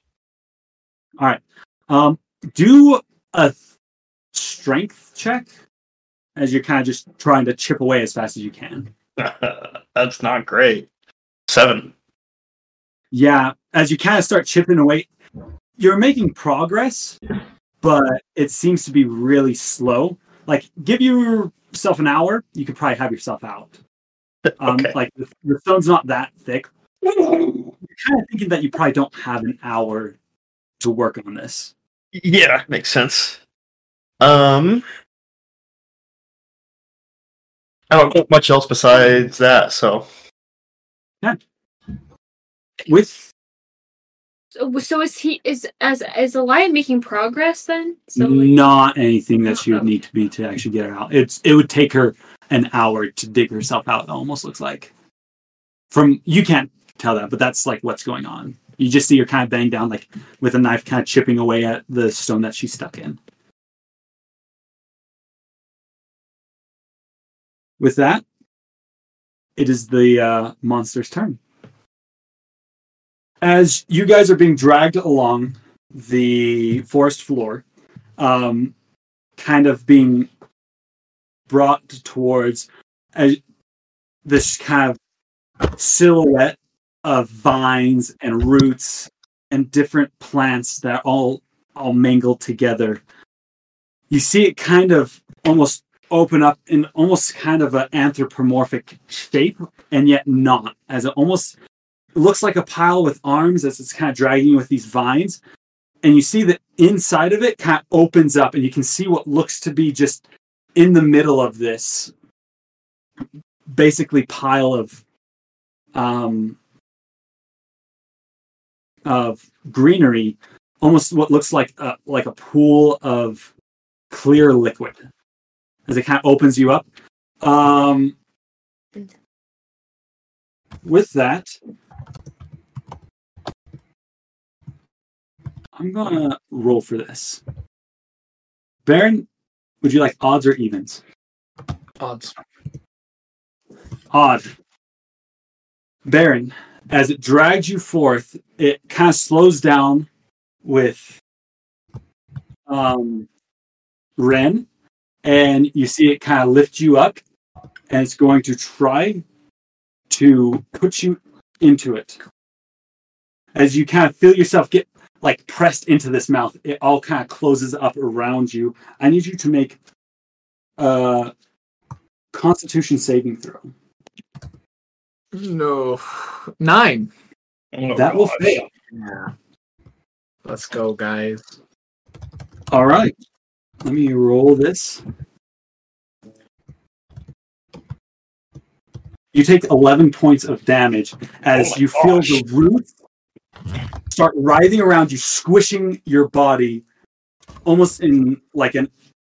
All right. Um, do a th- strength check as you're kind of just trying to chip away as fast as you can. That's not great. Seven. Yeah, as you kind of start chipping away, you're making progress, but it seems to be really slow. Like, give yourself an hour, you could probably have yourself out. Um, Okay. Like, the, the stone's not that thick. You're kind of thinking that you probably don't have an hour to work on this. Yeah, makes sense. Um, I don't know much else besides that. So yeah. With so, so is he is as is the lion making progress then? So like, not anything that she would need to be to actually get her out. It's it would take her an hour to dig herself out. It almost looks like from you can't tell that, but that's like what's going on. You just see her kind of bang down like with a knife, kind of chipping away at the stone that she's stuck in. With that, it is the uh, monster's turn. As you guys are being dragged along the forest floor, um, kind of being brought towards a, this kind of silhouette of vines and roots and different plants that all all mingled together. You see it kind of almost open up in almost kind of an anthropomorphic shape, and yet not, as it almost looks like a pile with arms as it's kind of dragging with these vines. And you see the inside of it kind of opens up, and you can see what looks to be just in the middle of this basically pile of um of greenery almost what looks like a like a pool of clear liquid as it kind of opens you up. Um with that i'm gonna roll for this. Barren would you like odds or evens Odds. odd. Barren, as it drags you forth, it kind of slows down with um, Ren, and you see it kind of lift you up, and it's going to try to put you into it. As you kind of feel yourself get like pressed into this mouth, it all kind of closes up around you. I need you to make a Constitution saving throw. No, nine. Oh, that will fail. Yeah. Let's go, guys. All right. Let me roll this. You take 11 points of damage as Oh my you feel the roots start writhing around you, squishing your body almost in like an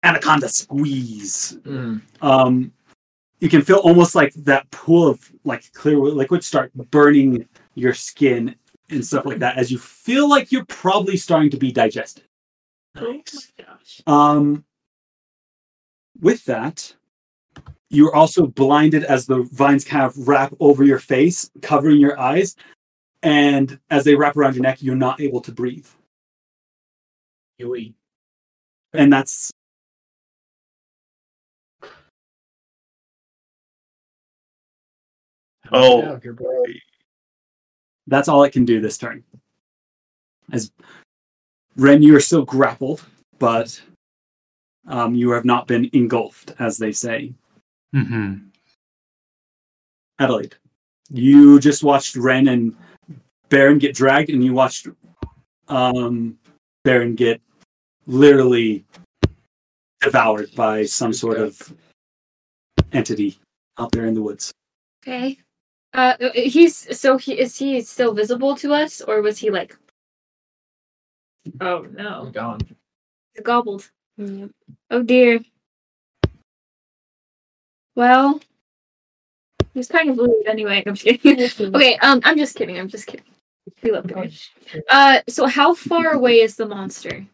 anaconda squeeze. Mm. Um, you can feel almost like that pool of like clear liquid start burning your skin and stuff like that as you feel like you're probably starting to be digested. Nice. Oh my gosh. Um, with that, you're also blinded as the vines kind of wrap over your face, covering your eyes. And as they wrap around your neck, you're not able to breathe. Yui. And that's Oh, Yeah, your boy. that's all it can do this turn. As Ren, you are still grappled, but um, you have not been engulfed, as they say. Mm-hmm. Adelaide, you just watched Ren and Barren get dragged, and you watched um, Barren get literally devoured by some sort of entity out there in the woods. Okay. Uh, he's so he is he still visible to us, or was he like? Oh no, Gone. gobbled. Oh dear. Well, he's kind of rude anyway. I'm just kidding. okay, um, I'm just kidding. I'm just kidding. We love Barren. Uh, so how far away is the monster?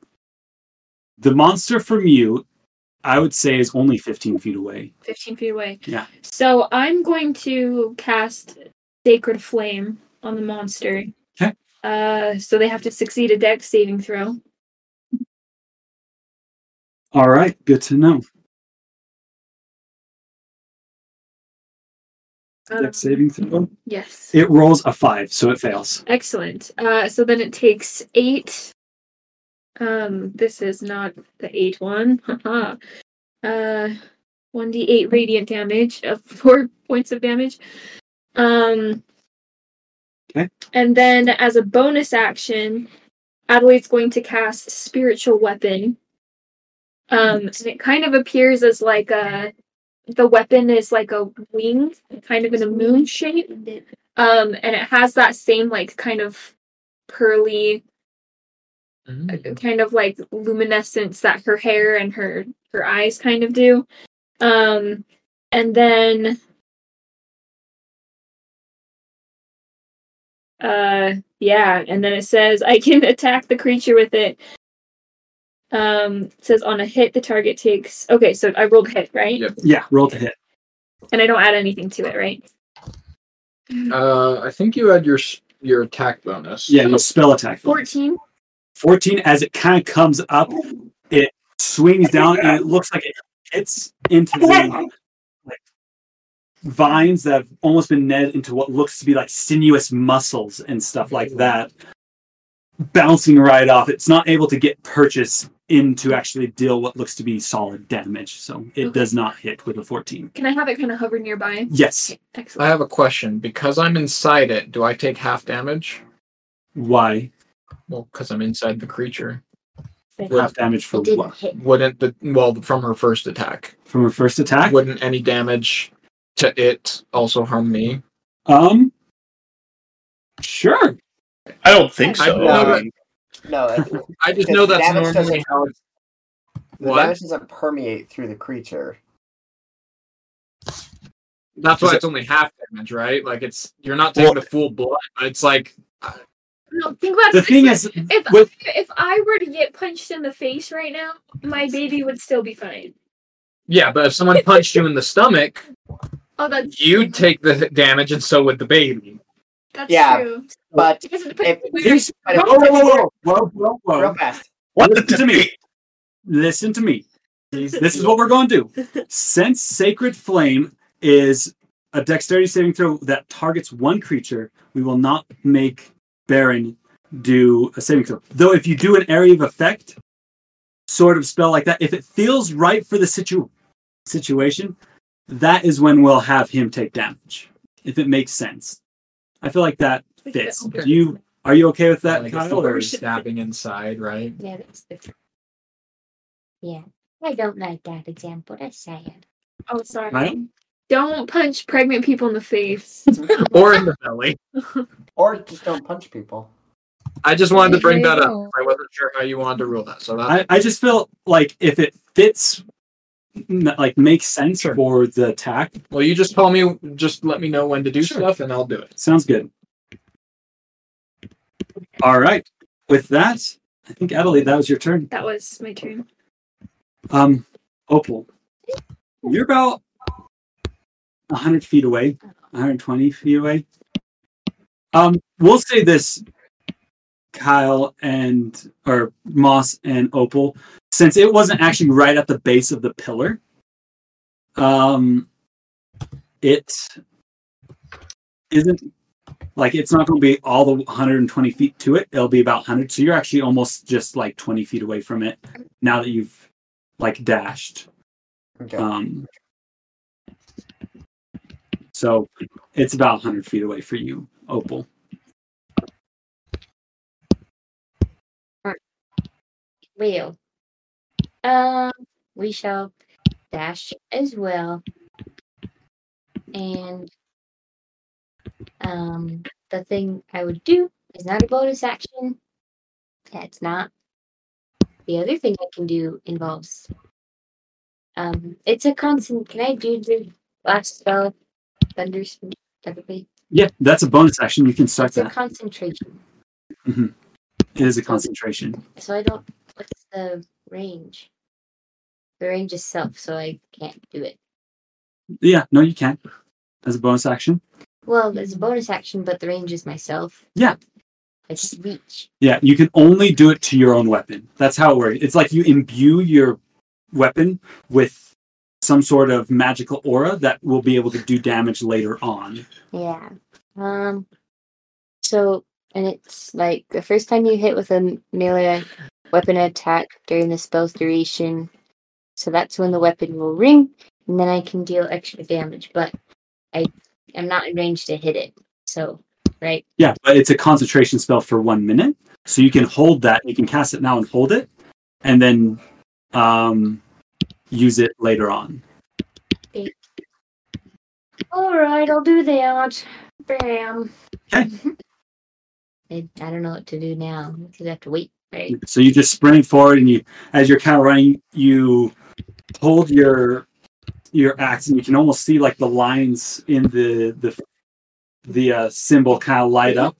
The monster from you, I would say, is only 15 feet away. 15 feet away. Yeah. So I'm going to cast Sacred Flame on the monster. Okay. Uh, so they have to succeed a dex saving throw. All right, good to know. Um, saving throw. Yes. It rolls a five, so it fails. Excellent. Uh, so then it takes eight. Um, this is not the eight one. Haha. uh, one d eight radiant damage of four points of damage. Um. Okay. And then, as a bonus action, Adelaide's going to cast Spiritual Weapon. Um, and it kind of appears as like a. The weapon is like a wing, kind of in a moon shape. Um, and it has that same like kind of pearly, Mm. kind of like luminescence that her hair and her her eyes kind of do. Um, and then, uh, yeah, and then it says I can attack the creature with it. Um, says on a hit, the target takes. Okay, so I rolled a hit, right? Yep. Yeah, roll to hit. And I don't add anything to it, right? Uh, I think you had your your attack bonus. Yeah, your spell attack. 14. 14 as it kind of comes up it swings down and it looks like it hits into the like, vines that have almost been netted into what looks to be like sinuous muscles and stuff like that bouncing right off it's not able to get purchase in to actually deal what looks to be solid damage so it Okay. does not hit with a 14 Can I have it kind of hover nearby? yes Okay, I have a question. Because I'm inside it, do I take half damage? why Well, because I'm inside the creature. half damage for what hit. Wouldn't the well from her first attack? from her first attack Wouldn't any damage to it also harm me? um sure I don't think so. know that- Um, No, it, I just know that's normally how. It's, the what? damage doesn't permeate through the creature. That's why it- it's only half damage, right? Like it's you're not taking Well- the full blood. It's like No, think about the it. thing It's is like, if with if I were to get punched in the face right now, my baby would still be fine. yeah, but if someone punched you in the stomach, Oh, that's you'd take the damage, and so would the baby. that's Yeah. true. But Because it depends if- where- But if- whoa, whoa, whoa, whoa, whoa, whoa. real fast. what Listen to me. Listen to me. This is what we're going to do. Since Sacred Flame is a dexterity saving throw that targets one creature, we will not make Barren do a saving throw. Though if you do an area of effect sort of spell like that, if it feels right for the situ- situation, that is when we'll have him take damage. If it makes sense. I feel like that fits. Do you are you okay with that, like if Kyle? we're Or stabbing inside, right? Yeah, that's different. Yeah. I don't like that example. That's sad. Oh, sorry. Kyle? Don't punch pregnant people in the face. Or in the belly. Or just don't punch people. I just wanted to bring that up. I wasn't sure how you wanted to rule that. So that I, I just felt like if it fits like makes sense Sure. for the attack, well, you just tell me, just let me know when to do stuff, and I'll do it. sounds good. All right. With that, I think Adelaide, that was your turn. that was my turn. Um, Opal, you're about 100 feet away, 120 feet away. Um, we'll say this, Kyle and or Moss and Opal, since it wasn't actually right at the base of the pillar. Um, it isn't like it's not going to be all the 120 feet to it. It'll be about 100. So you're actually almost just like 20 feet away from it now that you've like dashed. Okay. Um, so it's about 100 feet away for you, Opal. Well, um, we shall dash as well. And um, the thing I would do is not a bonus action. That's not. The other thing I can do involves. Um, it's a constant. Can I do the last spell, thunder? Yeah, that's a bonus action. You can start It's a that. concentration. It is a concentration. So I don't. What's the range? The range itself, so I can't do it. Yeah, no, you can. As a bonus action. Well, it's a bonus action, but the range is myself. Yeah. I just reach. Yeah, you can only do it to your own weapon. That's how it works. It's like you imbue your weapon with some sort of magical aura that will be able to do damage later on. Yeah. Um. So, and it's like the first time you hit with a melee weapon attack during the spell's duration. So that's when the weapon will ring, and then I can deal extra damage. But I am not in range to hit it. So, right? Yeah, but it's a concentration spell for one minute. So you can hold that. You can cast it now and hold it, and then um, use it later on. All right, I'll do that. Bam. Okay. I, I don't know what to do now. Because I have to wait, right? So you just sprint forward, and you, as you're kind of running, you hold your your axe, and you can almost see like the lines in the the the uh, symbol kind of light up,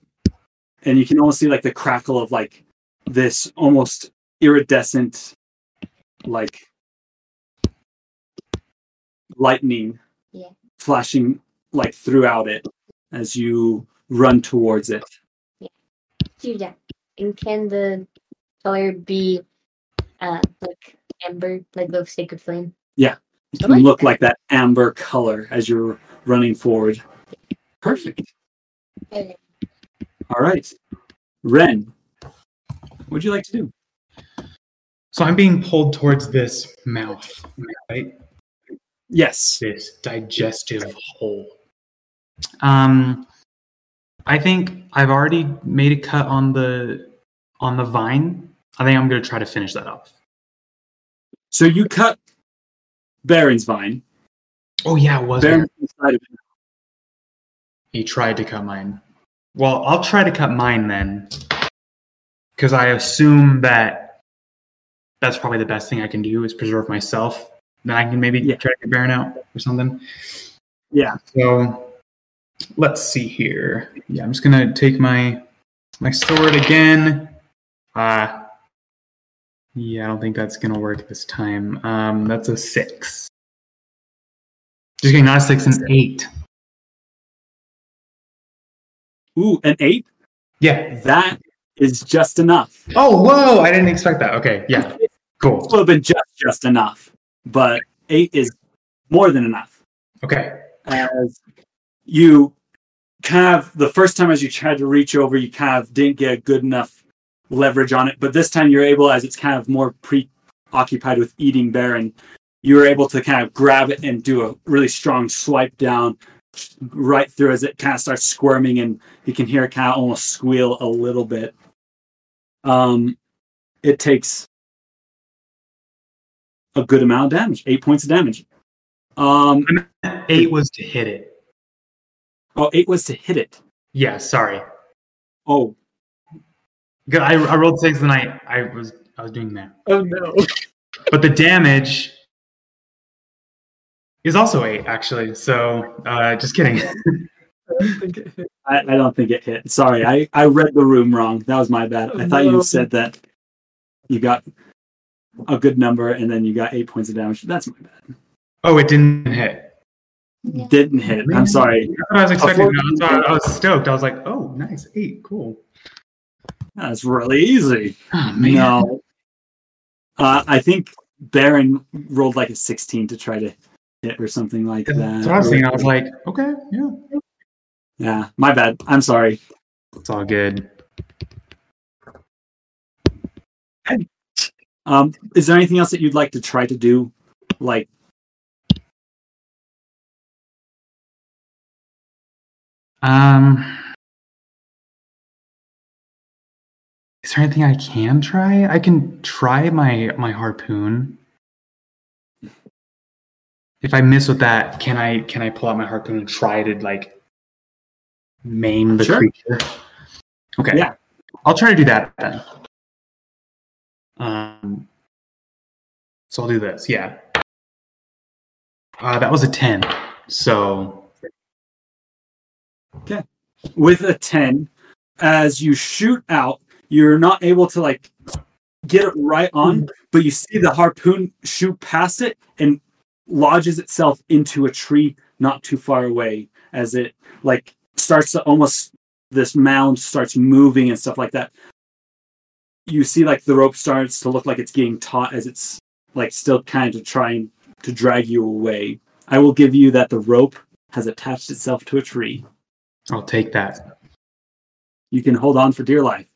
and you can almost see like the crackle of like this almost iridescent, like lightning Yeah. flashing like throughout it as you run towards it. Do that. And can the color be uh like amber, like the sacred flame? Yeah, you I can like look that. like that amber color as you're running forward. Perfect. All right, Ren, what'd you like to do? So I'm being pulled towards this mouth, right? Yes. This digestive hole. Um, I think I've already made a cut on the on the vine. I think I'm gonna try to finish that off. So you cut Barren's vine. Oh yeah, it was Barren's inside of it. He tried to cut mine. Well, I'll try to cut mine then, because I assume that that's probably the best thing I can do is preserve myself. Then I can maybe Yeah. try to get Barren out or something. Yeah. So let's see here. Yeah, I'm just gonna take my my sword again. Uh yeah, I don't think that's gonna work this time. Um that's a six. Just getting not a six, an eight. Ooh, an eight. Yeah. That is just enough. Oh whoa, I didn't expect that. Okay, yeah. Cool. Would have been just just enough, but eight is more than enough. Okay. as you kind of the first time as you tried to reach over, you kind of didn't get good enough leverage on it, but this time you're able, as it's kind of more preoccupied with eating Barren, you were able to kind of grab it and do a really strong swipe down right through as it kind of starts squirming, and you can hear it kind of almost squeal a little bit. Um, it takes a good amount of damage, eight points of damage. Um, Eight was to hit it. oh, eight was to hit it. Yeah, sorry. Oh, I, I rolled six and I, I was I was doing that. Oh no. But the damage is also eight, actually. So uh, just kidding. I, I don't think it hit. Sorry, I, I read the room wrong. That was my bad. I thought No. you said that you got a good number and then you got eight points of damage. That's my bad. oh, it didn't hit. Didn't hit. I'm sorry. I was expecting. Unfortunately, That's I was stoked. I was like, oh, nice, eight, cool. That's really easy. Oh, man. No. Uh, I think Barren rolled like a 16 to try to hit or something like that. That's what I was thinking. I was like, okay, yeah, yeah, my bad. I'm sorry. it's all good. Um, is there anything else that you'd like to try to do? Like, Um, is there anything I can try? I can try my my harpoon. If I miss with that, can I can I pull out my harpoon and try to like maim the Sure. creature? Okay. Yeah. I'll try to do that then. Um. So I'll do this. Yeah. Uh, that was a ten. So Okay. with a 10 as you shoot out you're not able to like get it right on hmm. but you see the harpoon shoot past it and lodges itself into a tree not too far away as it like starts to almost this mound starts moving and stuff like that you see like the rope starts to look like it's getting taut as it's like still kind of trying to drag you away i will give you that the rope has attached itself to a tree I'll take that. you can hold on for dear life.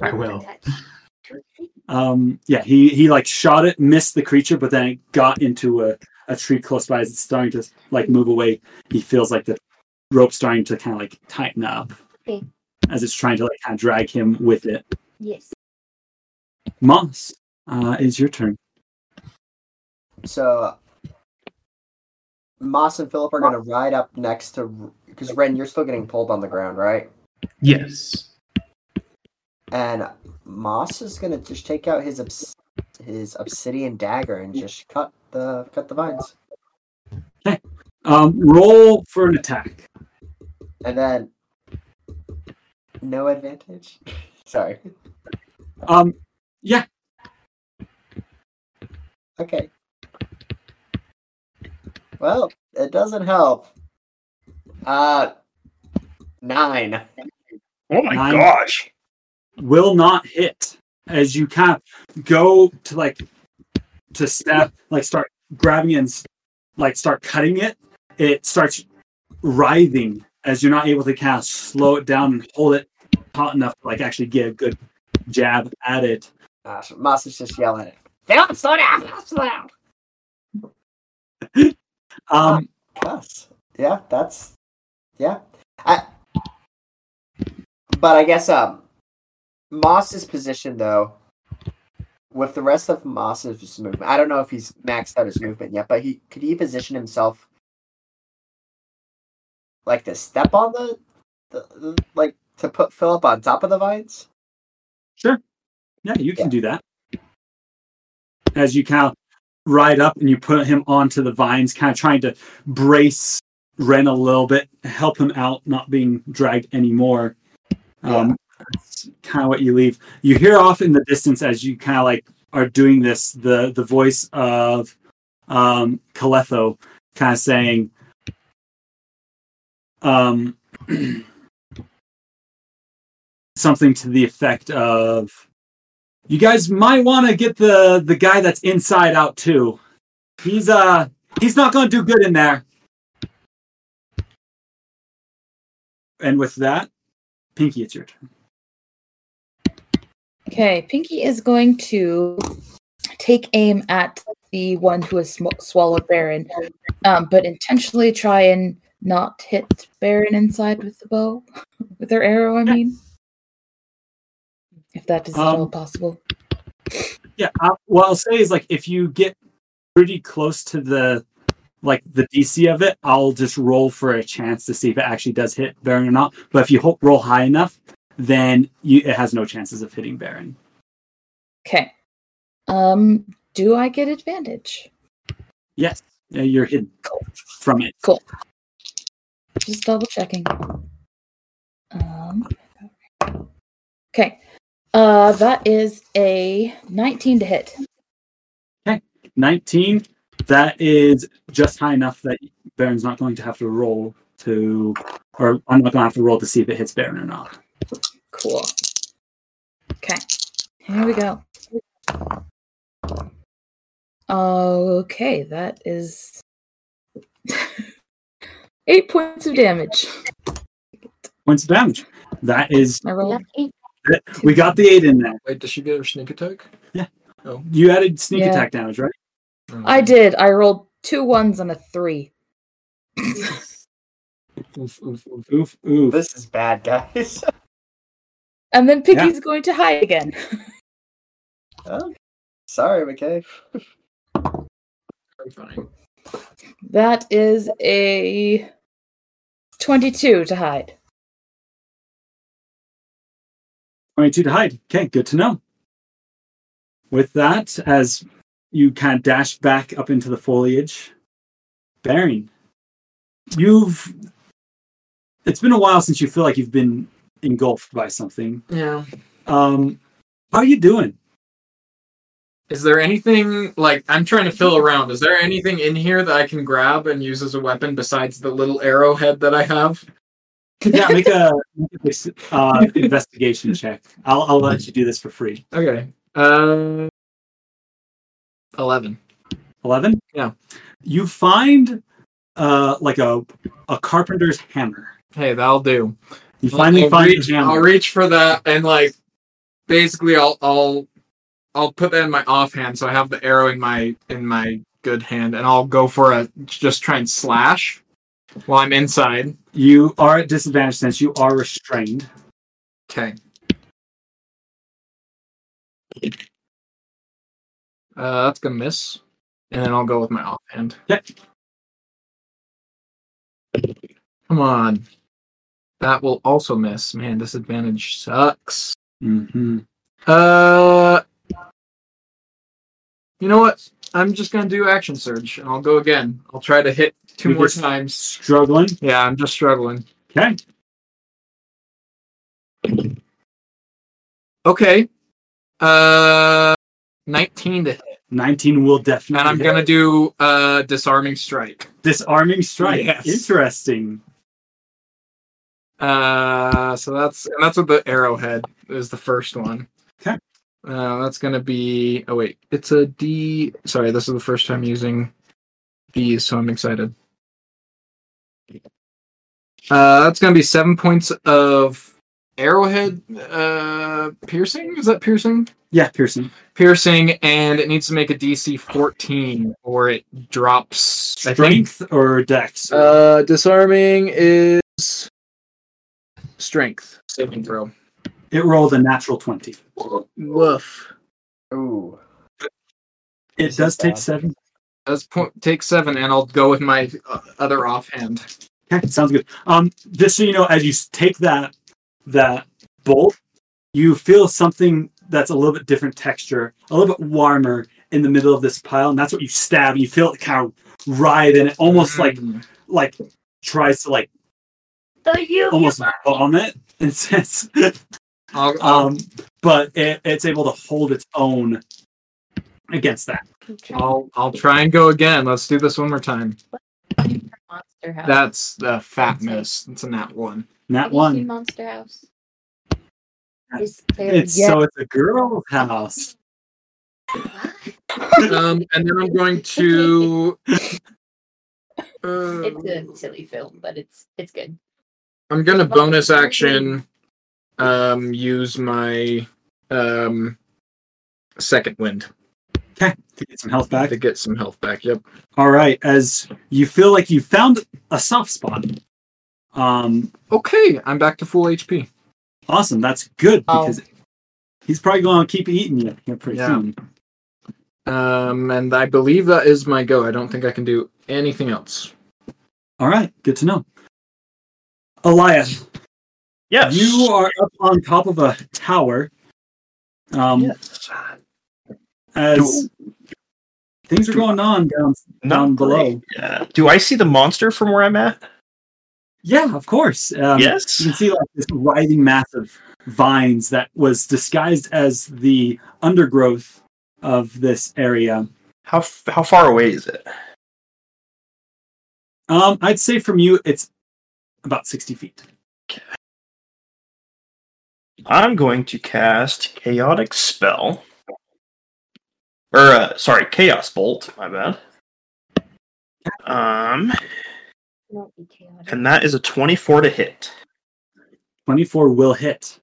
I will. Um, yeah, he he like shot it, missed the creature, but then it got into a, a tree close by as it's starting to like move away. He feels like the rope starting to kind of like tighten up Okay. as it's trying to like kind of drag him with it. Yes. Moss, uh, is your turn. So Moss and Philip are gonna ride up next to because Ren, you're still getting pulled on the ground, right? Yes. And Moss is gonna just take out his obs- his obsidian dagger and just cut the cut the vines, Um, roll for an attack. and then no advantage. Sorry. Um, yeah, Okay. Well, it doesn't help. Uh, nine. Oh my Nine. gosh. Will not hit as you kind of go to like to step like start grabbing it and like start cutting it it starts writhing as you're not able to kind of slow it down and hold it hot enough to like actually get a good jab at it Gosh, Moss is just yelling at it. Philip, slow down! Slow down! um Yes. Yeah, that's yeah. I but I guess um Moss's position though with the rest of Moss's movement. I don't know if he's maxed out his movement yet, but he could he position himself like to step on the, the, the like to put Philip on top of the vines? sure. Yeah you can do that. As you kind of ride up and you put him onto the vines kind of trying to brace ren a little bit help him out not being dragged anymore. Um that's kind of what you leave you hear off in the distance as you kind of like are doing this the the voice of um kind of saying um something to the effect of you guys might want to get the the guy that's inside out too he's uh He's not going to do good in there. And with that, Pinky, it's your turn. Okay, Pinky is going to take aim at the one who has swallowed Barren, um, but intentionally try and not hit Barren inside with the bow, with her arrow. I mean, if that is at all Um, possible. Yeah, uh, what I'll say is like if you get pretty close to the like the DC of it, I'll just roll for a chance to see if it actually does hit Barren or not. But if you ho- roll high enough, then you, it has no chances of hitting Barren. Okay. Um, do I get advantage? Yes, yeah, you're hidden from it. Cool. Just double checking. Um, okay. Uh, that is a 19 to hit. Okay, 19. That is just high enough that Barren's not going to have to roll to, or I'm not going to have to roll to see if it hits Barren or not. Cool. Okay. Here we go. Okay, that is eight points of damage. Points of damage. That is. I rolled We got the eight in there. Wait, does she get her sneak attack? Yeah. Oh. You added sneak Yeah. attack damage, right? Mm. I did. I rolled two ones and a three. Oof, oof, oof, oof, oof. This is bad, guys. And then Piggy's going to hide again. oh, sorry, McKay. I'm. That is a 22 to hide. 22 to hide. Okay, good to know. With that, as you kind of dash back up into the foliage, Barren, you've. It's been a while since you feel like you've been engulfed by something. Yeah. Um, how are you doing? Is there anything like I'm trying to fill around? Is there anything in here that I can grab and use as a weapon besides the little arrowhead that I have? Yeah, make a, uh, investigation check. I'll, I'll let you do this for free. Okay. Uh, eleven. 11? Yeah. You find uh, like a, a carpenter's hammer. Hey, that'll do. You finally I'll find reach. I'll reach for that and like basically I'll I'll I'll put that in my offhand so I have the arrow in my in my good hand and I'll go for a just try and slash while I'm inside. You are at disadvantage since you are restrained. Okay. Uh, that's gonna miss, and then I'll go with my offhand. Yeah. Come on. That will also miss. Man, disadvantage sucks. Mm-hmm. Uh, you know what? I'm just gonna do action surge, and I'll go again. I'll try to hit 2 You're more times. Struggling. Yeah, I'm just struggling. Okay. Okay. Uh, 19 to hit, 19 will definitely. and I'm hit. gonna do uh disarming strike. Disarming strike. Yes. Interesting. Uh, so that's and that's with the arrowhead is the first one. Okay. Uh, that's gonna be. Oh wait, it's a D. Sorry, this is the first time using these, so I'm excited. Uh, that's gonna be seven points of arrowhead uh piercing. Is that piercing? Yeah, piercing. Piercing, and it needs to make a DC 14 or it drops. Strength or dex? Uh, disarming is strength saving throw. it rolled a natural 20. Woof. Ooh. It does take bad. seven. Let's po- take seven, and I'll go with my uh, other offhand. Okay, sounds good. Um, just so you know, as you take that that bolt, you feel something that's a little bit different texture, a little bit warmer in the middle of this pile, and that's what you stab. And you feel it kind of writhe, and it almost like Mm. like tries to like The you almost vomit. In sense, I'll, I'll, um, but it, it's able to hold its own against that. I'll I'll try and go again. Let's do this one more time. Monster House. That's the fat miss. It's a nat one. That Have you seen one. Monster House. It's clearly It's so it's a girl house. Um, and then I'm going to Uh, It's a silly film, but it's it's good. I'm gonna bonus action um use my um second wind Okay, to get some health back. to get some health back. Yep. All right, as you feel like you found a soft spot. Um, Okay, I'm back to full HP. awesome. That's good Oh. because he's probably going to keep eating you here pretty Yeah. soon. Um, and I believe that is my go. I don't think I can do anything else. All right, good to know. Elias, Yes. you are up on top of a tower. Um, Yes. as things are going on down down below. great. Yeah. Do I see the monster from where I'm at? Yeah, of course. Um, Yes. You can see like this writhing mass of vines that was disguised as the undergrowth of this area. How f- how far away is it? Um, I'd say from you, it's about sixty feet. I'm going to cast chaotic spell. Or uh, sorry, chaos bolt. My bad. Um, Not be chaotic. and that is a 24 to hit. Twenty-four will hit.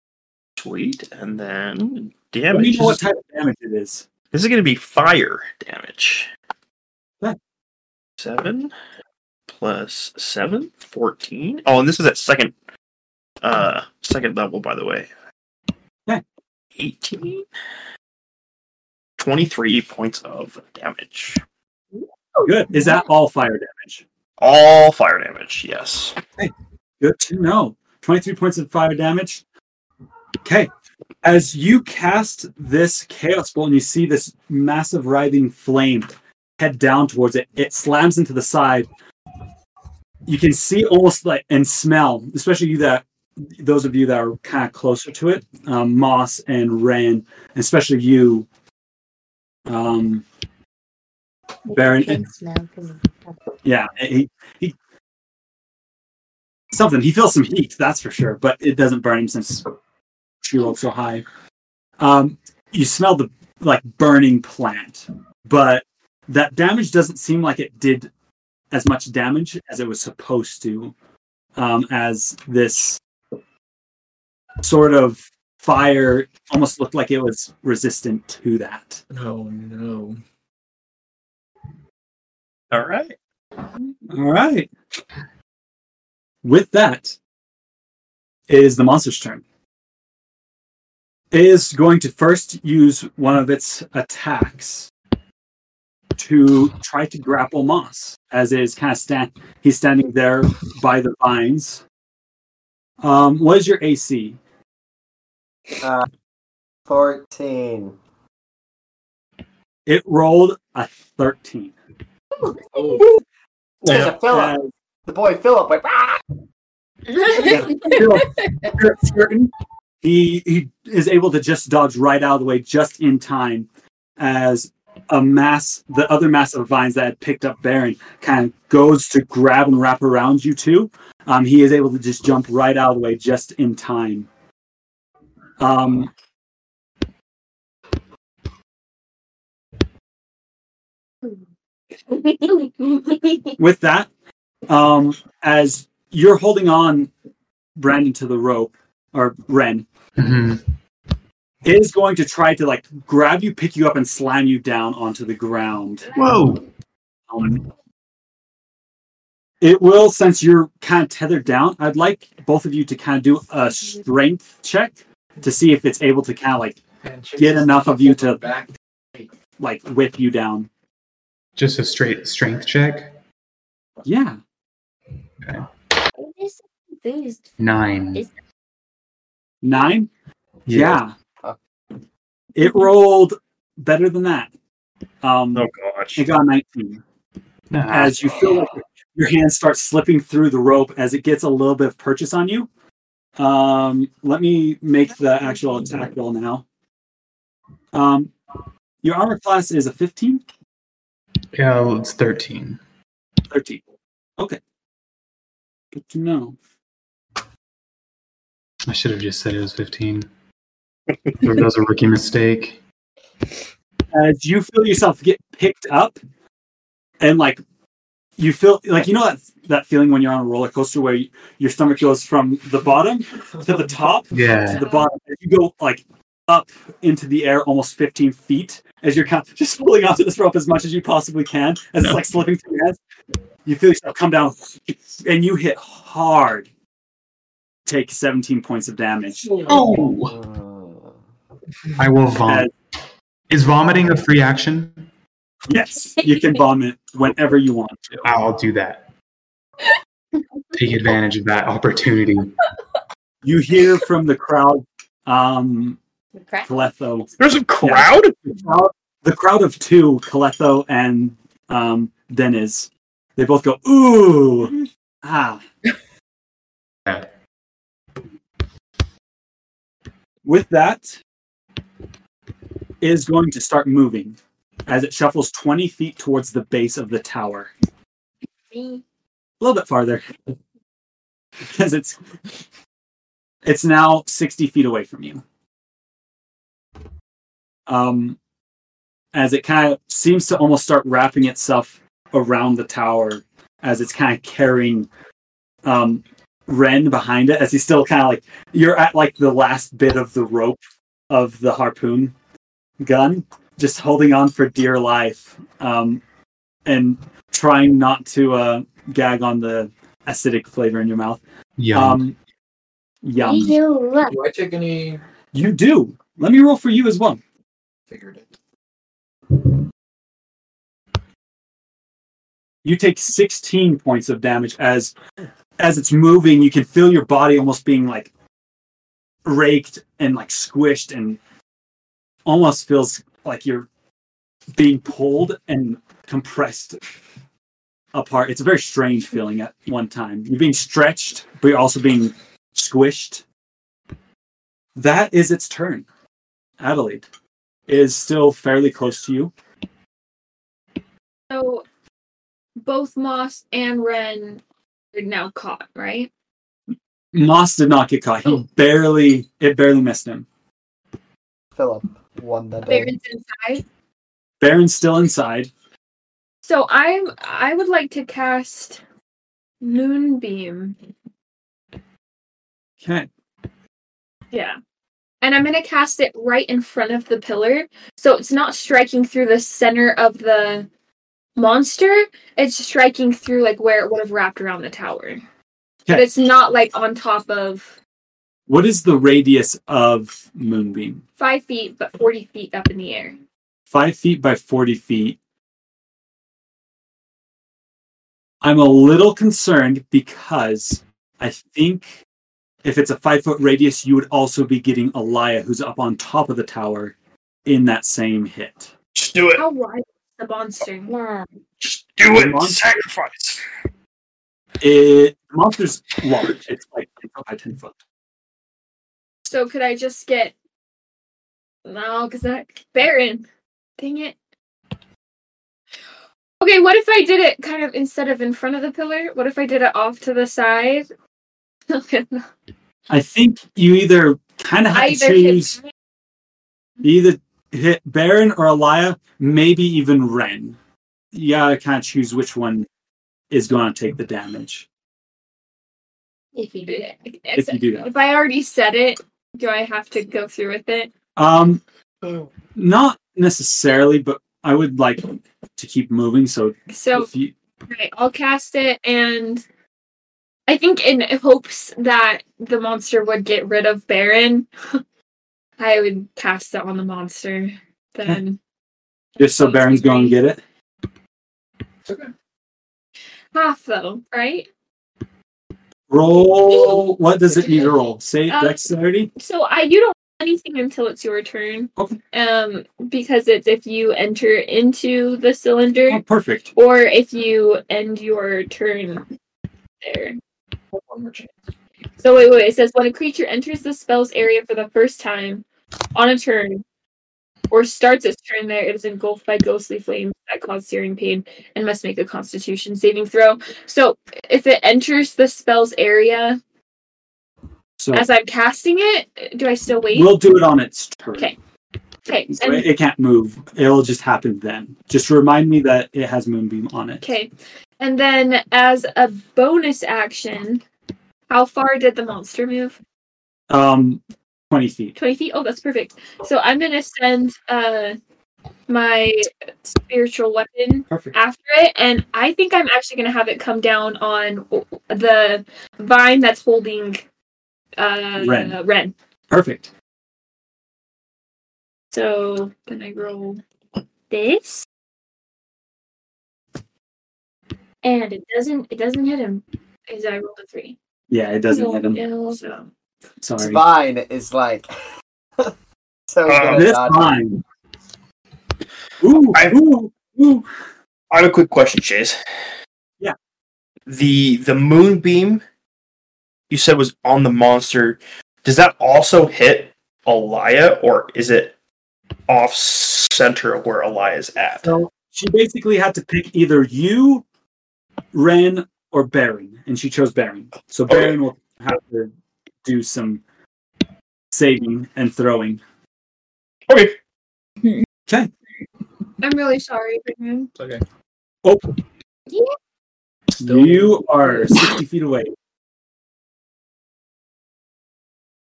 Sweet. And then Let me damage. know what type of damage it is. This is going to be fire damage. Okay. 7 plus 14. Oh, and this is at second uh second level by the way. Okay. 18 23 points of damage. Good. Is that all fire damage? All fire damage, yes. Good to know. 23 points of fire damage. Okay. As you cast this chaos bolt and you see this massive writhing flame head down towards it, it slams into the side. You can see almost like and smell, especially you that those of you that are kind of closer to it, um, Moss and Ren, especially you, um, Barren. 'cause Yeah, he, he something. He feels some heat, that's for sure, but it doesn't burn him since she rolled so high. Um, you smell the like burning plant, but that damage doesn't seem like it did as much damage as it was supposed to. Um, as this sort of fire almost looked like it was resistant to that. Oh no. All right. All right. With that, it is the monster's turn. It is going to first use one of its attacks to try to grapple Moss, as it is kind of stand. He's standing there by the vines. Um, what is your AC? Uh, 14. It rolled a thirteen. There's a Philip. Uh, The boy Philip went, "Ah!" Philip, certain he he is able to just dodge right out of the way just in time as a mass the other mass of vines that had picked up Barren kind of goes to grab and wrap around you two. Um, he is able to just jump right out of the way just in time. Um, with that, um, as you're holding on Brandon to the rope, or Ren, Mhm. It is going to try to like grab you, pick you up, and slam you down onto the ground. Whoa. Um, it will, since you're kind of tethered down. I'd like both of you to kind of do a strength check to see if it's able to kind of like get enough of you to back. like whip you down. Just a straight strength check. Yeah. This boost. Nine. Is- Nine? Yeah. Yeah. It rolled better than that. Um, Oh gosh. it got 19. Nah. As you feel like your hands start slipping through the rope as it gets a little bit of purchase on you. Um, let me make the actual attack roll now. Um, your armor class is a 15, Yeah, well, it's 13. 13. Okay. Good to know. I should have just said it was 15. That was a rookie mistake. as you feel yourself get picked up and like you feel like you know that that feeling when you're on a roller coaster where you, your stomach goes from the bottom to the top Yeah. to the bottom. As you go like up into the air almost 15 feet as you're kind of just pulling onto this rope as much as you possibly can as it's like slipping through your hands. You feel yourself come down and you hit hard. Take 17 points of damage. Oh. Uh, I will vomit. Is vomiting a free action? Yes, you can vomit whenever you want to. I'll do that. Take advantage of that opportunity. You hear from the crowd, um, Kaletho. There's a crowd? The crowd, the crowd of two, Kaletho and um, Deniz. They both go, ooh, ah. Yeah. With that, is going to start moving as it shuffles 20 feet towards the base of the tower. A little bit farther. because it's it's now 60 feet away from you. Um as it kind of seems to almost start wrapping itself around the tower as it's kind of carrying um Ren behind it as he's still kind of like you're at like the last bit of the rope of the harpoon gun, just holding on for dear life, um, and trying not to uh, gag on the acidic flavor in your mouth. Yum. Um, yum. Do I take any? You do. Let me roll for you as well. Figured it. You take 16 points of damage as as it's moving. You can feel your body almost being like raked and like squished and almost feels like you're being pulled and compressed apart. It's a very strange feeling at one time. You're being stretched, but you're also being squished. That is its turn. Adelaide is still fairly close to you. So both Moss and Ren are now caught, right? Moss did not get caught. He oh. barely it barely missed him. Philip won the day. Barren's inside. Barren's still inside. So I'm I would like to cast Moonbeam. Okay. Yeah. And I'm gonna cast it right in front of the pillar. So it's not striking through the center of the monster. It's striking through like where it would have wrapped around the tower. But it's not like on top of What is the radius of Moonbeam? five feet, but forty feet up in the air. Five feet by 40 feet. I'm a little concerned because I think if it's a five foot radius, you would also be getting Alia, who's up on top of the tower, in that same hit. Just do it. How wide is the monster? Just Do it. Monster- Sacrifice. It, the monster's large. It's like 10 foot by 10 foot. So could I just get no, because that Barren. Dang it. Okay, what if I did it kind of instead of in front of the pillar? What if I did it off to the side? I think you either kind of have to Either hit choose. Either hit Barren or Alia, maybe even Ren. You gotta kind of choose which one is going to take the damage. if you do it. If you do that. If I already said it, do I have to go through with it? Um, not necessarily, but I would like to keep moving. So, So if you, Right, I'll cast it, and I think in hopes that the monster would get rid of Barren, I would cast it on the monster. Then just so Barren's going to get it. Okay. Half though, right? Roll. What does it need to roll? Say Um, dexterity. So I you don't anything until it's your turn. Okay. Um, because it's if you enter into the cylinder, Oh, perfect. or if you end your turn there. One more chance. So wait, wait. It says when a creature enters the spell's area for the first time on a turn, or starts its turn there, it is engulfed by ghostly flames that cause searing pain and must make a Constitution saving throw. So if it enters the spell's area So as I'm casting it, do I still wait? we'll do it on its turn. Okay. Okay. So And, it, it can't move. It'll just happen then. Just remind me that it has Moonbeam on it. okay. And then as a bonus action, how far did the monster move? Um, twenty feet. 20 feet? Oh, that's perfect. So I'm going to send uh my spiritual weapon Perfect. after it and I think I'm actually going to have it come down on the vine that's holding uh Ren. Ren. Perfect. So then I roll this. And it doesn't it doesn't hit him. Is I rolled a three. Yeah, it doesn't hit him. So Sorry. Vine is like so Uh, good. at This dodging. line. Ooh, I- ooh, ooh. I have a quick question, Chase. Yeah. The the moonbeam you said was on the monster. Does that also hit Alia, or is it off center of where Alia's at? So she basically had to pick either you, Ren, or Barren, and she chose Barren. So Okay. Will have to do some saving and throwing. Okay. Okay. I'm really sorry, Brigham. It's okay. Oh, Still- you are sixty feet away.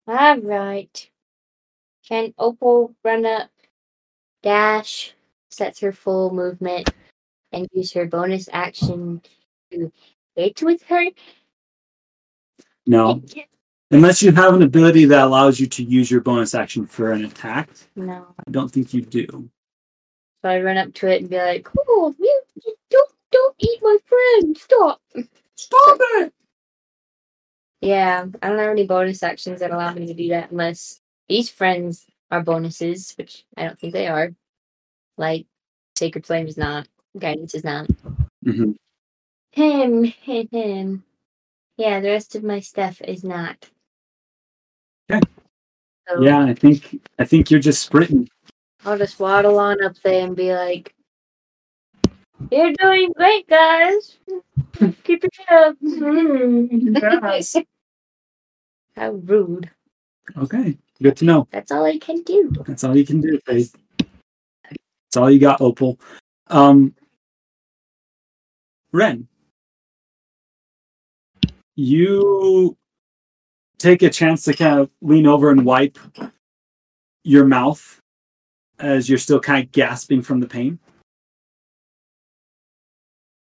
All right. Can Opal run up, dash, sets her full movement, and use her bonus action to hit with her? No, unless you have an ability that allows you to use your bonus action for an attack. No. I don't think you do. So I run up to it and be like, "Oh, you, you don't don't eat my friend! Stop! Stop it!" Yeah, I don't have any bonus actions that allow me to do that unless these friends are bonuses, which I don't think they are. Like Sacred Flame is not, Guidance is not. Mhm. Him, him, him. Yeah, the rest of my stuff is not. So Yeah, I think I think you're just sprinting. I'll just waddle on up there and be like, "You're doing great, guys. Keep it up." How rude. Okay, good to know. That's all I can do. That's all you can do, Faith. That's all you got, Opal. Um, Ren, you take a chance to kind of lean over and wipe your mouth as you're still kind of gasping from the pain.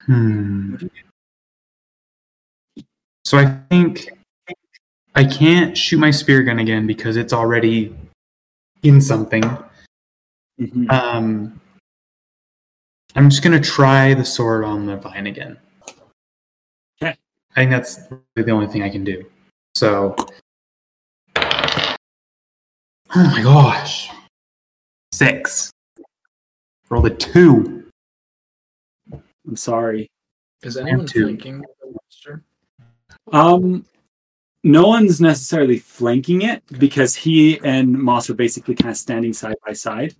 Hmm. So I think I can't shoot my spear gun again because it's already in something. Mhm. Um, I'm just gonna try the sword on the vine again. Okay. I think that's really the only thing I can do. So, oh my gosh, six. Roll a two. I'm sorry. Is anyone two. flanking the monster? Um, no one's necessarily flanking it because he and Moss are basically kind of standing side by side.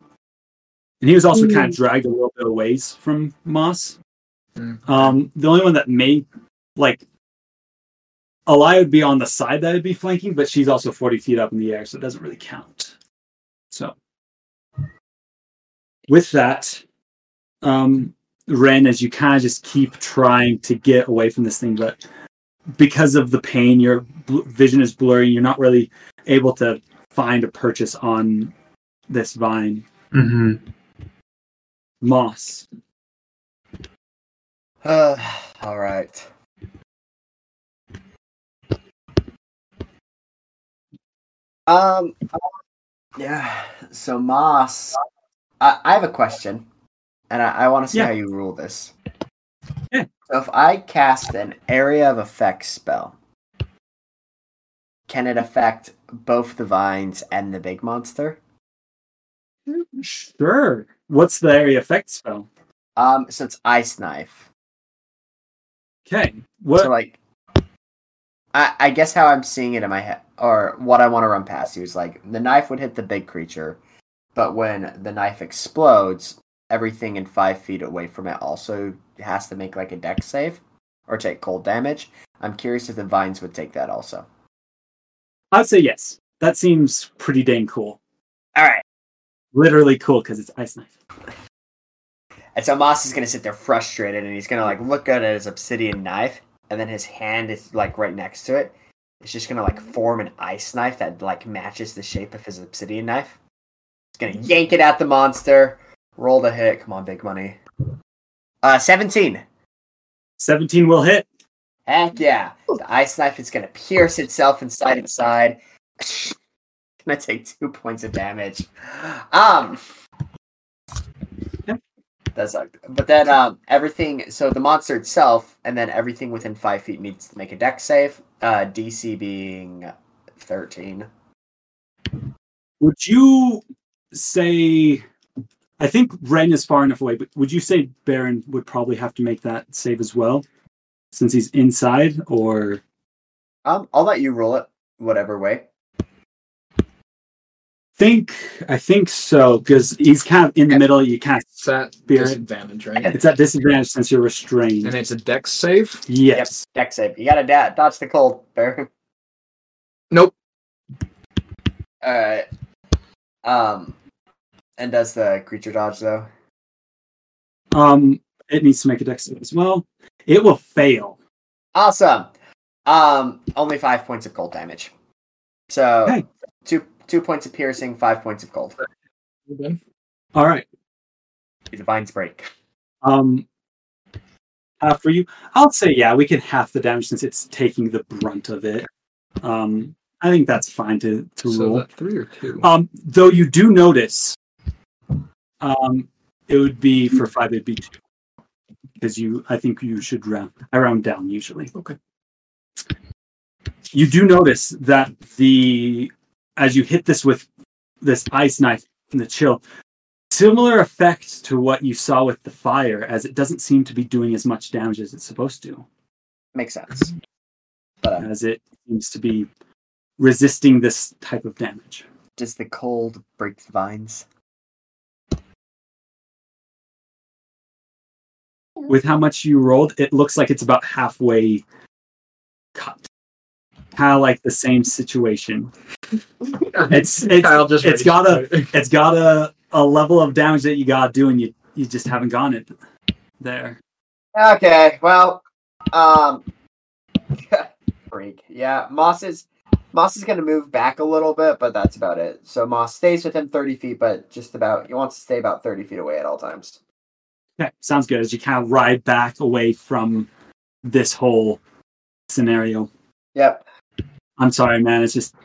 And he was also kind of dragged a little bit away from Moss. Mm. Um, the only one that may, like, Alia would be on the side that would be flanking, but she's also 40 feet up in the air, so it doesn't really count. So, with that, um, Ren, as you kind of just keep trying to get away from this thing, but because of the pain, your bl- vision is blurry. You're not really able to find a purchase on this vine. Mm-hmm. Moss. Uh, all right. Um. Yeah. So Moss, I, I have a question, and I, I want to see Yeah. how you rule this. Yeah. So if I cast an area of effect spell, can it affect both the vines and the big monster? Sure. What's the area effect spell? Um. So it's ice knife. Okay. What? So like, I I guess how I'm seeing it in my head, or what I want to run past you is like the knife would hit the big creature, but when the knife explodes, everything in five feet away from it also has to make like a dex save or take cold damage. I'm curious if the vines would take that also. I'd say yes. That seems pretty dang cool. All right. Literally cool because it's ice knife. And so Moss is gonna sit there frustrated, and he's gonna like look at his obsidian knife, and then his hand is like right next to it. It's just gonna like form an ice knife that like matches the shape of his obsidian knife. It's gonna yank it at the monster. Roll the hit. Come on, big money. Uh, seventeen. 17 will hit. Heck yeah. The ice knife is to pierce itself inside its side. Gonna take two points of damage. Um. That sucked. But then um, everything, so the monster itself, and then everything within five feet needs to make a dex save. Uh, DC being 13. Would you say? I think Ren is far enough away, but would you say Barren would probably have to make that save as well, since he's inside? Or Um, I'll let you roll it whatever way. Think I think so because he's kind of in the middle. You can't. It's at disadvantage, right? It's at disadvantage since you're restrained. And it's a dex save? Yes. Yep, dex save. You gotta da- dodge the cold, Barren. Nope. Alright. Um, and does the creature dodge though? Um, it needs to make a dex save as well. It will fail. Awesome. Um, only five points of cold damage. So Okay. two two points of piercing, five points of cold. All right. The vines break. Um, uh, for you, I'll say yeah. We can half the damage since it's taking the brunt of it. Um, I think that's fine to to So roll. that three or two? Um, though you do notice, um, it would be for five. It'd be two because you. I think you should round. I round down usually. Okay. You do notice that the as you hit this with this ice knife in the chill, similar effect to what you saw with the fire, as it doesn't seem to be doing as much damage as it's supposed to, Makes sense. But uh, as it seems to be resisting this type of damage. does the cold break the vines? with how much you rolled, it looks like it's about halfway cut. Kind of like the same situation. It's it's Kyle just it's raged got a quit. it's got a, a level of damage that you gotta do, and you you just haven't gotten it there. Okay, well, um, freak. Yeah, Moss is Moss is gonna move back a little bit, but that's about it. So Moss stays within thirty feet, but just about he wants to stay about thirty feet away at all times. Okay, sounds good. As you kind of ride back away from this whole scenario. Yep, I'm sorry, man. It's just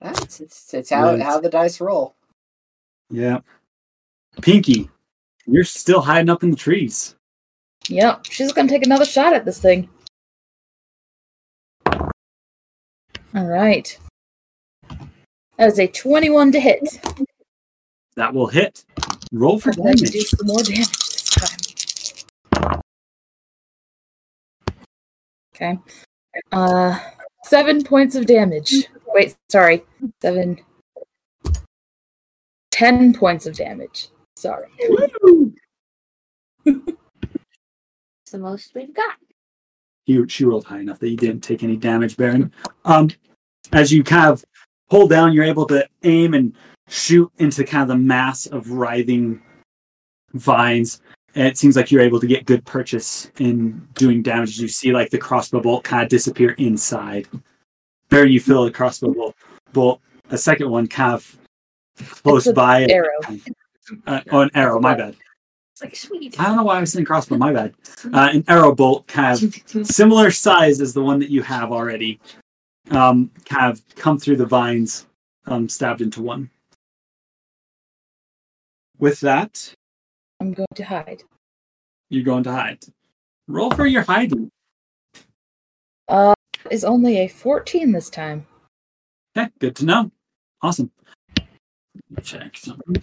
that's it's it's how Right. how the dice roll. yeah. Pinky, you're still hiding up in the trees. Yep, she's gonna take another shot at this thing. All right. That is a 21 to hit. That will hit. Roll for I'm damage. do some more damage this time. Okay. Uh, seven points of damage. Wait, sorry. Seven. Ten points of damage. Sorry. It's the most we've got. you she rolled high enough that you didn't take any damage, Barren. Um, as you kind of pull down, you're able to aim and shoot into kind of the mass of writhing vines. And it seems like you're able to get good purchase in doing damage. You see like the crossbow bolt kind of disappear inside. Barren, you feel the crossbow bolt, bolt a second one kind of close It's a by. arrow. Uh, oh, an arrow. My bad. It's like sweet. I don't know why I was saying crossbow. My bad. Uh, an arrow bolt, kind of similar size as the one that you have already, um, kind of come through the vines, um, stabbed into one. With that, I'm going to hide. you're going to hide. Roll for your hiding. Uh, is only a 14 this time. Okay, good to know. Awesome. Check something.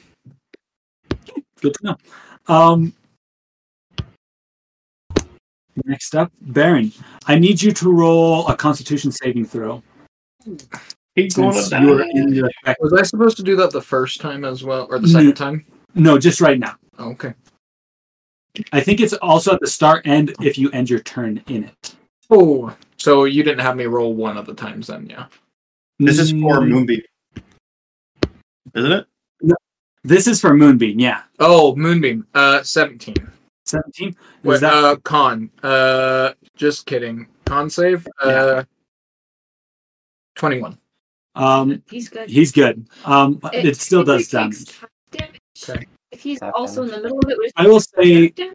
Good to know. Um, next up, Barren. I need you to roll a Constitution saving throw. He's going Since to you are die. in Was I supposed to do that the first time as well, or the No. second time? No, just right now. Okay. I think it's also at the start and if you end your turn in it. Oh, so you didn't have me roll one of the times then, yeah. This is for Mm, Moonbeam. Isn't it? This is for Moonbeam, yeah. Oh, Moonbeam. Uh, 17. 17? Is Wait, that- uh, con. Uh, just kidding. Con save. Uh, 21. Um, He's good. he's good. Um, It it, still does technically damage. damage. Okay. If he's also in the middle of it, which I will say, damage.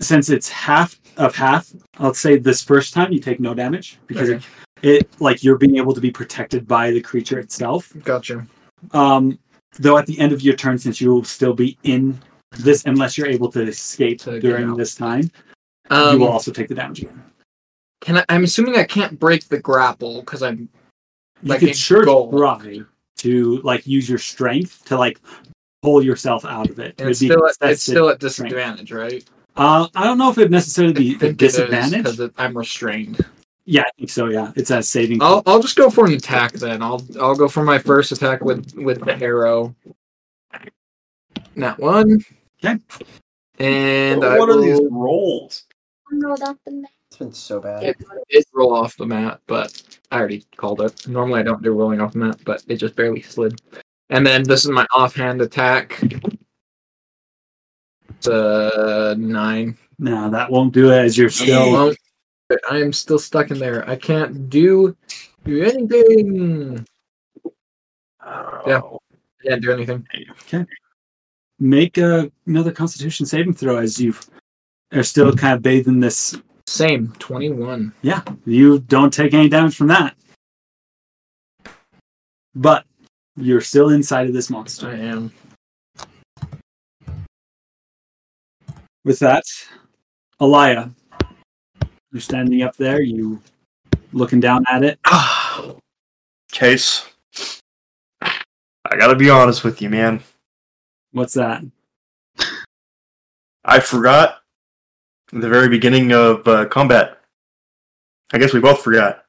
Since it's half of half, I'll say this first time you take no damage because Okay. it, it, like, you're being able to be protected by the creature itself. Gotcha. Um, though at the end of your turn, since you will still be in this, unless you're able to escape To during this time, you Um, will also take the damage again. can I, I'm assuming I can't break the grapple because I'm You like could a sure goal. try to like use your strength to like pull yourself out of it. And It it's still, at, it's still at strength. disadvantage, right? Uh, I don't know if it'd necessarily be a disadvantage. because I'm restrained. Yeah, I think so. Yeah, it's a saving. I'll I'll just go for an attack then. I'll I'll go for my first attack with with the arrow. Not one. Okay. And I what are these rolls? Rolled off the map. It's been so bad. It, it roll off the mat, but I already called it. Normally I don't do rolling off the mat, but it just barely slid. And then this is my offhand attack. It's a nine. No, that won't do it. As you're still. I am still stuck in there. I can't do do anything. Oh. Yeah. Can't do anything. Okay. Make a, another Constitution saving throw as you are still kind of bathed in this. Same. Twenty one. Yeah, you don't take any damage from that, but you're still inside of this monster. I am. With that, Alia, you're standing up there. You looking down at it. Case. I gotta be honest with you, man. What's that? I forgot the very beginning of uh, combat. I guess we both forgot.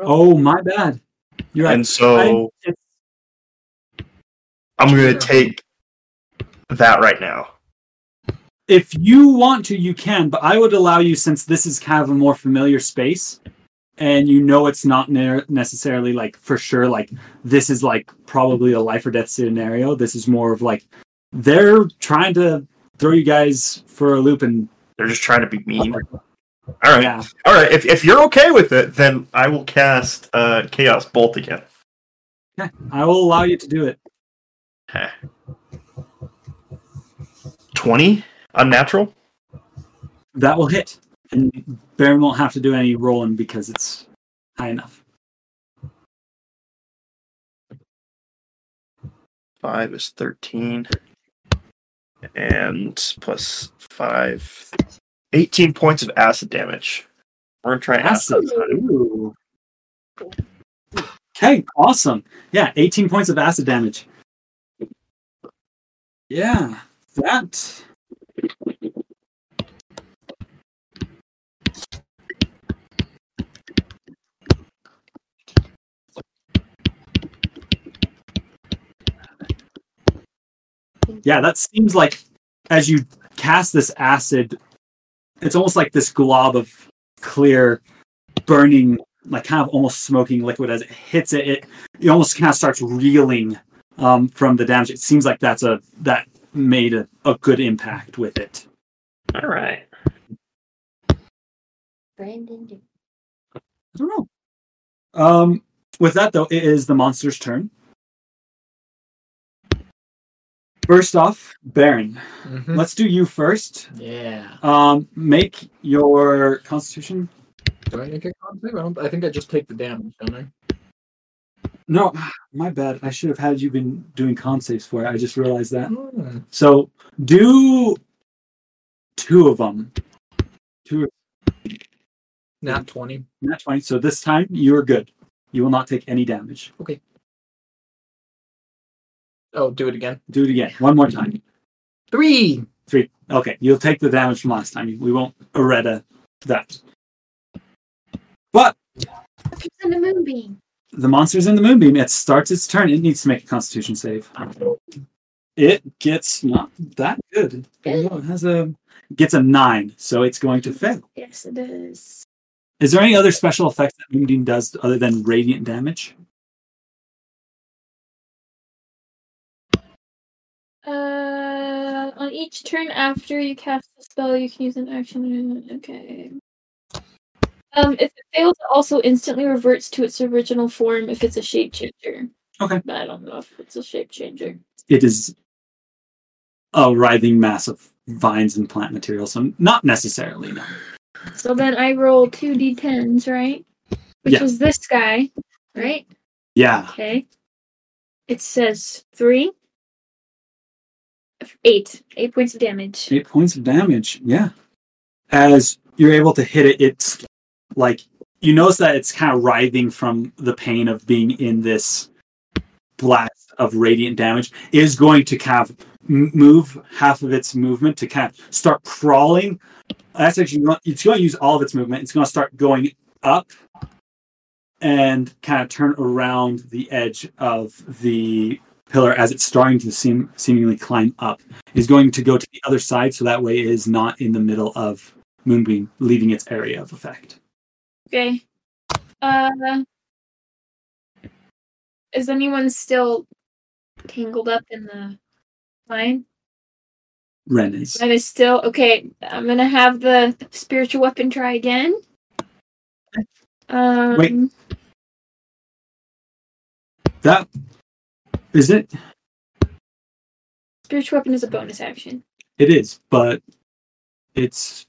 Oh, my bad. You're right. And so I'm going to take that right now. If you want to, you can, but I would allow you since this is kind of a more familiar space, and you know it's not ne- necessarily like for sure like this is like probably a life or death scenario. This is more of like they're trying to throw you guys for a loop and They're just trying to be mean. All right. yeah. All right. If, if you're okay with it, then I will cast uh, Chaos Bolt again. Yeah, I will allow you to do it. Heh. 20 unnatural. That will hit, and Barren won't have to do any rolling because it's high enough. Five is 13. And plus five. 18 points of acid damage. We're going to try acid. Acid. Okay, awesome. Yeah, 18 points of acid damage. Yeah, that. Yeah, that seems like as you cast this acid, it's almost like this glob of clear, burning, like kind of almost smoking liquid as it hits it. It, it almost kind of starts reeling um, from the damage. It seems like that's a that made a, a good impact with it. All right. Brandon. I don't know. Um, with that though, it is the monster's turn. First off, Barren. Mhm. Let's do you first. Yeah. Um, make your Constitution. Do I make a con? I, I think I just take the damage, don't I? No, my bad. I should have had you been doing con saves for it. I just realized that. Hmm. So do two of them. Two, Not twenty. not twenty. So this time you are good. You will not take any damage. Okay. Oh, do it again. Do it again. One more time. Three. Three. Okay, you'll take the damage from last time. We won't errata that. But It's in the moonbeam. The monster's in the moonbeam. It starts its turn. It needs to make a Constitution save. It gets not that good. It has a gets a nine, so it's going to fail. Yes, it is. Is there any other special effects that Moonbeam does other than radiant damage? Uh, on each turn after you cast the spell, you can use an action. Okay. Um, if it fails, it also instantly reverts to its original form if it's a shape changer. Okay. But I don't know if it's a shape changer. It is a writhing mass of vines and plant material, so not necessarily, no. So then I roll two d10s, right? Which Yeah. is this guy, right? Yeah. Okay. It says three, eight, eight points of damage. Eight points of damage. Yeah. As you're able to hit it, it's like you notice that it's kind of writhing from the pain of being in this blast of radiant damage. It is going to kind of move half of its movement to kind of start crawling. That's actually it's going to use all of its movement. It's going to start going up and kind of turn around the edge of the pillar as it's starting to seem seemingly climb up is going to go to the other side so that way it is not in the middle of moonbeam leaving its area of effect Okay. Uh, is anyone still tangled up in the vine? ren is That is still okay. I'm gonna have the spiritual weapon try again. Um, Wait. that is it spiritual weapon is a bonus action. it is but it's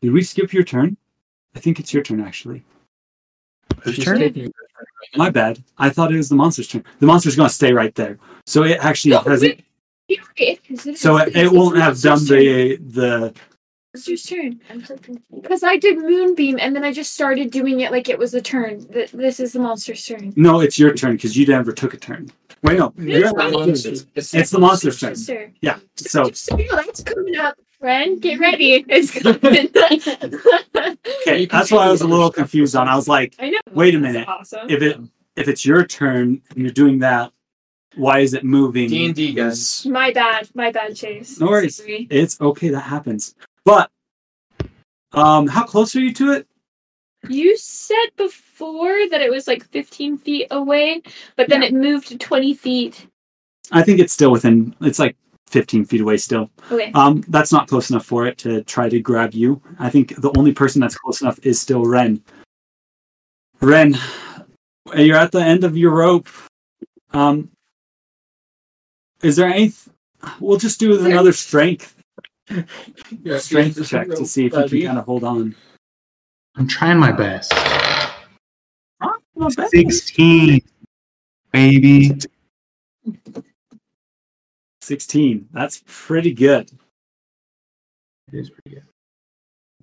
did we skip your turn i think it's your turn actually Whose She's turn? taking your turn my bad i thought it was the monster's turn the monster's going to stay right there so it actually No, hasn't wait. Okay, is it- so is it, it is won't have done monster's turn? the the Monster's turn. Because I did moonbeam and then I just started doing it like it was a turn. Th- This is the monster's turn. no it's your turn because you never took a turn wait no you're It's the not- monster- it's, it's the monster's turn Monster. yeah so so that's coming up, friend. Get ready. It's coming. Okay, that's why I was a little confused on. I was like, I know. wait a minute. Awesome. If it if it's your turn and you're doing that, why is it moving? D&D, guys. My bad. My bad, Chase. No worries. Sorry. It's okay, that happens. But um how close are you to it? You said before that it was like 15 feet away, but then it moved to 20 feet. I think it's still within it's like 15 feet away still. Okay. Um that's not close enough for it to try to grab you. I think the only person that's close enough is still Ren. Ren, you're at the end of your rope. Um is there any we'll just do another strength Yeah, strength strength check to see if you can kind of hold on. I'm trying my best. Huh? Not bad. 16. Baby. 16. That's pretty good. It is pretty good.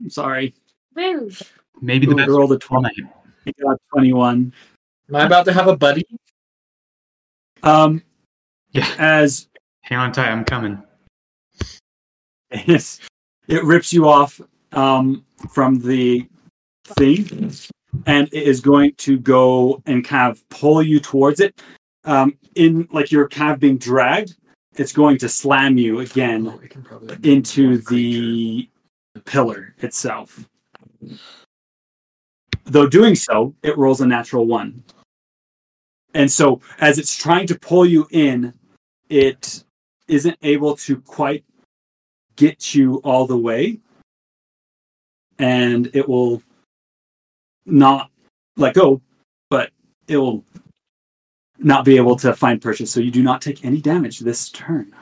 I'm sorry. Move. Maybe the Ooh, best. rolled a 20. night. You got 21. Am I about to have a buddy? Um, Yeah. as Hang on tight. I'm coming. it's, it rips you off um, from the thing and it is going to go and kind of pull you towards it. Um, in like you're kind of being dragged it's going to slam you again Oh, into the pillar itself. Though doing so it rolls a natural one. And so as it's trying to pull you in it isn't able to quite get you all the way and it will not let go but it will not be able to find purchase so you do not take any damage this turn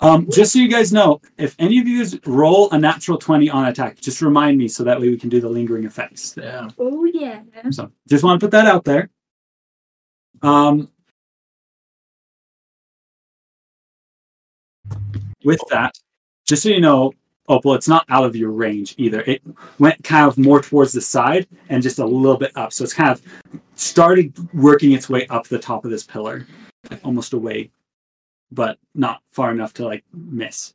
um, just so you guys know if any of you roll a natural 20 on attack just remind me so that way we can do the lingering effects Yeah. Oh, yeah. so just want to put that out there. Um, with that, just so you know, Oh, Opal, it's not out of your range either. It went kind of more towards the side and just a little bit up. So it's kind of started working its way up the top of this pillar, almost away, but not far enough to like miss.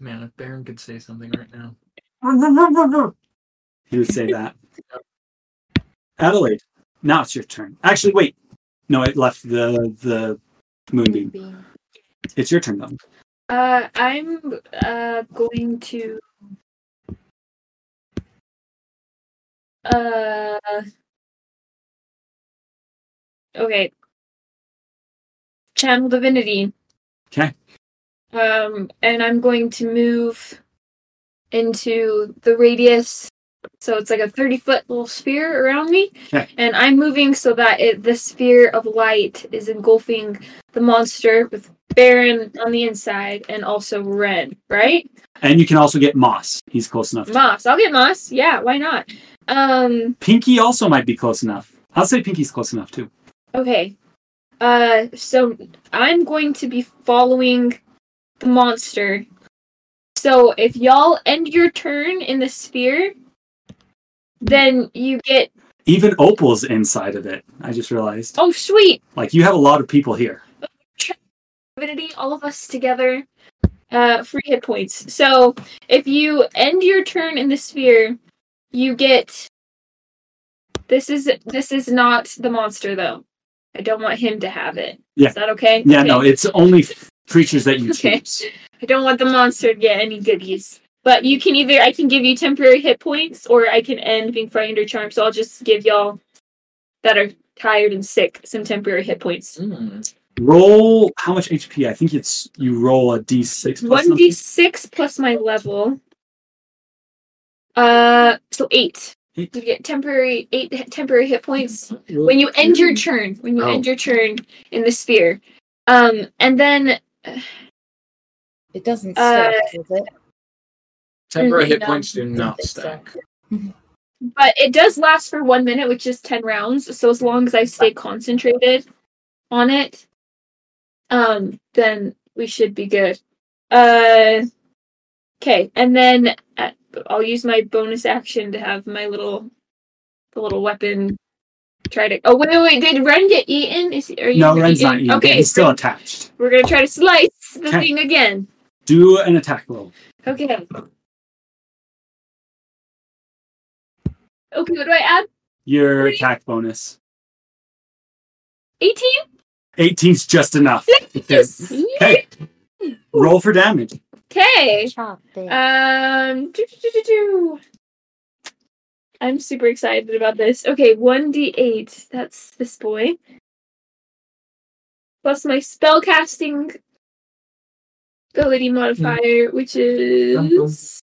Man, if Barren could say something right now. He would say that. Adelaide, now it's your turn. Actually, wait. No, it left the the moonbeam. It's your turn though. Uh, I'm uh going to uh okay. Channel divinity. Okay. Um, and I'm going to move into the radius. So it's like a 30 foot little sphere around me. Okay. And I'm moving so that it, the sphere of light is engulfing the monster with Barren on the inside and also Ren, right? And you can also get Moss. He's close enough. Moss. I'll get Moss. Yeah, why not? Um, Pinky also might be close enough. I'll say Pinky's close enough too. Okay. Uh so I'm going to be following the monster. So if y'all end your turn in the sphere, then you get Even Opal's inside of it. I just realized. oh sweet Like you have a lot of people here. Divinity, all of us together. Uh free hit points. So if you end your turn in the sphere, you get this is this is not the monster though. I don't want him to have it. Yeah. Is that okay? Yeah, Okay. no, it's only f- creatures that you Okay. choose. I don't want the monster to get any goodies. But you can either I can give you temporary hit points or I can end being frightened or charmed. So I'll just give y'all that are tired and sick some temporary hit points. Roll how much HP? I think it's you roll a D6 plus One something. D six plus my level. Uh so eight. You get temporary eight h- temporary hit points when you end your turn. When you Oh. end your turn in the sphere. Um and then It doesn't Uh, stack, does it? Temporary hit No. points do not stack. but it does last for one minute, which is ten rounds. So as long as I stay concentrated on it, um, then we should be good. Uh, okay, and then uh, I'll use my bonus action to have my little, the little weapon. Try to. Oh wait, wait, wait! Did Ren get eaten? Is are you No, Ren's not eaten? Okay, He's still attached. we're gonna try to slice the Okay. thing again. Do an attack roll. Okay. Okay, what do I add? Your attack bonus. Eighteen. 18's just enough. Yes. Okay. Roll for damage. Okay. Um. doo, doo, doo, doo, doo. I'm super excited about this. Okay, one d eight. That's this boy. Plus my spell casting ability modifier, which is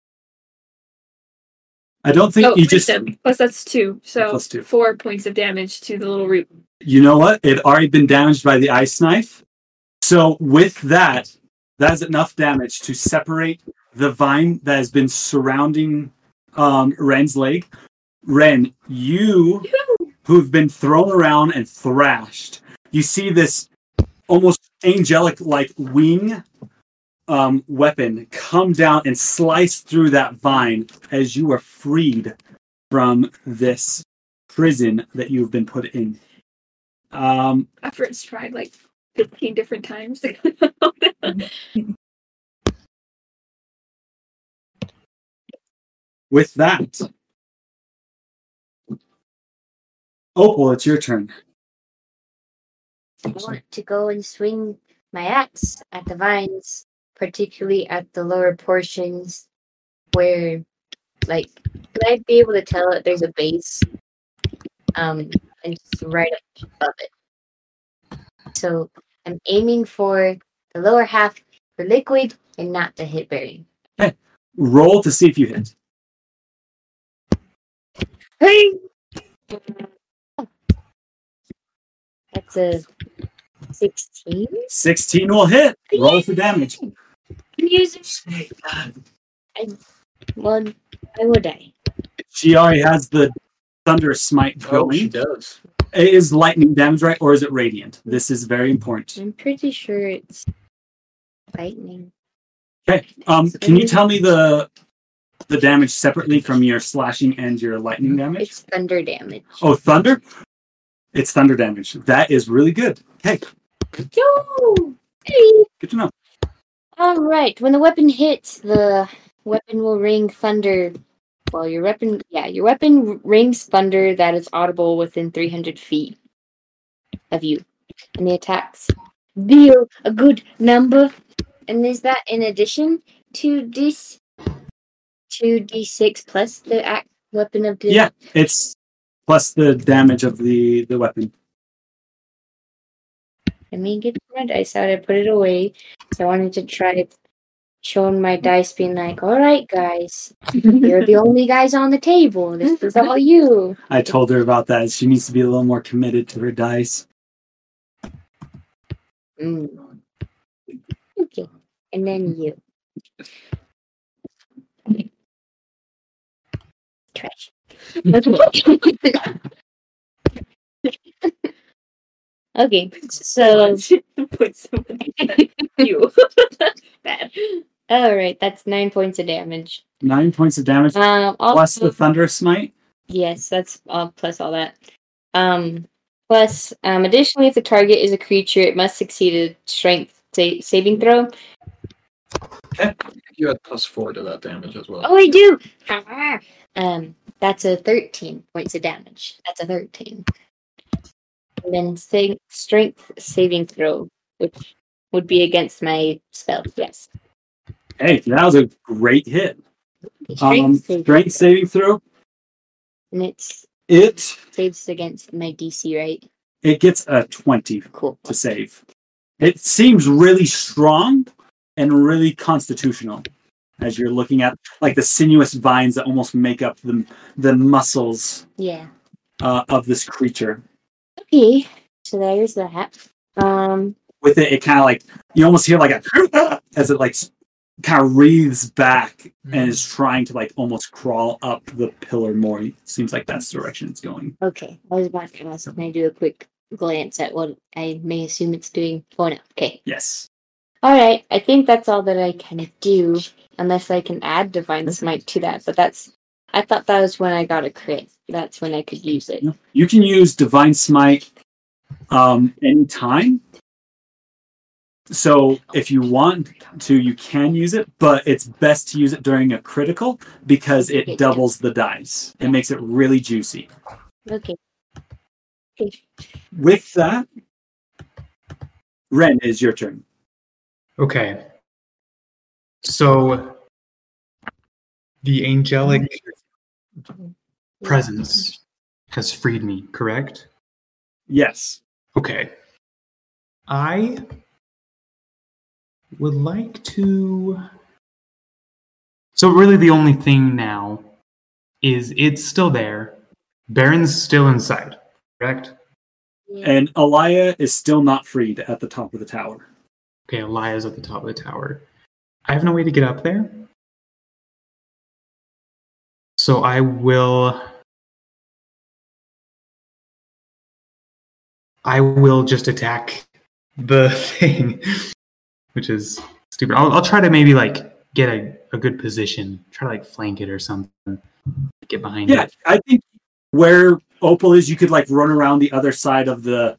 I don't think oh, you just wisdom. Plus that's two, so Plus two. four points of damage to the little root. You know what? It already been damaged by the ice knife. So with that, that is enough damage to separate the vine that has been surrounding um, Ren's leg. Ren, you who've been thrown around and thrashed, you see this almost angelic like wing um, weapon come down and slice through that vine as you are freed from this prison that you've been put in. Um, After it's tried like fifteen different times. with that, Opal, it's your turn. I want to go and swing my axe at the vines, particularly at the lower portions where, like, could I be able to tell that there's a base? Um, and just right above it. So I'm aiming for the lower half for liquid and not the hit bearing. Roll to see if you hit. Hey! That's a 16. 16 will hit. Roll for damage. Use I, well, I would die. She already has the thunder smite Oh, she does. Is lightning damage right, or is it radiant? This is very important. I'm pretty sure it's lightning. Okay. Um, can you tell me the the damage separately from your slashing and your lightning damage? It's thunder damage. Oh, thunder. It's thunder damage. That is really good. Okay, Yo! Hey! good to know. All right. When the weapon hits, the weapon will ring thunder. Well, your weapon, yeah, your weapon rings thunder that is audible within 300 feet of you. And the attacks deal a good number. And is that in addition to this? 2d6 plus the act weapon of the. Yeah, it's plus the damage of the the weapon. let me get my dice out. I put it away. So I wanted to try it, showing my dice, being like, all right, guys, you're the only guys on the table. This is all you. I told her about that. She needs to be a little more committed to her dice. Mm. Okay. And then you. Trash. okay, so put somebody you. Bad. All right, that's nine points of damage. Nine points of damage Um, plus the thunder smite. yes, that's all plus all that. Um, plus, um, additionally, if the target is a creature, it must succeed a strength sa- saving throw. You had plus four to that damage as well. Oh, I do. Um, that's a thirteen points of damage. That's a thirteen. And then sa- strength saving throw, which would be against my spell. Yes. Hey, that was a great hit. Strength Um, saving strength saving throw. And it's It saves against my DC, right? it gets a twenty Cool. to save. It seems really strong and really constitutional as you're looking at like the sinuous vines that almost make up the the muscles Yeah. uh, of this creature. Okay. So there's that. Um. With it, it kind of like you almost hear like a as it like kind of wreathes back and is trying to like almost crawl up the pillar more. It seems like that's the direction it's going. Okay. I was about to ask. Can I do a quick glance at what I may assume it's doing? Oh no. Okay. Yes. All right. I think that's all that I kind of do, unless I can add divine smite to that. But that's. I thought that was when I got a crit. That's when I could use it. You can use divine smite um anytime. So if you want to, you can use it, but it's best to use it during a critical because it doubles the dice. It makes it really juicy. Okay. Okay. With that, Ren is your turn. Okay. So the angelic presence has freed me, correct? Yes. Okay. I would like to. So, really, the only thing now is it's still there. Barren's still inside, correct? And Alia is still not freed at the top of the tower. Okay, Alia's at the top of the tower. I have no way to get up there. So I will. I will just attack the thing, which is stupid. I'll, I'll try to maybe like get a, a good position, try to like flank it or something, get behind Yeah, it. Yeah, I think where Opal is, you could like run around the other side of the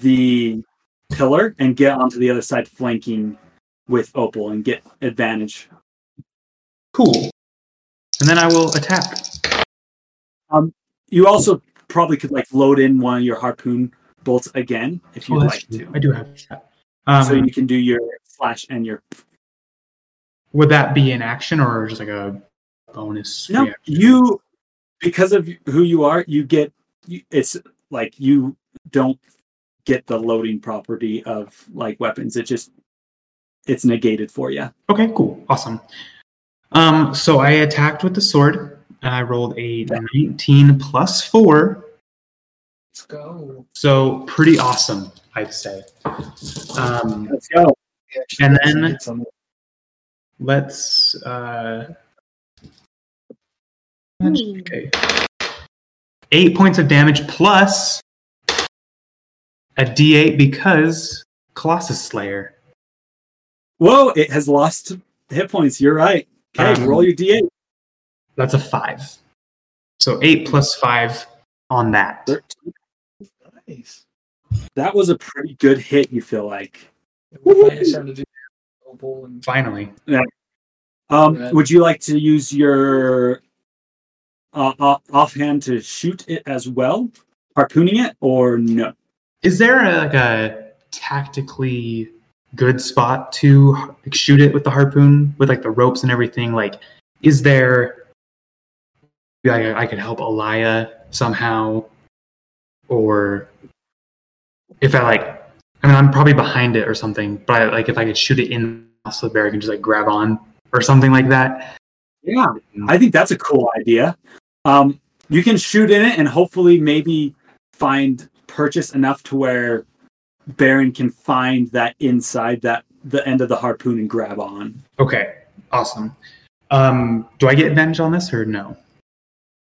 the pillar and get onto the other side, flanking with Opal and get advantage. Cool. And then I will attack. Um, you also probably could like load in one of your harpoon bolts again if Oh, you'd that's like true. to. I do have that. Um, so you can do your slash and your Would that be an action or just like a bonus? no. free action? You because of who you are, you get it's like you don't get the loading property of like weapons. It just it's negated for you. Okay, cool. Awesome. Um, so I attacked with the sword. and I rolled a 19 plus 4. Let's go. So pretty awesome, I'd say. Um, Let's go. And then let's uh okay. 8 points of damage plus a d8 because Colossus Slayer. Whoa! It has lost hit points. You're right. Okay, Um, roll your d8. That's a 5. So 8 plus 5 on that. Nice. That was a pretty good hit. You feel like. We're finally starting to do Opal and Finally. Um, would you like to use your uh, o- offhand to shoot it as well, harpooning it, or no? Is there a, like a tactically good spot to like, shoot it with the harpoon with like the ropes and everything? Like, is there like I could help Alia somehow, or if I like, I mean, I'm probably behind it or something. But I, like, if I could shoot it in, so the bear can just like grab on or something like that. Yeah, I think that's a cool idea. Um, you can shoot in it and hopefully maybe find purchase enough to where Barren can find that inside that the end of the harpoon and grab on. Okay, awesome. Um, do I get advantage on this or no?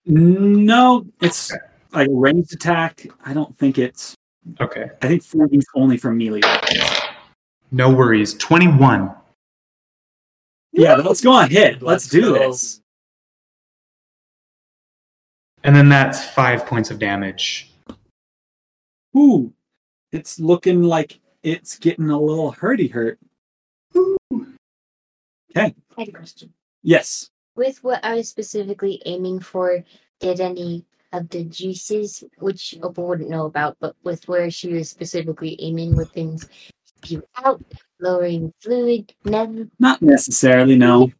No, it's like a ranged attack. I don't think it's. Okay. I think 40 is only for melee weapons. No worries. 21. Yeah, let's go on hit. Let's, do this. And then that's five points of damage. Ooh, it's looking like it's getting a little hurty hurt. Ooh. Okay. I had a question. Yes. With what I was specifically aiming for, did any of the juices, which Opal wouldn't know about, but with where she was specifically aiming with things spew out, lowering fluid, never Not necessarily, no.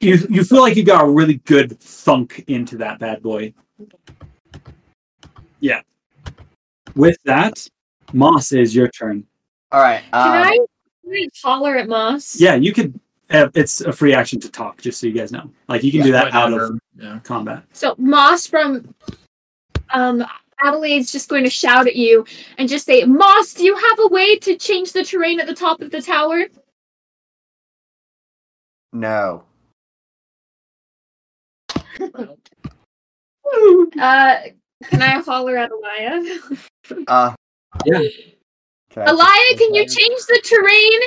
You you feel like you got a really good thunk into that bad boy. Yeah. With that, Moss is your turn. All right. Can um, I, can I holler at Moss? Yeah, you could. Uh, it's a free action to talk, just so you guys know. Like you can do that out of Yeah. combat. So Moss from um Adelaide's just going to shout at you and just say, Moss, do you have a way to change the terrain at the top of the tower? No. Uh can I holler at Alia? Uh. Yeah. Can Alia, can you change the terrain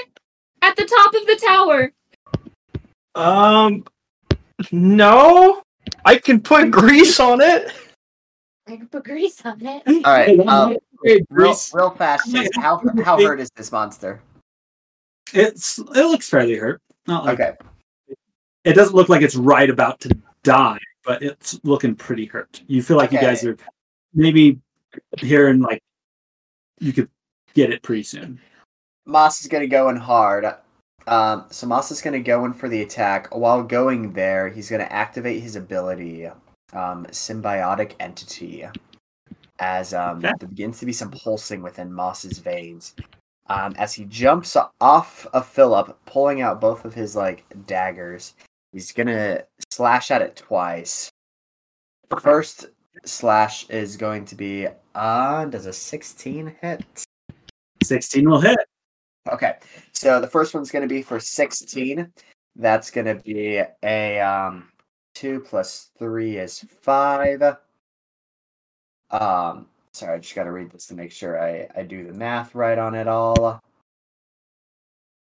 at the top of the tower? Um, no, I can put grease on it. I can put grease on it. All right. Um, Hey, real, Grease. real fast. Chase, How how hurt is this monster? It's it looks fairly hurt. Not like Okay. it doesn't look like it's right about to die, but it's looking pretty hurt. You feel like you guys are maybe hearing like you could get it pretty soon. Moss is gonna go in hard. Um, so Moss is gonna go in for the attack. While going there, he's gonna activate his ability, um, Symbiotic Entity, as um, Okay. there begins to be some pulsing within Moss's veins. Um, as he jumps off of Philip, pulling out both of his like daggers, he's gonna slash at it twice. First slash is going to be uh does a 16 hit? 16 will hit. Okay, so the first one's going to be for 16. That's going to be a um, 2 plus 3 is 5. Um, sorry, I just got to read this to make sure I, I do the math right on it all.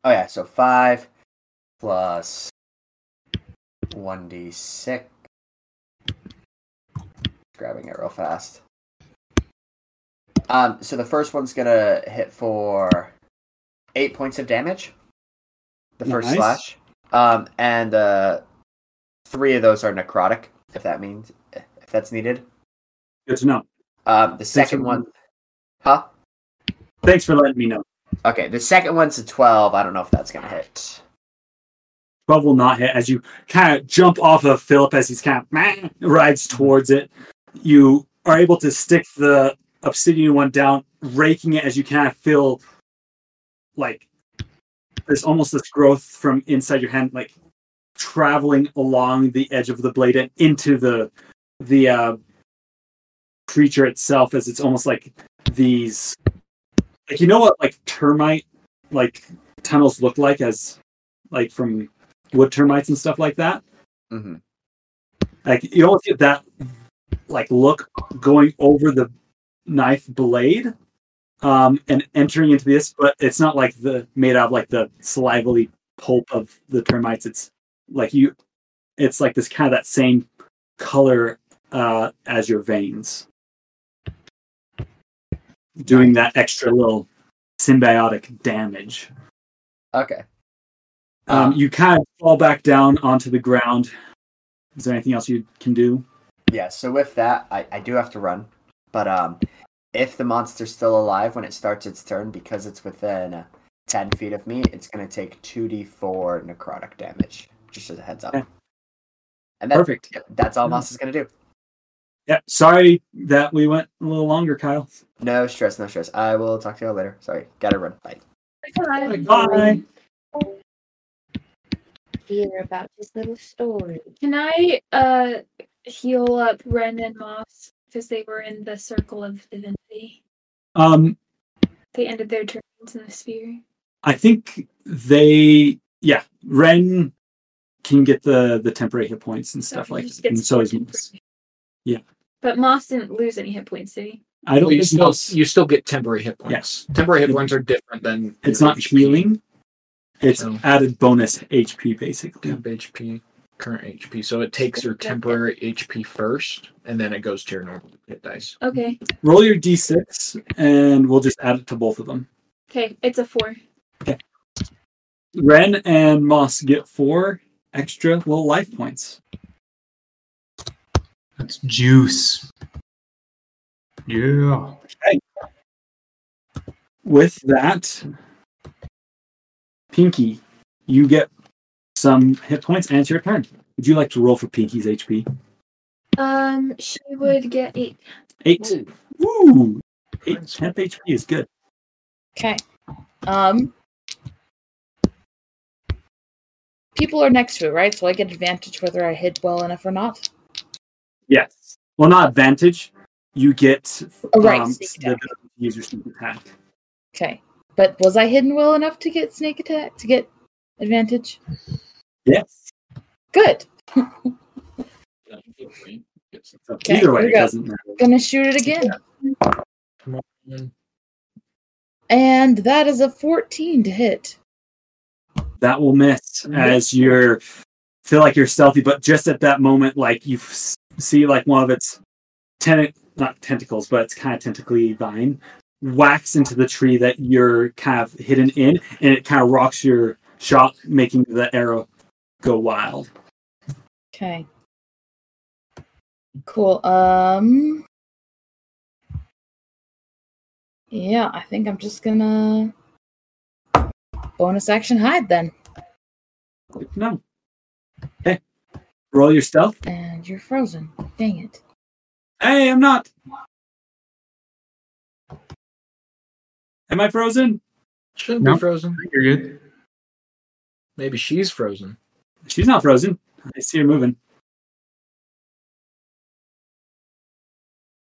Oh, yeah, so 5 plus 1d6. Grabbing it real fast. Um, so the first one's going to hit for eight points of damage. The first Nice. slash, um, and uh, three of those are necrotic. If that means if that's needed. Good to know. Um, the second one, huh? Thanks for letting me know. Okay, the second one's a twelve. I don't know if that's gonna hit. 12 will not hit as you kind of jump off of Philip as he's kind of rides towards it. You are able to stick the obsidian one down, raking it as you kind of feel like there's almost this growth from inside your hand, like traveling along the edge of the blade and into the the uh, creature itself, as it's almost like these, like you know what, like termite like tunnels look like as like from wood termites and stuff like that. Mm-hmm. Like you almost get that like look going over the knife blade um and entering into this, but it's not like the made out of like the salivally pulp of the termites. It's like you it's like this kind of that same color uh as your veins. Doing that extra little symbiotic damage. Okay. Um, you kind of fall back down onto the ground. Is there anything else you can do? Yeah. So with that, I, I do have to run, but um, if the monster's still alive when it starts its turn, because it's within uh, ten feet of me, it's gonna take two d four necrotic damage. Just as a heads up. Okay. And that, Perfect. yep, that's all Moss is gonna do. Yeah, sorry that we went a little longer, Kyle. No stress, no stress. I will talk to y'all later. Sorry, gotta run. Bye. Bye. Hear about this little story. Can I uh heal up Ren and Moss because they were in the circle of divinity? Um, They ended their turns in the sphere. I think they, yeah, Ren can get the the temporary hit points and stuff he like just that, and so is Moss. Yeah, But Moss didn't lose any hit points, did he? I don't Well, you still Moss- you still get temporary hit points. Yes. Temporary hit points are different than It's not HP. healing. It's No. added bonus HP basically. Temp HP, current HP. So it takes your temporary HP first, and then it goes to your normal hit dice. Okay. Roll your d6, and we'll just add it to both of them. Okay, it's a four. Okay. Ren and Moss get four extra little life points. That's juice. Yeah. Okay. With that, Pinky, you get some hit points, and it's your turn. Would you like to roll for Pinky's HP? Um, she would get eight. Eight. Ooh, eight temp HP is good. Okay. Um. People are next to it, right? So I get advantage whether I hit well enough or not. Yes. Well, not advantage. You get Oh, right, um, sneak the ability to use your sneak attack. Okay. But was I hidden well enough to get sneak attack to get advantage? Yes. Good. Okay, either way, it doesn't matter. Gonna shoot it again. Come. And that is a 14 to hit. That will miss mm-hmm. as you're feel like you're stealthy, but just at that moment, like you f- see like one of its ten not tentacles, but it's kind of tentacly vine whacks into the tree that you're kind of hidden in, and it kind of rocks your shot, making the arrow go wild. Okay. Cool. Um. Yeah, I think I'm just gonna bonus action hide then. No. Hey. Roll your stealth. And you're frozen. Dang it. Hey, I'm not. Am I frozen? Shouldn't No. be frozen. You're good. Maybe she's frozen. She's not frozen. I see her moving.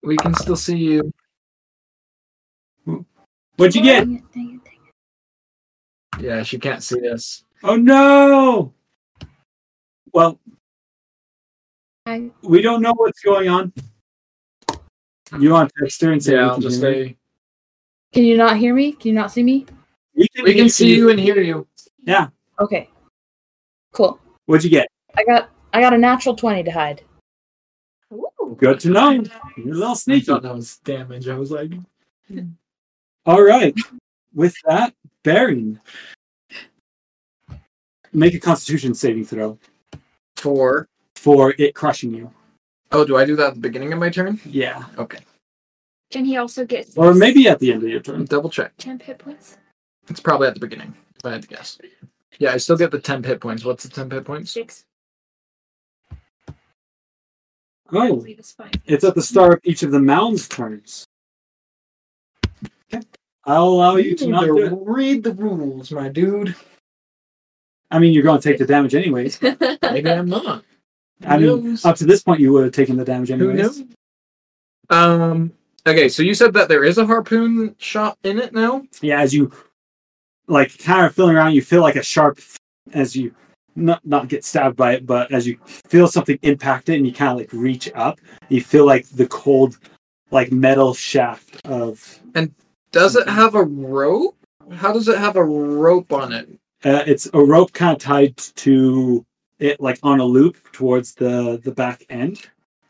We can still see you. What'd you get? Dang it, dang it, dang Yeah, she can't see us. Oh no! Well, I- we don't know what's going on. You want to text her and say Yeah, I'll just hear say? Can you not hear me? Can you not see me? we can, we can see you and hear you. Yeah. Okay. Cool. What'd you get? I got I got a natural 20 to hide. Ooh. Good to know. You're a little I sneaky. thought that was damage. I was like, hmm. All right. With that, Barren, make a Constitution saving throw for for it crushing you. Oh, do I do that at the beginning of my turn? Yeah, Okay. Can he also get or maybe at the end of your turn. Double check. temp hit points? It's probably at the beginning, if I had to guess. Yeah, I still get the temp hit points. What's the temp hit points? Six. I Oh, believe it's fine. it's at the start of each of the mound's turns. Okay, I'll allow you to not do read the rules, my dude. I mean, you're going to take the damage anyways. Maybe I'm not. I mean, knows? up to this point, you would have taken the damage Who anyways. knows? Um. Okay, so you said that there is a harpoon shot in it now. Yeah, as you like kind of feeling around, you feel like a sharp as you not not get stabbed by it, but as you feel something impact it, and you kind of like reach up, you feel like the cold, like metal shaft of. And does it have a rope? How does it have a rope on it? Uh, it's a rope kind of tied to it, like on a loop towards the the back end.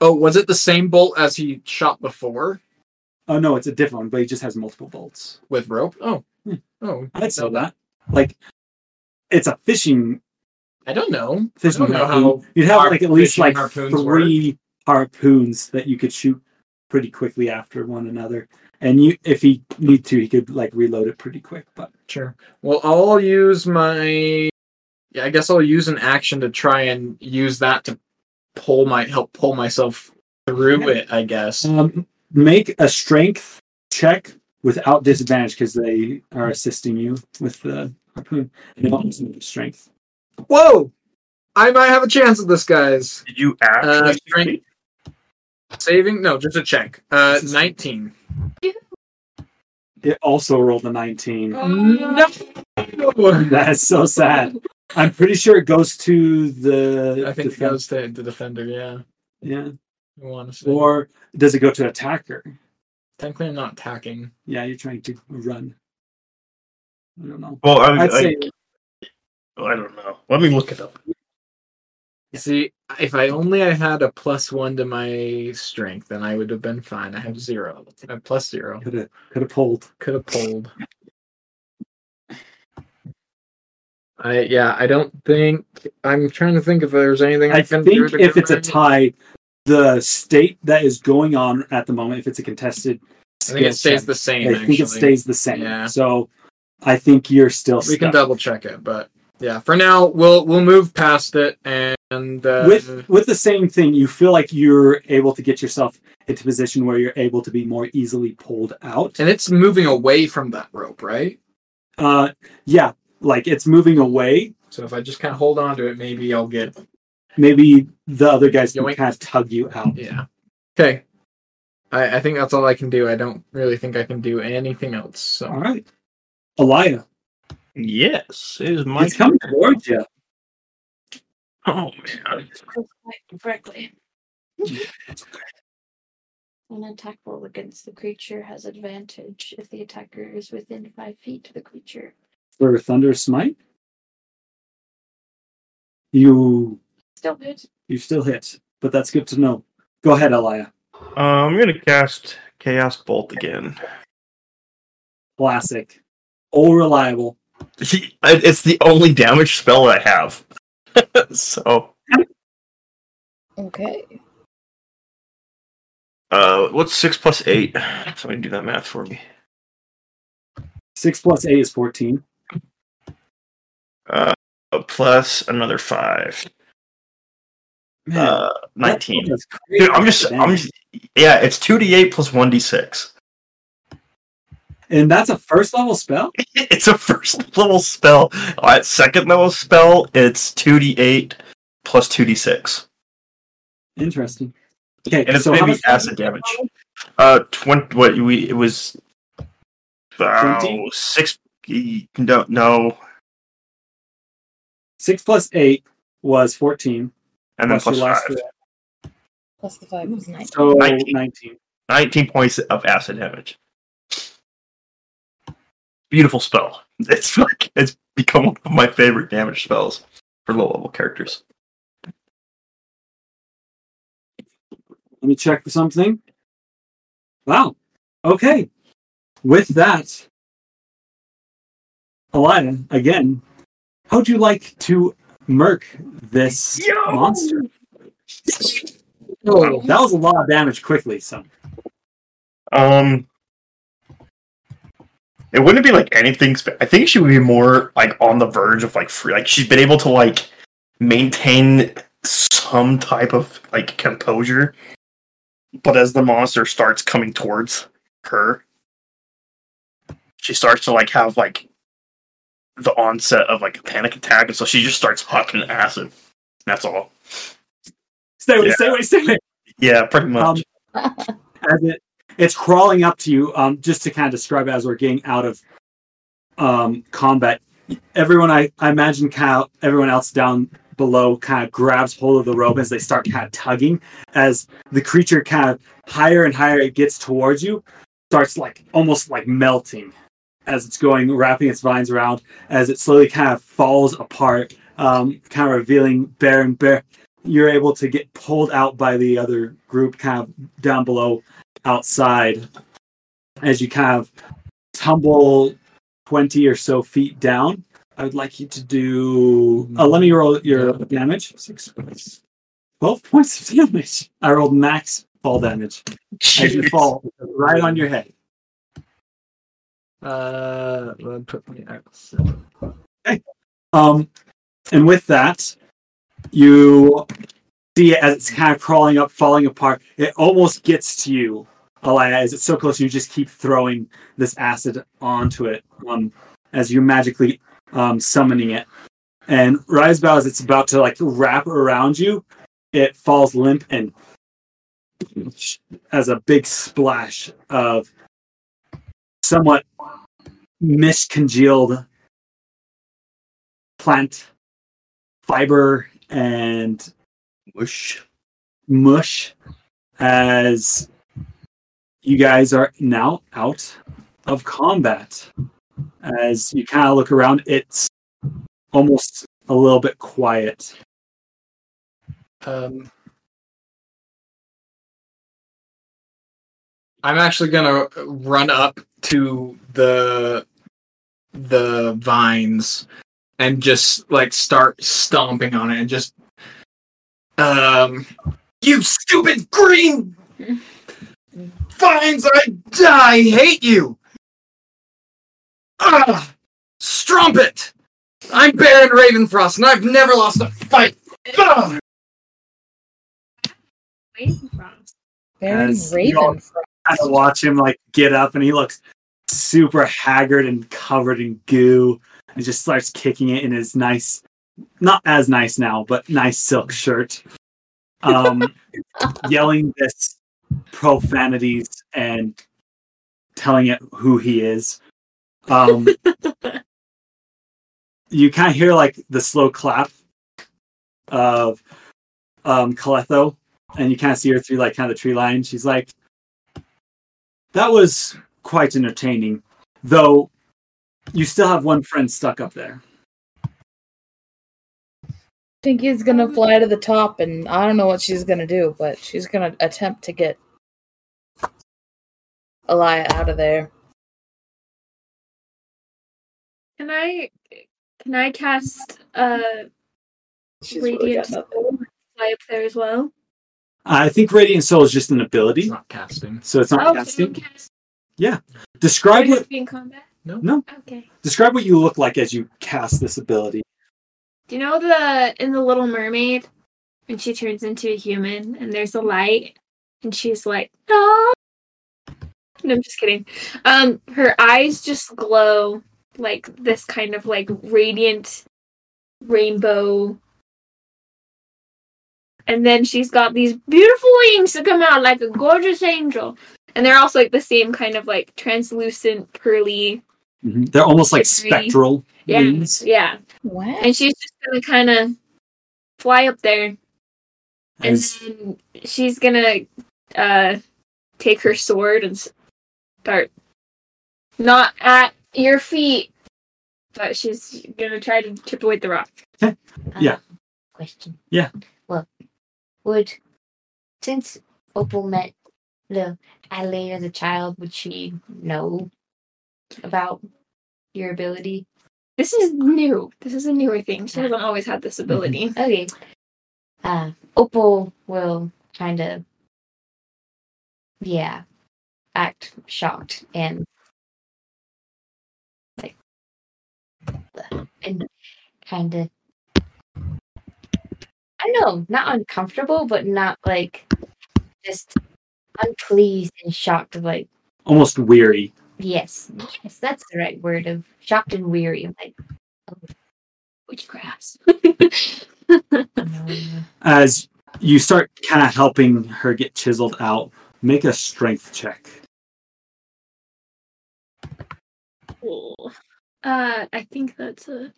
Oh, was it the same bolt as he shot before Oh no, it's a different one, but he just has multiple bolts. with rope? Oh. Oh, I'd say that. Like, it's a fishing I don't know. I fishing don't know harpoon. how. You'd have like at least fishing like harpoons three harpoons that you could shoot pretty quickly after one another. And you, if he need to, he could like reload it pretty quick. But Sure. Well, I'll use my. Yeah, I guess I'll use an action to try and use that to pull my help pull myself through it, I guess. Um, make a strength check without disadvantage because they are assisting you with the harpoon. And they want to make a strength. Whoa! I might have a chance at this, guys. Did you Uh, actually? strength saving? No, just a check. Uh, nineteen. It also rolled a 19. No. That's so sad. I'm pretty sure it goes to the. I think it goes to the defender. Yeah, Yeah. I want to say. Or does it go to attacker? Technically, I'm not attacking. Yeah, you're trying to run. I don't know. well, I, I'd I, say I don't know. Let me look it up. See, if I only I had a plus one to my strength, then I would have been fine. I have zero. I have plus zero. could have could have pulled. Could have pulled. I yeah, I don't think I'm trying to think if there's anything I, I can think to if it's a get rid of it. tie, the state that is going on at the moment, if it's a contested, I think it stays check, the same. I think it stays the same. Yeah. So I think you're still We can double check it, but yeah, for now we'll we'll move past it and uh, with with the same thing. You feel like you're able to get yourself into a position where you're able to be more easily pulled out. and it's moving away from that rope, right? Uh, yeah, like it's moving away. So if I just kind of hold on to it, maybe I'll get Maybe the other guys can Yoink. kind of tug you out. yeah. Okay. I, I think that's all I can do. I don't really think I can do anything else. So All right, Alia, Yes, it is my. it's coming towards you. Oh man. Correctly. An attack roll against the creature has advantage if the attacker is within five feet of the creature. for Thunder Smite. You Still good. you still hit, but that's good to know. Go ahead, Alia. Uh, I'm gonna cast Chaos Bolt again. Classic. All reliable. It's the only damage spell I have. so, Okay. uh, what's six plus eight? Somebody do that math for me. Six plus eight is fourteen. Uh, plus another five. Man, Uh, nineteen. Dude, I'm just, I'm just, yeah. It's two d eight plus one d six. and that's a first level spell. It's a first level spell. At second level spell, it's two d eight plus two d six, Interesting. Okay, and it's so maybe acid damage. Uh, twenty. What we? It was. Uh, six. No, no, Six plus eight was fourteen. And then plus your five. three. Plus the five was nine. So 19. nineteen. 19 points of acid damage. Beautiful spell. It's like it's become one of my favorite damage spells for low level characters. Let me check for something. Wow. Okay. With that, Alia, again, how'd you like to murk this monster? Oh. That was a lot of damage quickly, so Um it wouldn't be like anything spe- I think she would be more like on the verge of like free like she's been able to like maintain some type of like composure. But as the monster starts coming towards her, she starts to like have like the onset of like a panic attack, and so she just starts hucking acid. That's all. stay away, Yeah. stay away, stay away. Yeah, pretty much. Um, as it it's crawling up to you um just to kind of describe it as we're getting out of um combat everyone i i imagine kind of everyone else down below kind of grabs hold of the rope as they start kind of tugging as the creature kind of higher and higher it gets towards you starts like almost like melting as it's going wrapping its vines around as it slowly kind of falls apart um kind of revealing bear and bear you're able to get pulled out by the other group kind of down below outside as you kind of tumble 20 or so feet down. I would like you to do uh, let me roll your damage. Six points. 12 points of damage. I rolled max fall damage. As you fall right on your head Uh, put me out. um and with that you see it as it's kind of crawling up, falling apart. It almost gets to you, Alia, as it's so close. You just keep throwing this acid onto it um, as you're magically um, summoning it. And Risebow, as it's about to like wrap around you, it falls limp and as a big splash of somewhat miscongealed plant fiber and Whoosh. mush as you guys are now out of combat. As you kind of look around, it's almost a little bit quiet. Um, I'm actually gonna run up to the the vines and just like start stomping on it and just um you stupid green vines I I hate you ah strumpet I'm Barren Ravenfrost and I've never lost a fight Ah! Barren As you all Raven. Kind of watch him like get up and he looks super haggard and covered in goo and just starts kicking it in his nice not as nice now but nice silk shirt. Um yelling this profanities and telling it who he is. Um you kind of hear like the slow clap of um Kaletho and you kind of see her through like kind of the tree line. She's like that was quite entertaining, though you still have one friend stuck up there. I think he's gonna fly to the top, and I don't know what she's gonna do, but she's gonna attempt to get Alia out of there. Can I can I cast uh She's radiant got nothing. Fly up there as well? I think Radiant Soul is just an ability, It's not casting. so it's not oh, so casting. you cast Yeah. Describe what be in combat? no. Okay. Describe what you look like as you cast this ability. Do you know the in the Little Mermaid when she turns into a human and there's a light and she's like, no. No, I'm just kidding. Um, her eyes just glow like this kind of like radiant rainbow. And then she's got these beautiful wings that come out like a gorgeous angel. And they're also like the same kind of like translucent, pearly. Mhm. They're almost like Shimmery. spectral Yeah. wings. Yeah. What? And she's just gonna kind of fly up there and As, then she's gonna uh take her sword and start not at your feet but she's gonna try to chip away at the rock Yeah. Um, Question. Yeah. Would since Opal met the Adelaide as a child, would she know about your ability? this is new this is a newer thing she hasn't always had this ability Okay. Uh, Opal will kind of, yeah, act shocked and like, and kind of, I don't know, not uncomfortable, but not like just unpleased and shocked. Of like, almost weary. yes, yes, that's the right word of shocked and weary. I'm like, witchcraft. As you start kind of helping her get chiseled out, make a strength check. Cool. uh i think that's a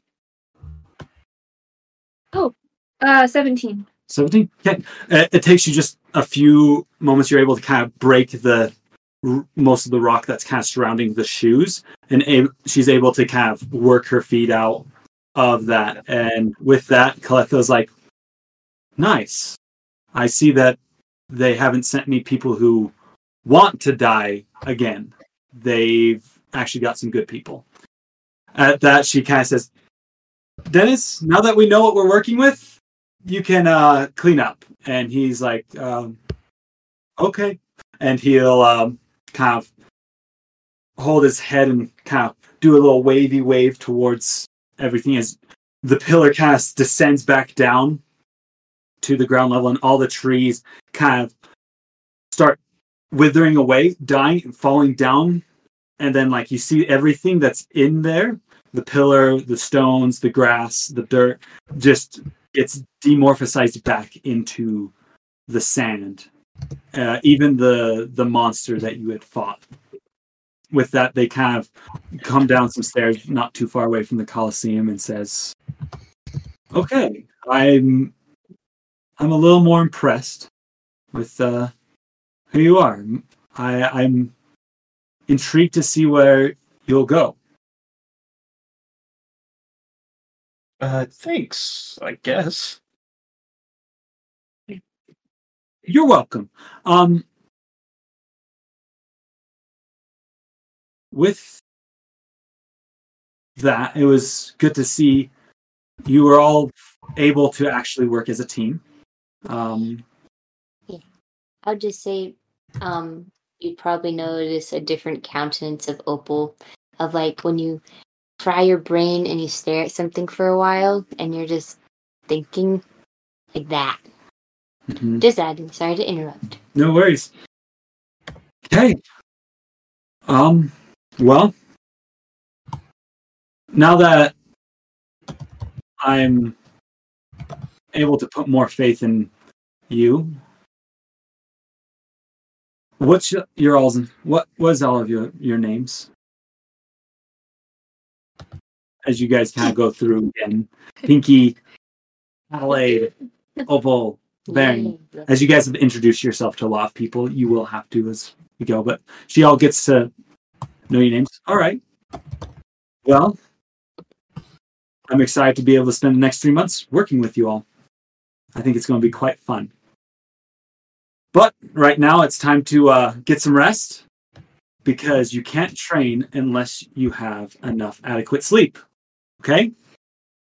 oh uh 17 17 okay. It, it takes you just a few moments you're able to kind of break the r- most of the rock that's kind of surrounding the shoes and a- she's able to kind of work her feet out of that. And with that Kaletho's like nice. I see that they haven't sent me people who want to die again. They've actually got some good people. At that she kind of says Deniz now that we know what we're working with you can uh clean up and he's like um okay and he'll um kind of hold his head and kind of do a little wavy wave towards everything as the pillar kind of descends back down to the ground level, and all the trees kind of start withering away, dying, and falling down. And then, like, you see everything that's in there the pillar, the stones, the grass, the dirt just gets demorphosized back into the sand. Uh, even the the monster that you had fought. With that, they kind of come down some stairs not too far away from the Colosseum and says, "Okay, I'm I'm a little more impressed with uh, who you are. I, I'm intrigued to see where you'll go." Uh, thanks, I guess. You're welcome. Um, with that, it was good to see you were all able to actually work as a team. Um, I'll just say, um, you'd probably notice a different countenance of Opal, of like when you fry your brain and you stare at something for a while and you're just thinking like that. mhm. Just adding. Sorry to interrupt. No worries. Okay. Um. Well, now that I'm able to put more faith in you, what's your, your all's what was all of your your names? As you guys kind of go through again, Pinky, Adelaide, Opal, Barren as you guys have introduced yourself to a lot of people, you will have to as we go. But she all gets to know your names. All right. Well, I'm excited to be able to spend the next three months working with you all. I think it's going to be quite fun. But right now, it's time to uh, get some rest because you can't train unless you have enough adequate sleep. Okay?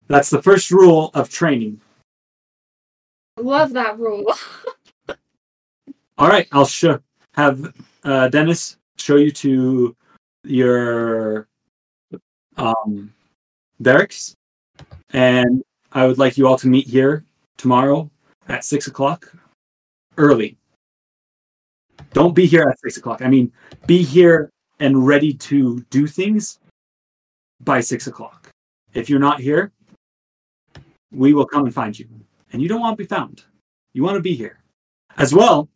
That's the first rule of training. Love that rule. All right, I'll show have uh, Deniz show you to your um, barracks, and I would like you all to meet here tomorrow at six o'clock, early. Don't be here at six o'clock. I mean, be here and ready to do things by six o'clock. If you're not here, we will come and find you. And you don't want to be found. You want to be here. As well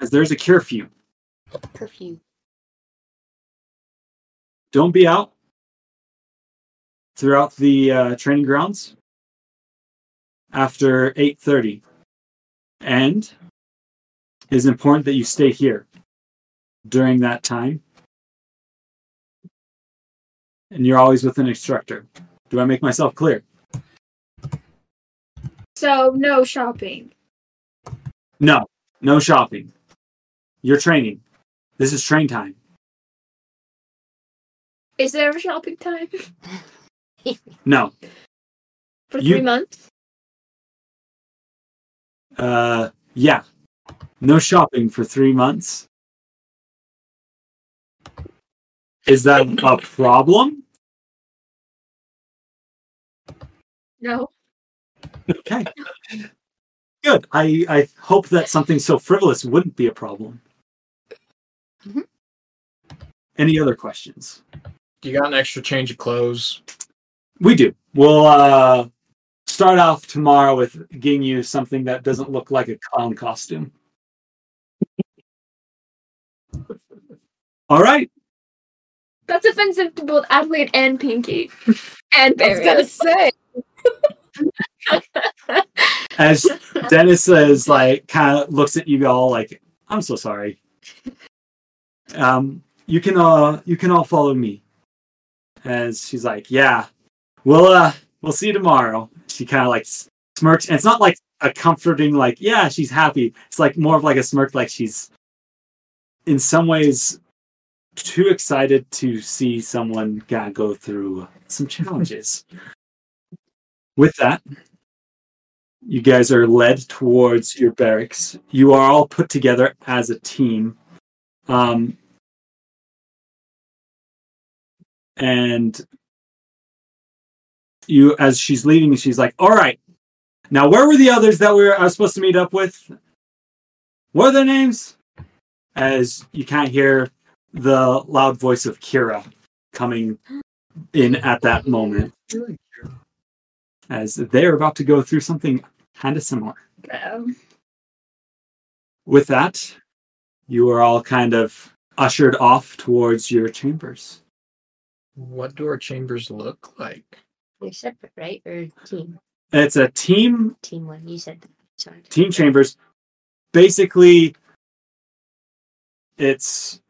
as there's a curfew. Curfew. Don't be out throughout the uh, training grounds after 8.30. And it is important that you stay here during that time. And you're always with an instructor. Do I make myself clear? So no shopping. No, no shopping. You're training. This is train time. Is there a shopping time No. for You- three months? Uh, yeah. No shopping for three months. Is that a problem? No. Okay. Good. I, I hope that something so frivolous wouldn't be a problem. Mhm. Any other questions? You got an extra change of clothes? We do. We'll uh, start off tomorrow with getting you something that doesn't look like a clown costume. All right. That's offensive to both Adelaide and Pinky. And Barry. I was gonna say. As Deniz says, like, kind of looks at you all like, "I'm so sorry." Um, you can uh, you can all follow me. As she's like, "Yeah, we'll uh, we'll see you tomorrow." She kind of like smirks, and it's not like a comforting like, "Yeah, she's happy." It's like more of like a smirk, like she's in some ways too excited to see someone gotta go through some challenges. With that, you guys are led towards your barracks. You are all put together as a team. Um, and you, as she's leaving, she's like, All right, Now, where were the others that we were I was supposed to meet up with? What are their names? As you can't hear the loud voice of Kira coming in at that moment, as they're about to go through something kind of similar. Um, With that, you are all kind of ushered off towards your chambers. What do our chambers look like? They're separate, right? Or team? It's a team Team one. You said that. Sorry. team chambers. Basically, it's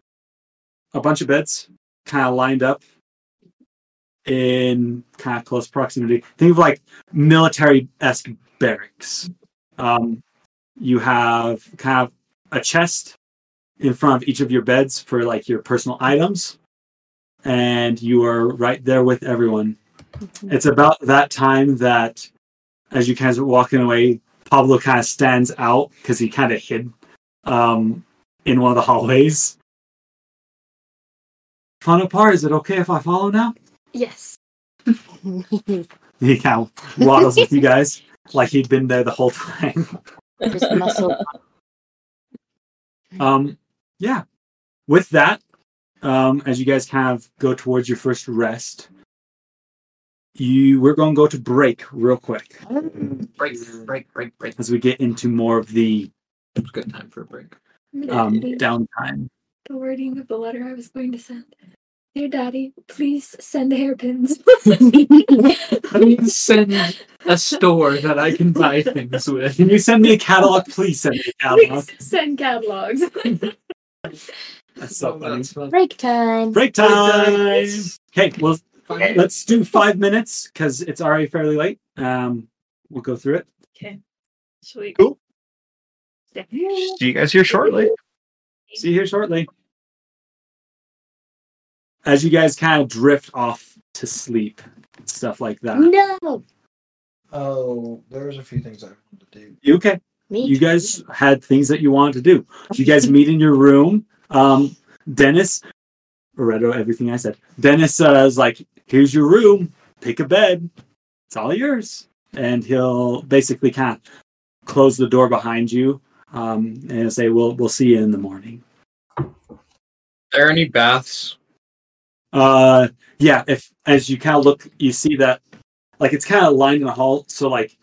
a bunch of beds kind of lined up in kind of close proximity. Think of like military esque barracks. Um, you have kind of a chest in front of each of your beds for like your personal items, and you are right there with everyone. It's about that time that, as you guys are walking away, Pablo kind of stands out because he kind of hid um, in one of the hallways. Fun apart, is it okay if I follow now? Yes. He kind of waddles with you guys like he'd been there the whole time. Um, yeah. With that, um, as you guys kind of go towards your first rest, you we're going to go to break real quick Break, break, break, break. as we get into more of the good time for a break. um, Daddy, downtime. the wording of the letter I was going to send. Dear Daddy, please send hairpins. Please send a store that I can buy things with. Can you send me a catalog? Please send me a catalog. please send catalogs. That's so funny. That's fun. Break time. Break time. Okay, well, Fine. let's do five minutes because it's already fairly late. Um, we'll go through it. okay. Sweet. Cool. Yeah. See you guys here shortly. See you here shortly. As you guys kind of drift off to sleep, stuff like that. No. Oh, there's a few things I wanted to do. You okay? Me. You too. guys had things that you wanted to do. You guys meet in your room. Um, Deniz, Loretto, everything I said. Deniz uh, is like, "Here's your room. Pick a bed. It's all yours." And he'll basically kind of close the door behind you um, and say, "We'll we'll see you in the morning." there any baths? Uh, yeah. If as you kind of look, you see that like it's kind of lined in a hall. So like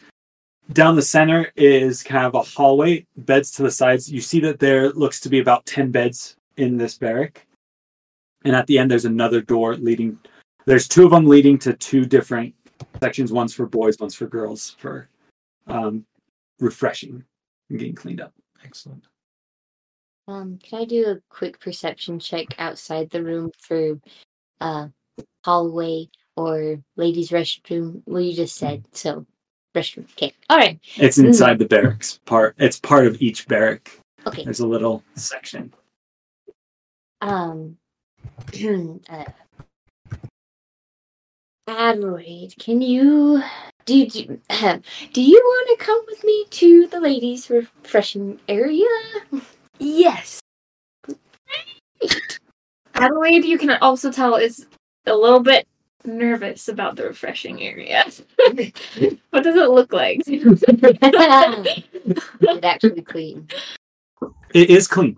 down the center is kind of a hallway, beds to the sides. You see that there looks to be about ten beds in this barrack, and at the end there's another door leading. There's two of them leading to two different sections. One's for boys, one's for girls for um, refreshing and getting cleaned up. Excellent. Um, can I do a quick perception check outside the room for uh hallway or ladies' restroom? Well, you just said so. Restroom. Okay. All right. It's inside the barracks part. It's part of each barrack. Okay. There's a little section. Um. uh, Adelaide, can you do do, do you want to come with me to the ladies' refreshing area? Yes. Adelaide, you can also tell, is a little bit nervous about the refreshing area. what does it look like? It actually clean. It is clean.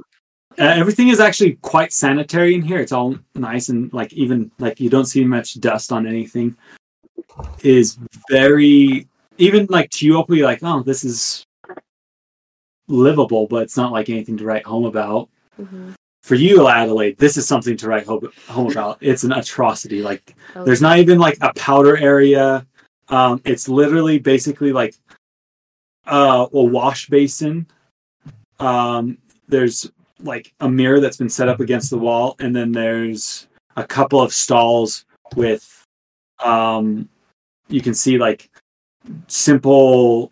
Uh, everything is actually quite sanitary in here. It's all nice and like even like you don't see much dust on anything. It is very even like to you, you're like, oh, this is livable, but it's not like anything to write home about. Mhm. For you, Adelaide, this is something to write home, home about. It's an atrocity. Like Oh, there's not even like a powder area. Um, it's literally basically like uh, a wash basin. Um, there's like a mirror that's been set up against the wall, and then there's a couple of stalls with, um, you can see like simple,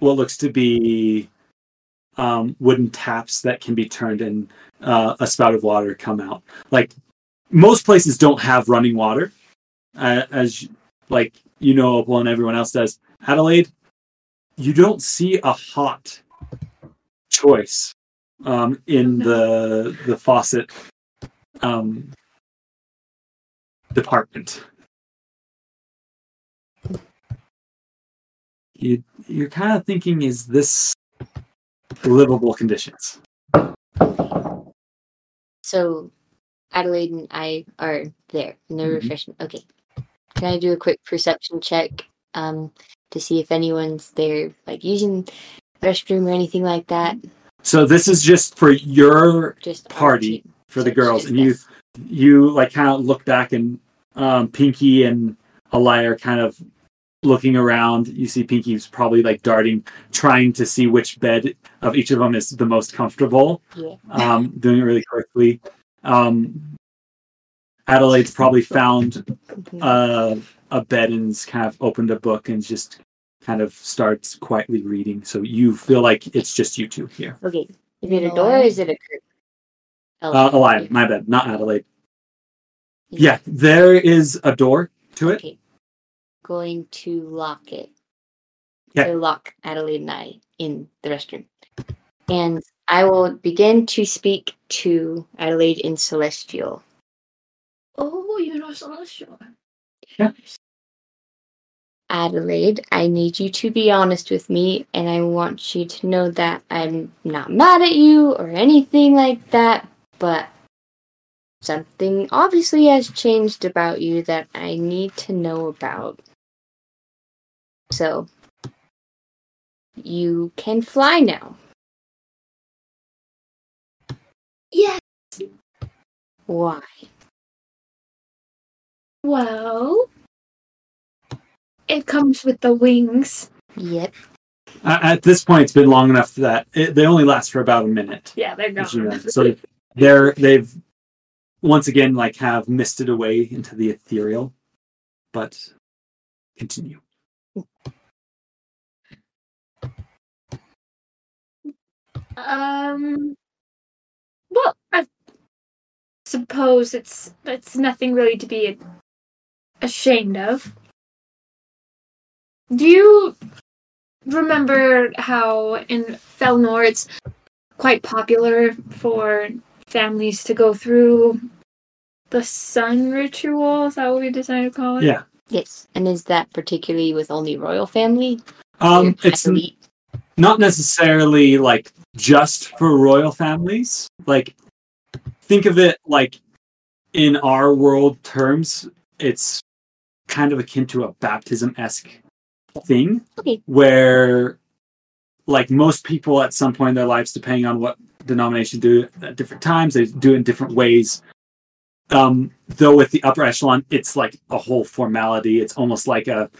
what looks to be um, wooden taps that can be turned and uh, a spout of water come out. Like most places don't have running water, uh, as like you know, Opal and everyone else does. Adelaide, you don't see a hot choice um, in the the faucet um, department. you you're kind of thinking, is this livable conditions? So Adelaide and I are there in the Mhm. refreshment. Okay. Can I do a quick perception check um, to see if anyone's there, like using the restroom or anything like that? So this is just for your Just party for the girls, and you us. you like kind of look back and um, Pinky and Alia are kind of looking around. You see Pinky's probably like darting, trying to see which bed of each of them is the most comfortable. Yeah. Um, doing it really quickly. Um, Adelaide's probably found uh, a bed and kind of opened a book and just kind of starts quietly reading. So you feel like it's just you two here. Okay. Is it a door or is it a curtain? Uh, Alia, my bad, not Adelaide. Yeah, there is a door to it. Okay. Going to lock it. Yeah. To lock Adelaide and I in the restroom. And I will begin to speak to Adelaide in Celestial. Oh, you know Celestial. Adelaide, I need you to be honest with me, and I want you to know that I'm not mad at you or anything like that, but something obviously has changed about you that I need to know about. So, you can fly now. Yes. Why? Well, it comes with the wings. Yep. Uh, at this point, it's been long enough that it, they only last for about a minute. Yeah, they're as you know. gone. So they're they've once again like have misted away into the ethereal. But continue. Um. Well, I suppose it's it's nothing really to be ashamed of. Do you remember how in Felnor it's quite popular for families to go through the sun ritual? Is that what we decided to call it? Yeah. Yes. And is that particularly with only royal family? Um, it's n- elite? Not necessarily like just for royal families. Like, think of it like in our world terms, it's kind of akin to a baptism esque thing Okay. where, like, most people at some point in their lives, depending on what denomination do at different times, they do it in different ways. Um, though with the upper echelon, it's like a whole formality. It's almost like a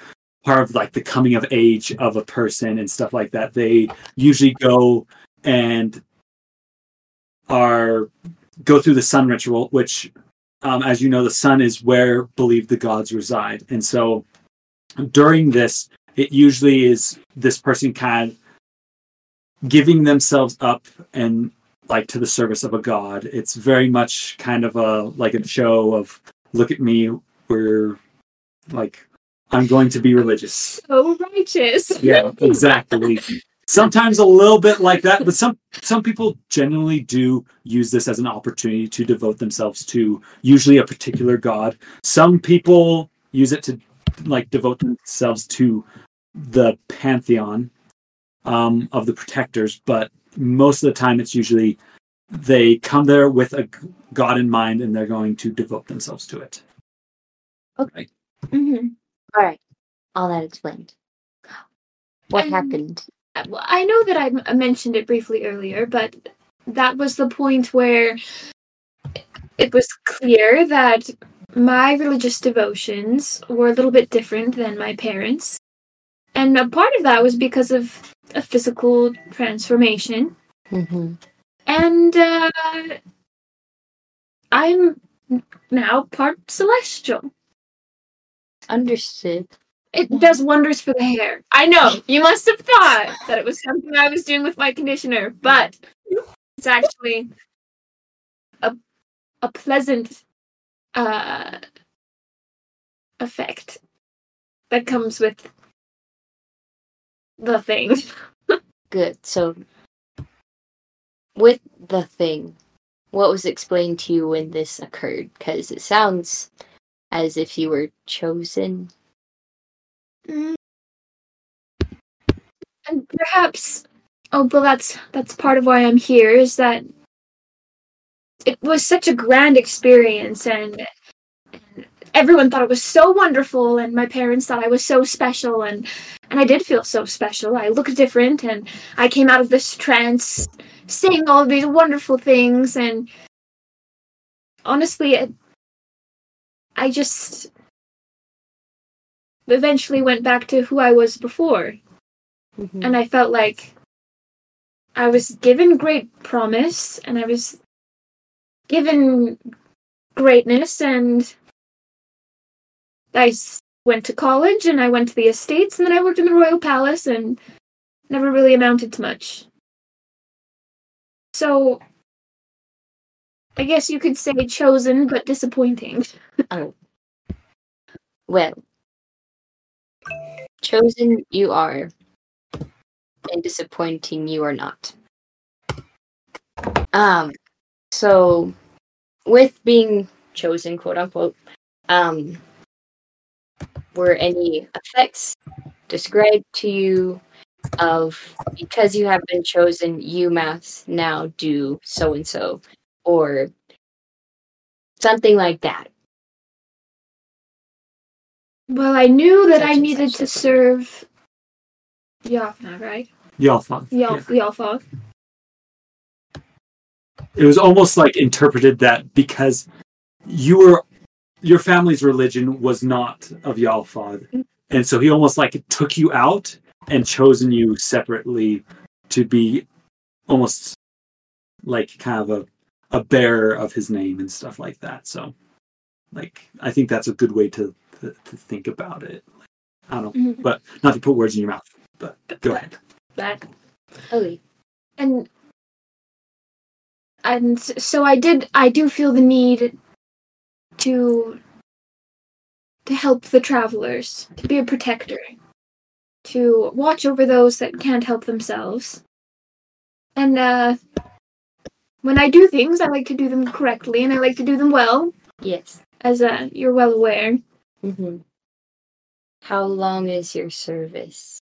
part of like the coming of age of a person and stuff like that. They usually go and are go through the sun ritual, which, um, as you know, the sun is where believe the gods reside, and so during this, it usually is this person kind of giving themselves up and like to the service of a god. It's very much kind of a like a show of look at me, we're like I'm going to be religious. So righteous. Yeah, exactly. Sometimes a little bit like that, but some some people genuinely do use this as an opportunity to devote themselves to usually a particular god. Some people use it to like devote themselves to the pantheon um, of the protectors, but most of the time it's usually they come there with a god in mind and they're going to devote themselves to it. Okay. hmm All right. All that explained. What Um, happened? I know that I mentioned it briefly earlier, but that was the point where it was clear that my religious devotions were a little bit different than my parents. And a part of that was because of a physical transformation. Mm-hmm. And uh, I'm now part celestial. Understood. It does wonders for the hair. I know. You must have thought that it was something I was doing with my conditioner, but it's actually a a pleasant uh effect that comes with the thing. Good. So, with the thing, what was explained to you when this occurred? Because it sounds as if you were chosen. Mm. And perhaps, oh, well, that's that's part of why I'm here. Is that it was such a grand experience, and, and everyone thought it was so wonderful, and my parents thought I was so special, and and I did feel so special. I looked different, and I came out of this trance saying all these wonderful things, and honestly, it, I just eventually went back to who I was before. Mhm. And I felt like I was given great promise and I was given greatness and I went to college and I went to the estates and then I worked in the royal palace and never really amounted to much. So I guess you could say chosen but disappointing. Oh. Well, chosen you are, and disappointing you are not. Um, so with being chosen, quote unquote, um, were any effects described to you of because you have been chosen, you must now do so and so, or something like that? Well, I knew that Such I needed to such. serve Yafna, right? Yalfon. Yal- Yalfa. It was almost like interpreted that because you were your family's religion was not of Yalfad. Mm. And so he almost like took you out and chosen you separately to be almost like kind of a, a bearer of his name and stuff like that. So like I think that's a good way to to, to think about it. I don't know, Mhm. but not to put words in your mouth. But go ahead. That Oh, and and so I did. I do feel the need to to help the travelers, to be a protector, to watch over those that can't help themselves. And uh, when I do things, I like to do them correctly, and I like to do them well, yes. as uh, you're well aware. hmm How long is your service?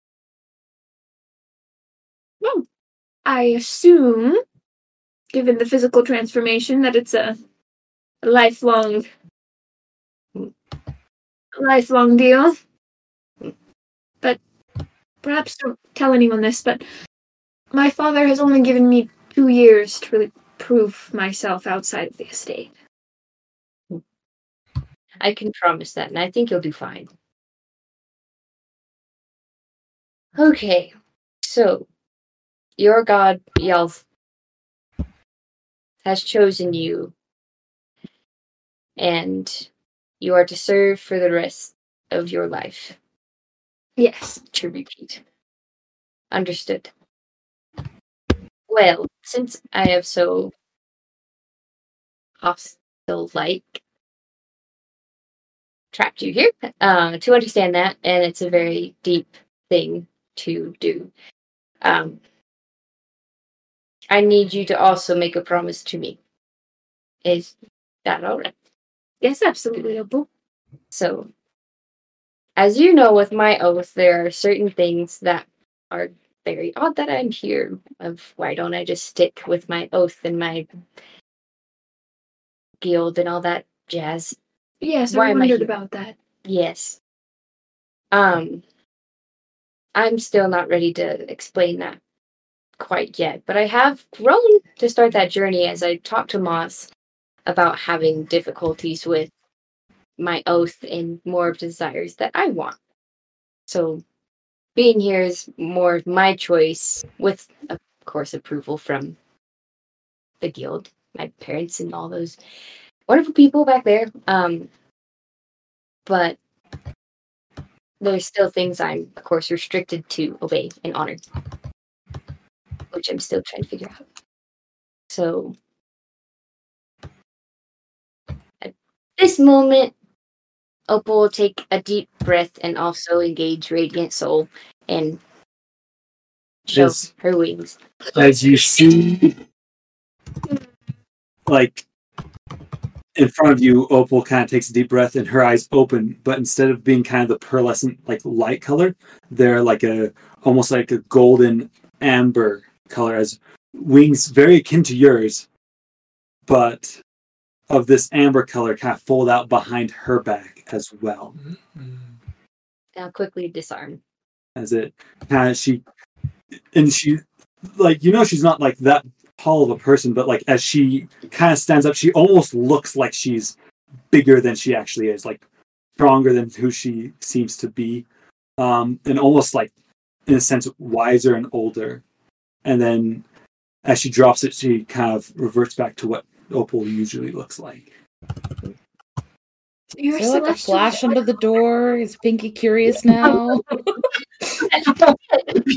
Well, I assume, given the physical transformation, that it's a lifelong, lifelong deal. But perhaps don't tell anyone this. But my father has only given me two years to really prove myself outside of the estate. I can promise that, and I think you'll do fine. Okay, so your god Yelf has chosen you, and you are to serve for the rest of your life. Yes. To repeat. Understood. Well, since I have so hostile like trapped you here uh, to understand that, and it's a very deep thing to do. Um, I need you to also make a promise to me. Is that all right? Yes, absolutely. So, as you know, with my oath, there are certain things that are very odd that I'm here. Of why don't I just stick with my oath and my guild and all that jazz? Yes, Why I am I wondered about that. Yes. Um, I'm still not ready to explain that quite yet, but I have grown to start that journey as I talked to Moss about having difficulties with my oath and more of desires that I want. So being here is more my choice with of course approval from the guild, my parents and all those wonderful people back there. Um but there's still things I'm of course restricted to obey and honor. Which I'm still trying to figure out. So at this moment Opal will take a deep breath and also engage Radiant Soul and show Yes. her wings. as you see like in front of you, Opal kind of takes a deep breath and her eyes open, but instead of being kind of the pearlescent like light color, they're like a almost like a golden amber color as wings very akin to yours, but of this amber color kind of fold out behind her back as well. I'll quickly disarm. As it kind of she and she like you know she's not like that tall of a person, but like as she kind of stands up, she almost looks like she's bigger than she actually is, like stronger than who she seems to be, um, and almost like in a sense wiser and older. And then as she drops it, she kind of reverts back to what Opal usually looks like. You're Is there like a flash under the door? Is Pinky curious now?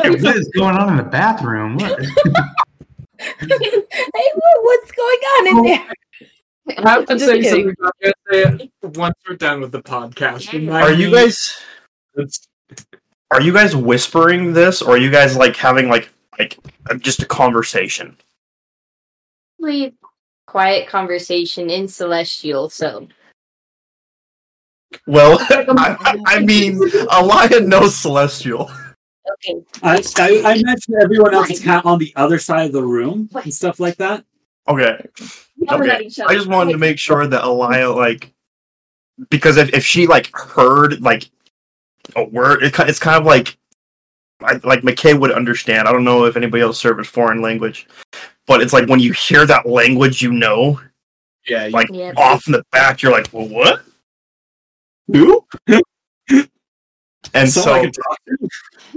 What is going on in the bathroom? What? hey, what's going on in there? I have to I'm say something. I'm gonna say it once we're done with the podcast. Are you guys are you guys whispering this or are you guys like having like like uh, just a conversation? Really quiet conversation in Celestial, so Well, I, I mean, Alia knows Celestial. okay. I, I, I imagine everyone else is kind of on the other side of the room and stuff like that. Okay. Okay. I just wanted to make sure that Alia like because if, if she like heard like a word, it, it's kind of like I, like McKay would understand. I don't know if anybody else serves foreign language, but it's like when you hear that language, you know, Yeah, you- like Yeah. off in the back, you're like, well, what? Who? and Someone I so, can talk to.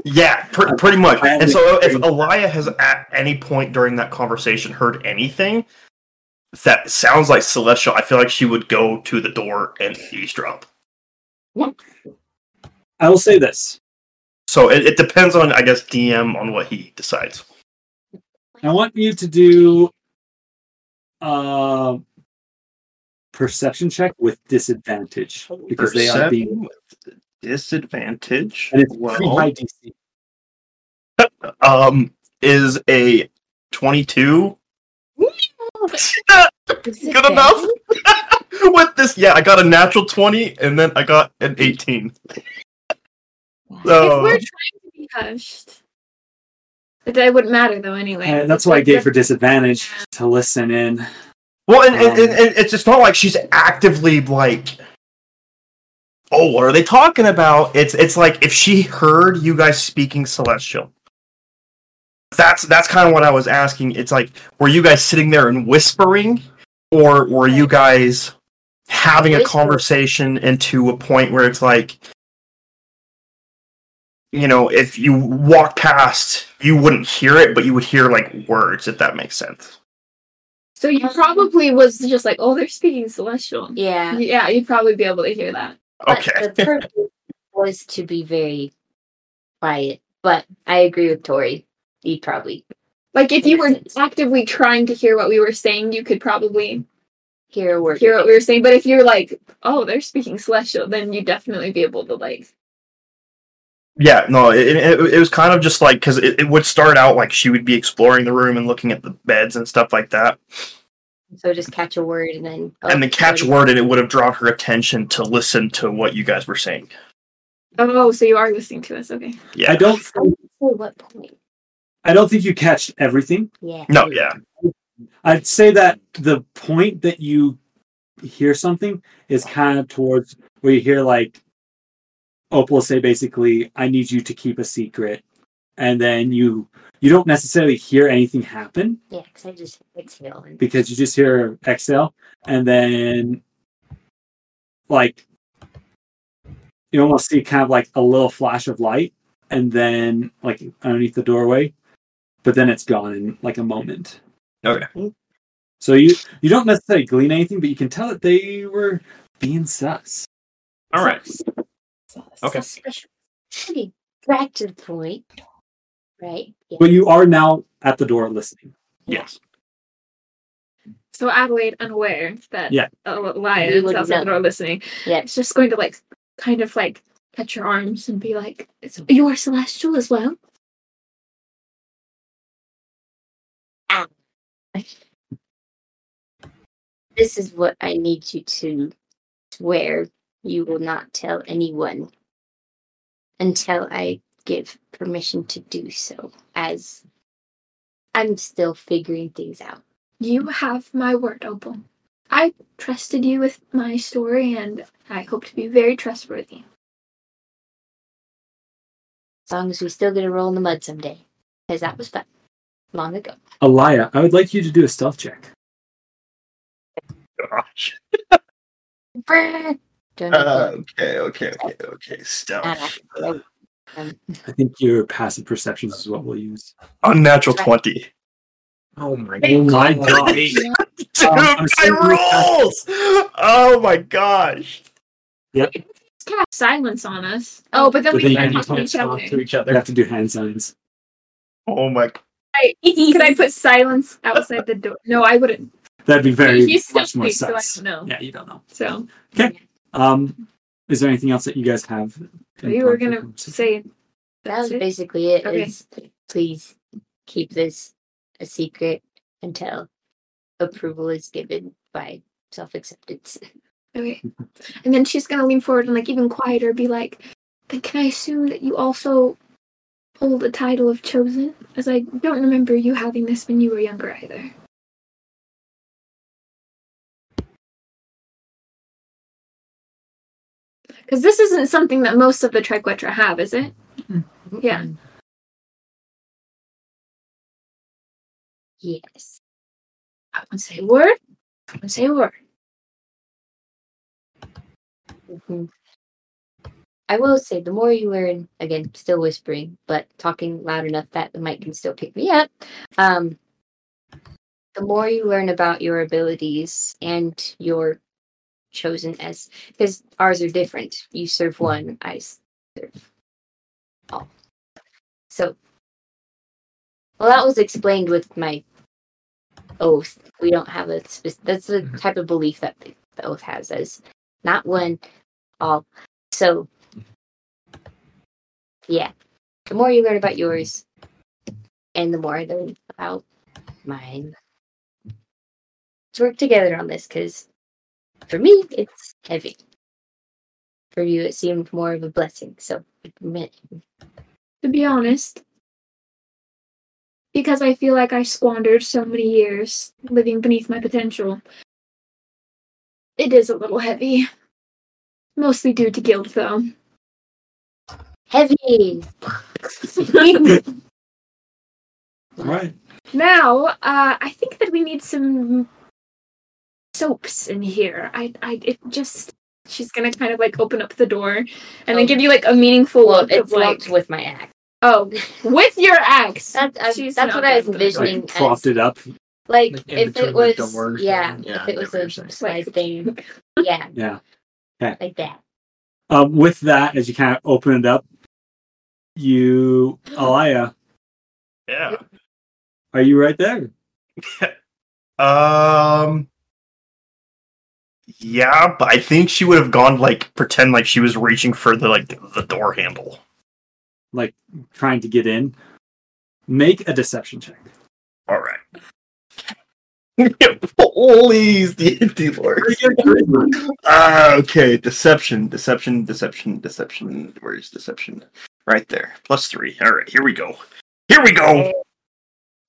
yeah, pr- pretty much. And so, if Alia has at any point during that conversation heard anything that sounds like celestial, I feel like she would go to the door and eavesdrop. I will say this. So it, it depends on, I guess, DM on what he decides. I want you to do a perception check with disadvantage because they are being with disadvantage. and it's pretty Well, high DC. um, is a twenty-two good enough? with this, yeah, I got a natural twenty, and then I got an eighteen. so, If we're trying to be hushed, it, it wouldn't matter though anyway. And that's why I gave her disadvantage to listen in. Well, and, and, Um, and, and it's just not like she's actively like, oh, what are they talking about? It's it's like if she heard you guys speaking celestial. That's that's kind of what I was asking. It's like, were you guys sitting there and whispering, or were you guys having a conversation into a point where it's like, you know, if you walk past, you wouldn't hear it, but you would hear like words, if that makes sense. So you um, probably was just like, oh, they're speaking celestial. Yeah. Yeah, you'd probably be able to hear that. But Okay. the purpose was to be very quiet. But I agree with Tori. You'd probably Like if you were sense. actively trying to hear what we were saying, you could probably hear a word. hear what we were saying. But if you're like, oh, they're speaking celestial, then you'd definitely be able to like. Yeah, no, it, it, it was kind of just like because it, it would start out like she would be exploring the room and looking at the beds and stuff like that, So just catch a word and then oh, and then catch a word, and it would have drawn her attention to listen to what you guys were saying. Oh, so you are listening to us. Okay. Yeah, I don't I would what point? I don't think you catched everything. Yeah. no, yeah, I'd say that the point that you hear something is kind of towards where you hear like Opal say basically, I need you to keep a secret. And then you you don't necessarily hear anything happen. Yeah, because I just exhale and because you just hear her exhale. And then like you almost see kind of like a little flash of light and then like underneath the doorway. But then it's gone in like a moment. Okay, so you you don't necessarily glean anything but you can tell that they were being sus. All right, so Okay. special. Okay, back to the point. Right? Yeah. but you are now at the door listening yes, So Adelaide, unaware that Yeah. a We lion wouldn't outside the know. door listening, Yeah. it's just going to like kind of like touch your arms and be like, "It's- "You are celestial as well." This is what I need you to swear you will not tell anyone until I give permission to do so, as I'm still figuring things out. You have my word, Opal. I trusted you with my story, and I hope to be very trustworthy. As long as we still get a roll in the mud someday. Because that was fun. Long ago. Alia, I would like you to do a stealth check. Gosh. Brr. Don't Uh, okay, okay, okay, okay. Ah, Stealth. um, I think your passive perceptions is what we'll use. Unnatural 20. Oh my Oh my god. Dude, Um, I'm my saying rolls! Oh my gosh. Yep. Cast silence on us. Oh, but then But we then can talk to each talk other. to each You other. have to do hand signs. Oh my. I, could I put silence outside the door? No, I wouldn't. That'd be very He's much more asleep, so I don't know. Yeah, you don't know. So Um, is there anything else that you guys have? in you were gonna say that's was it. basically it. Okay. is please keep this a secret until approval is given by self acceptance. Okay. And then she's gonna lean forward and like even quieter be like, Then can I assume that you also hold the title of chosen? As I don't remember you having this when you were younger either. Because this isn't something that most of the Triquetra have, is it? Yeah. Yes. I won't say a word. I won't say a word. Mhm. I will say the more you learn, again, still whispering, but talking loud enough that the mic can still pick me up. Um, the more you learn about your abilities and your chosen as because ours are different. You serve hmm. one, I serve all. So, well, that was explained with my oath. We don't have a spec- that's the mm-hmm. type of belief that the, the oath has as not one, all. So, yeah, the more you learn about yours, and the more I learn about mine, let's work together on this because for me it's heavy. For you, it seemed more of a blessing. So, to be honest. Because I feel like I squandered so many years living beneath my potential. It is a little heavy. Mostly due to guilt, though. heavy. All right. Now, uh, I think that we need some soaps in here. I, I, it just. She's gonna kind of like open up the door and then Oh. give you like a meaningful well, look it's of like, locked with my axe. oh, with your axe. That's I, that's what I was envisioning. Like, propped it up. like Like, if it was, yeah, yeah, if it was get what you're a saying. thing, yeah, Yeah. like that. Um, with that, as you kind of open it up, you, Alia, Yeah. are you right there? Um. Yeah, but I think she would have gone like pretend like she was reaching for the like the door handle. Like trying to get in? Make a deception check. All right. Please, D&D Lord. Okay. Deception, deception, deception, deception. Where's deception? Right there. Plus three. All right, here we go. Here we go.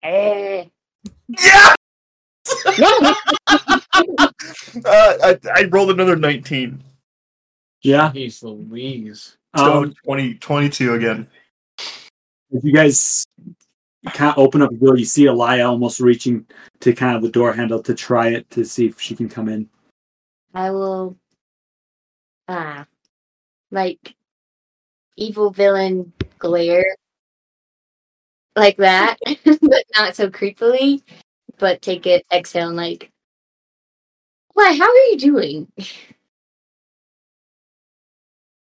Eh. Yeah. Uh, I, I rolled another 19. Yeah. Jeez Louise. So Um, 20, 22 again. if you guys kind of open up the door, you see Alia almost reaching to kind of the door handle to try it to see if she can come in. I will, ah, like evil villain glare, like that, but not so creepily. But take it, exhale, and like, why? How are you doing?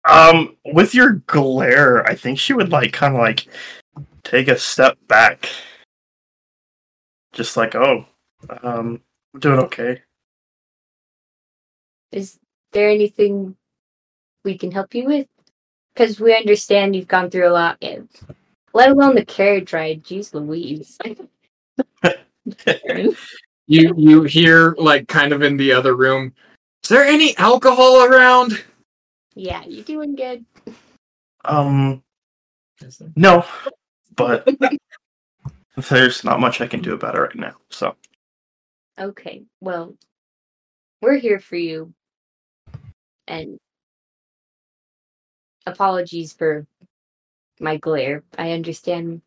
Um, with your glare, I think she would like kind of like take a step back, just like, oh, um, I'm doing okay. Is there anything we can help you with? Because we understand you've gone through a lot, and let alone the carriage ride. Jeez Louise. you you hear like kind of in the other room. Is there any alcohol around? Yeah, you're doing good. Um, no, but there's not much I can do about it right now. So Okay, well, we're here for you. And apologies for my glare. I understand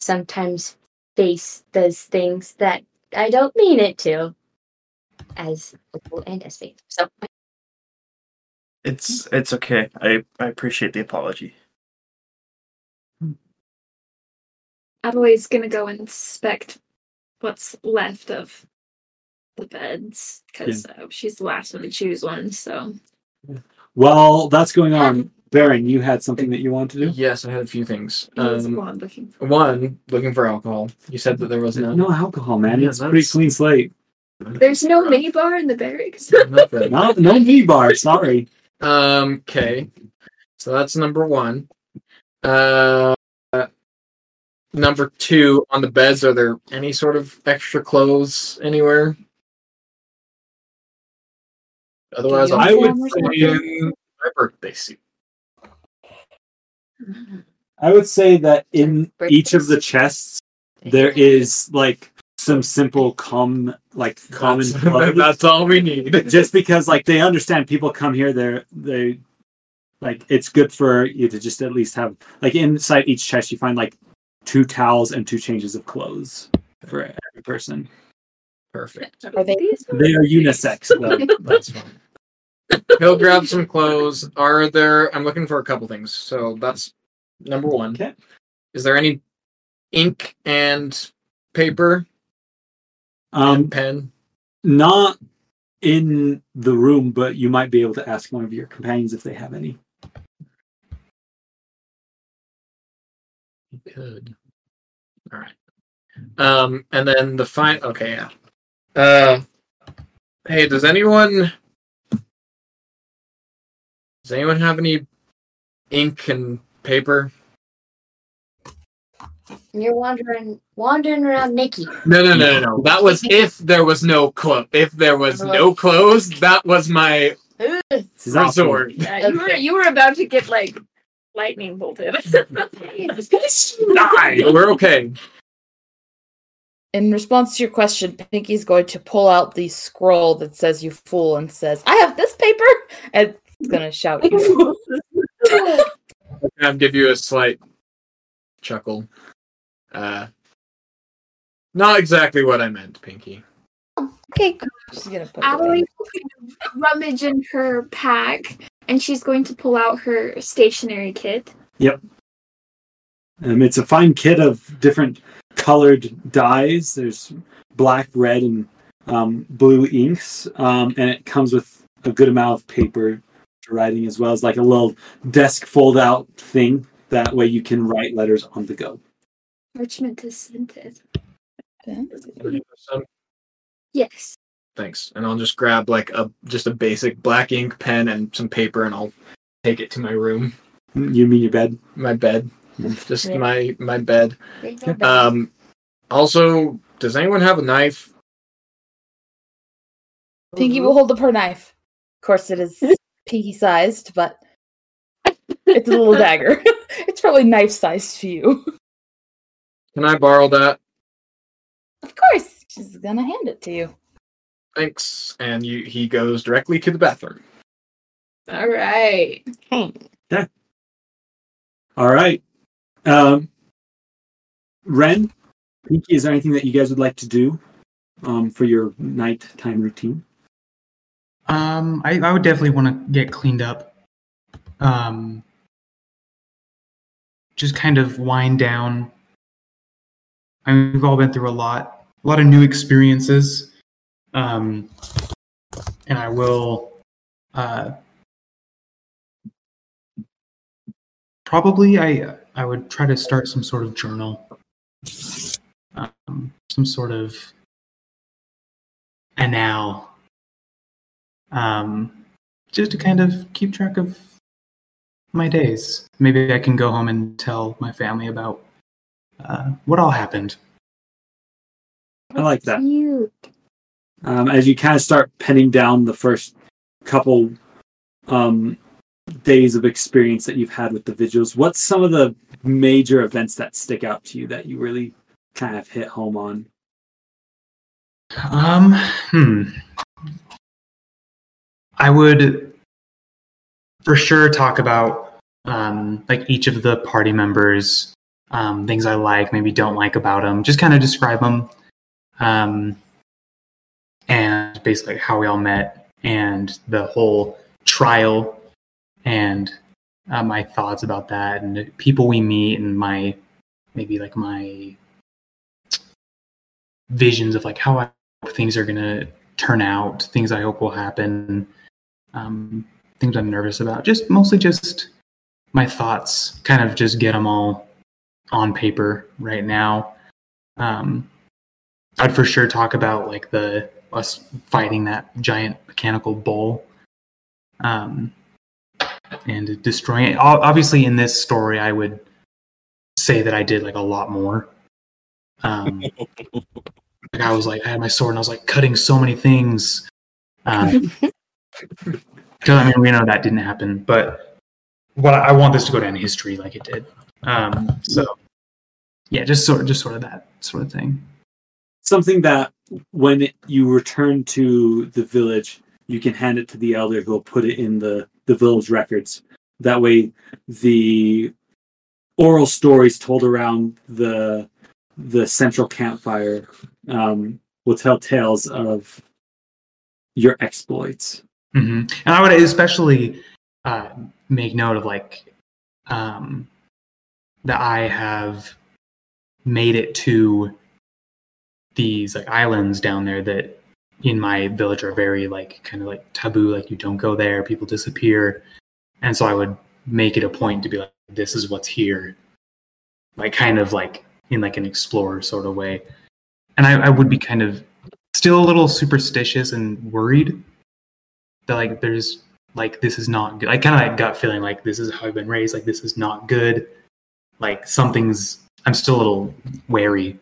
sometimes face does things that I don't mean it to. As Opal and as Faith. So it's it's okay. I I appreciate the apology. Adelaide's gonna go inspect what's left of the beds because uh, she's the last one to choose one. So While that's going on, Barren, you had something that you wanted to do? Yes, I had a few things. Um, one looking one, looking for alcohol. You said that there was none. No alcohol, man. Yeah, it's a pretty clean slate. There's no mini bar in the barracks. Nothing. No, no V bar. Sorry. Um. Okay. So that's number one. Uh. Number two on the beds. Are there any sort of extra clothes anywhere? Otherwise, I would say in my birthday suit. I would say that in each of the chests there is like some simple com like common That's, clothes. that's all we need. just because like they understand people come here they're they like it's good for you to just at least have like inside each chest you find like two towels and two changes of clothes for every person Perfect. Are they? they are unisex though. That's fine. He'll grab some clothes. Are there? I'm looking for a couple things. So that's number one. Okay. Is there any ink and paper um and pen? not in the room but you might be able to ask one of your companions if they have any You could. All right. Um, and then the fine. Okay, yeah. Uh, hey, does anyone? Does anyone have any ink and paper? you're wandering wandering around Nikki. No, no, no, no, no. That was if there was no clothes. If there was no clothes, that was my This is awesome. resort. Yeah, you were you were about to get like lightning bolted. Die. We're okay. In response to your question, Pinky's going to pull out the scroll that says "you fool" and says, "I have this paper," and it's gonna shout "you fool." I'll give you a slight chuckle. Uh, not exactly what I meant, Pinky. Okay, she's gonna put it away. Adelaide will kind of rummage in her pack and she's going to pull out her stationery kit. Yep. Um, it's a fine kit of different colored dyes. There's black, red, and um, blue inks, um, and it comes with a good amount of paper writing as well as like a little desk fold-out thing. That way you can write letters on the go. Richmond is scented. Yes. Thanks. And I'll just grab like a just a basic black ink pen and some paper, and I'll take it to my room, You mean your bed? my bed, just Yeah. my my bed. There's no bed. Um. Also, does anyone have a knife? Pinky will hold up her knife. Of course, it is pinky sized, but it's a little dagger. it's probably knife sized to you. Can I borrow that? Of course, she's gonna hand it to you. Thanks. And you, he goes directly to the bathroom. All right. All right. Um, Ren, Pinky, is there anything that you guys would like to do um, for your nighttime routine? Um, I, I would definitely want to get cleaned up. Um, just kind of wind down. I mean, we've all been through a lot, a lot of new experiences. Um, and I will, uh, probably I I would try to start some sort of journal, um, some sort of anal um, just to kind of keep track of my days. Maybe I can go home and tell my family about uh, what all happened. I like that. Um, as you kind of start penning down the first couple um, days of experience that you've had with the vigils, what's some of the major events that stick out to you that you really kind of hit home on? Um, hmm. I would for sure talk about um, like each of the party members, um, things I like, maybe don't like about them. Just kind of describe them, um, and basically how we all met and the whole trial, and uh, my thoughts about that, and people we meet, and my maybe like my visions of like how I hope things are gonna turn out, things I hope will happen, um, things I'm nervous about. Just mostly just my thoughts. Kind of just get them all on paper right now. Um, I'd for sure talk about like the us fighting that giant mechanical bull, um, and destroying it. Obviously, in this story, I would say that I did like a lot more. Um, like I was like I had my sword and I was like cutting so many things. Um, because I mean we know that didn't happen, but what I want this to go down in history like it did. Um, so yeah, just sort of just sort of that sort of thing. Something that when it, you return to the village, you can hand it to the elder who will put it in the, the village records. That way, the oral stories told around the the central campfire um, will tell tales of your exploits. hmm And I would especially uh, make note of like um, that I have made it to these like islands down there that in my village are very like kind of like taboo. Like you don't go there, people disappear, and so I would make it a point to be like, this is what's here, like kind of like in like an explorer sort of way. And I, I would be kind of still a little superstitious and worried that like there's like this is not good. I kind of like gut feeling like this is how I've been raised. Like this is not good. Like something's. I'm still a little wary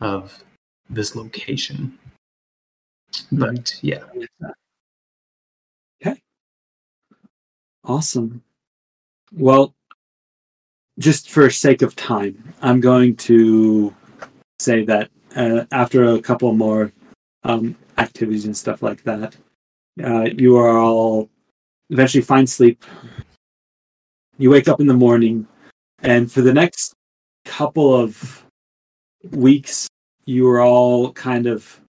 of this location. But yeah, Okay. Awesome. Well, just for sake of time, I'm going to say that uh, after a couple more um, activities and stuff like that, uh, you are all eventually find sleep. You wake up in the morning, and for the next couple of weeks, you are all kind of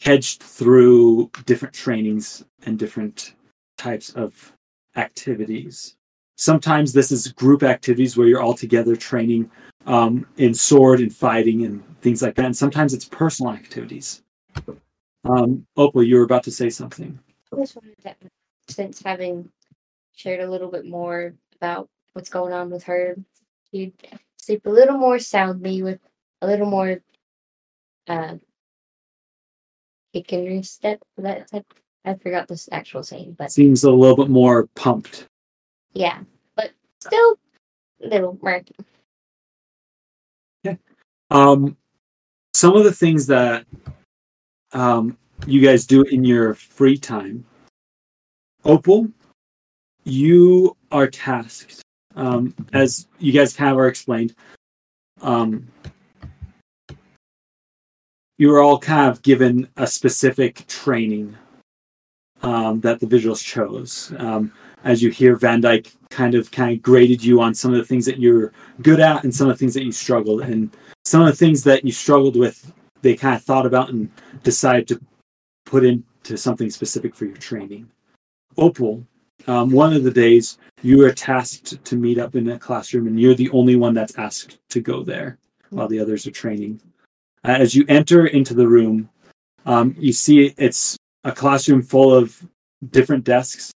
hedged through different trainings and different types of activities. Sometimes this is group activities where you're all together training um, in sword and fighting and things like that. And sometimes it's personal activities. Um, Opal, you were about to say something. I just wanted to, since having shared a little bit more about what's going on with her, you'd sleep a little more soundly with a little more uh your step. That type. I forgot this actual saying, but Seems a little bit more pumped. yeah, but still a little murky. Um, some of the things that um, you guys do in your free time. Opal, you are tasked, um, as you guys have are explained. Um, you were all kind of given a specific training um, that the vigils chose. Um, as you hear, Van Dyke kind of kind of graded you on some of the things that you're good at and some of the things that you struggled, and some of the things that you struggled with, they kind of thought about and decided to put into something specific for your training. Opal, um, one of the days you are tasked to meet up in a classroom, and you're the only one that's asked to go there while the others are training. Uh, as you enter into the room, um, you see it's a classroom full of different desks,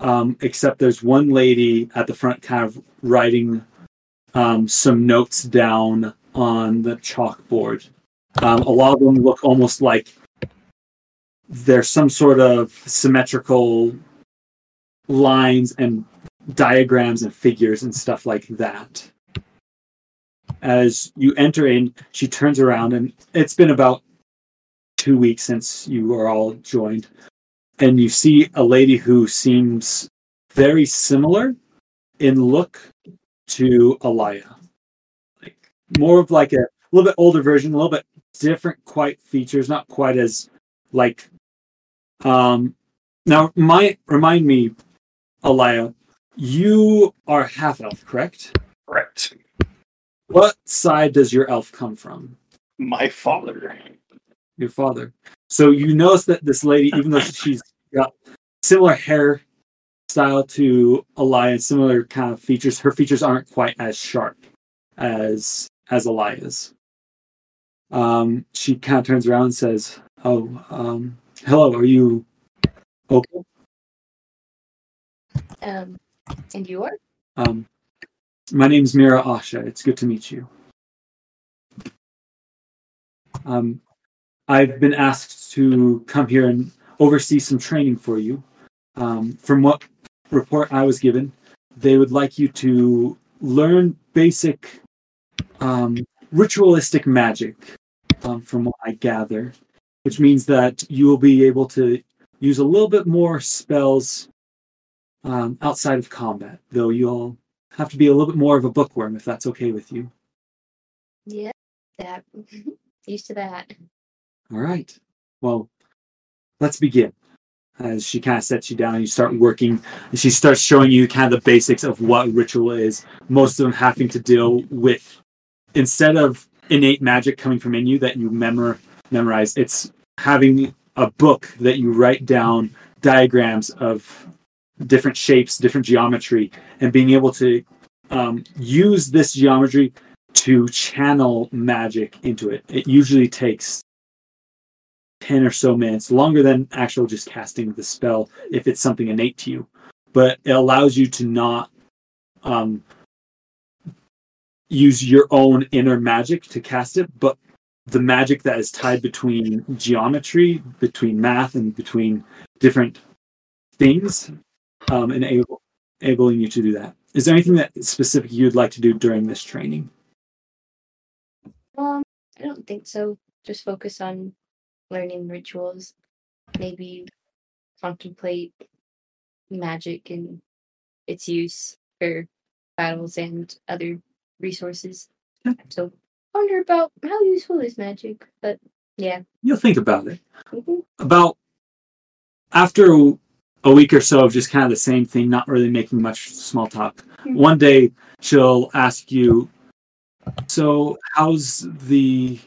um, except there's one lady at the front kind of writing um, some notes down on the chalkboard. Um, a lot of them look almost like there's some sort of symmetrical lines and diagrams and figures and stuff like that. As you enter in, she turns around, and it's been about two weeks since you are all joined, and you see a lady who seems very similar in look to Alia, like more of like a little bit older version, a little bit different, quite features, not quite as like. Um, now, my remind me, Alia, you are half elf, correct? Correct. What side does your elf come from? My father. Your father. So you notice that this lady, even though she's got similar hair style to Alia, similar kind of features, her features aren't quite as sharp as as Alia's. Um, she kind of turns around and says, "Oh, um, hello. Are you okay?" Um, and you are? Um, my name's Mira Asha. It's good to meet you. Um, I've been asked to come here and oversee some training for you. Um, from what report I was given, they would like you to learn basic um, ritualistic magic, um, from what I gather, which means that you will be able to use a little bit more spells um, outside of combat, though you'll have to be a little bit more of a bookworm if that's okay with you. Yeah, that used to that. All right. Well, let's begin. As she kind of sets you down you start working, and she starts showing you kind of the basics of what ritual is. Most of them having to deal with, instead of innate magic coming from in you that you memor- memorize, it's having a book that you write down diagrams of different shapes, different geometry, and being able to um, use this geometry to channel magic into it. It usually takes 10 or so minutes, longer than actual just casting the spell if it's something innate to you. But it allows you to not um, use your own inner magic to cast it, but the magic that is tied between geometry, between math, and between different things, um, enable, enabling you to do that. Is there anything that specific you'd like to do during this training? Um, I don't think so. Just focus on learning rituals. Maybe contemplate magic and its use for battles and other resources. So wonder about how useful is magic. But yeah. You'll think about it. Mhm. About after a- week or so of just kind of the same thing, not really making much small talk. One day she'll ask you, "So, how's the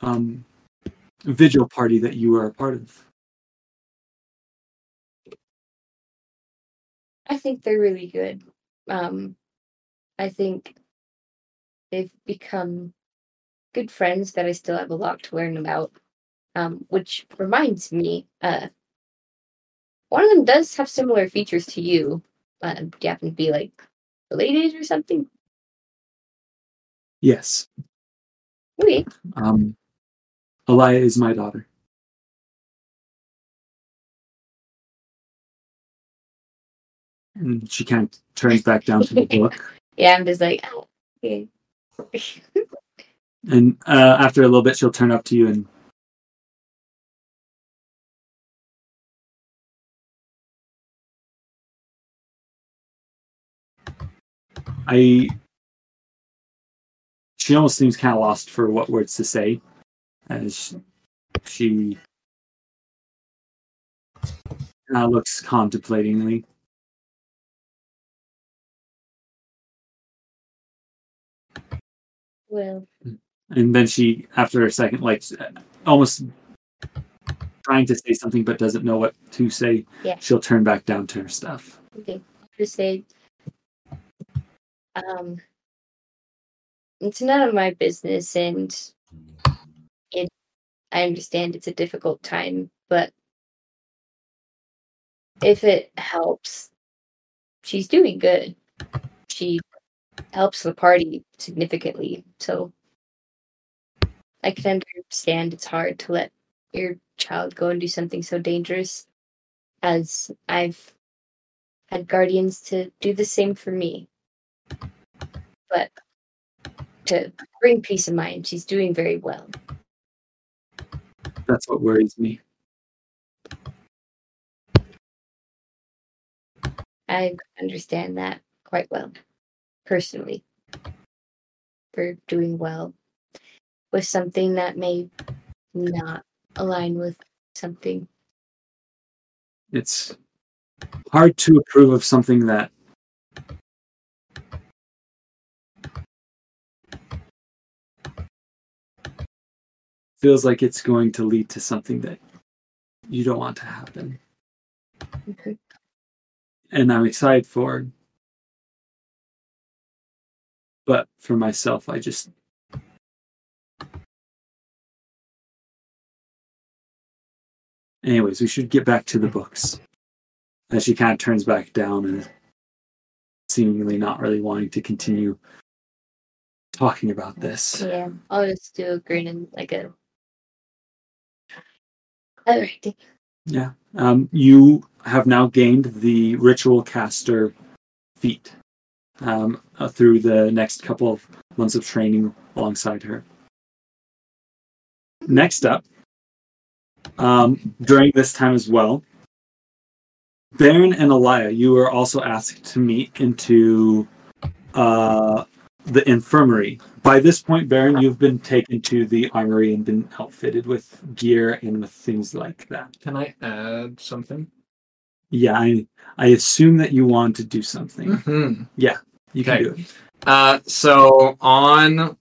um, vigil party that you were a part of?" I think they're really good. Um, I think they've become good friends that I still have a lot to learn about. Um, which reminds me, uh, one of them does have similar features to you. Uh, do you happen to be like related or something? Yes. Okay. Um, Alia is my daughter. And she kind of turns back down to the book. Yeah, I'm just like, oh, okay. And uh, after a little bit, she'll turn up to you and I. She almost seems kind of lost for what words to say, as she of looks contemplatingly. well, and then she after a second like almost trying to say something but doesn't know what to say Yeah. she'll turn back down to her stuff okay. Just say, um, it's none of my business, and it. I understand it's a difficult time, but if it helps, she's doing good. She helps the party significantly, so I can understand it's hard to let your child go and do something so dangerous, as I've had guardians to do the same for me. But to bring peace of mind. She's doing very well. That's what worries me. I understand that quite well, personally. For doing well with something that may not align with something. It's hard to approve of something that feels like it's going to lead to something that you don't want to happen. And I'm excited for it. but for myself I just Anyways, we should get back to the books. As she kind of turns back down and seemingly not really wanting to continue talking about this. Yeah, I'll just do a grin and like a. Alright. Yeah. Um, you have now gained the ritual caster feat um, uh, through the next couple of months of training alongside her. Next up, um, during this time as well, Barren and Alia, you were also asked to meet into uh, the infirmary. By this point, Barren, you've been taken to the armory and been outfitted with gear and with things like that. Can I add something? Yeah, I I assume that you want to do something. Hmm. Yeah, you can do it. Uh, so on,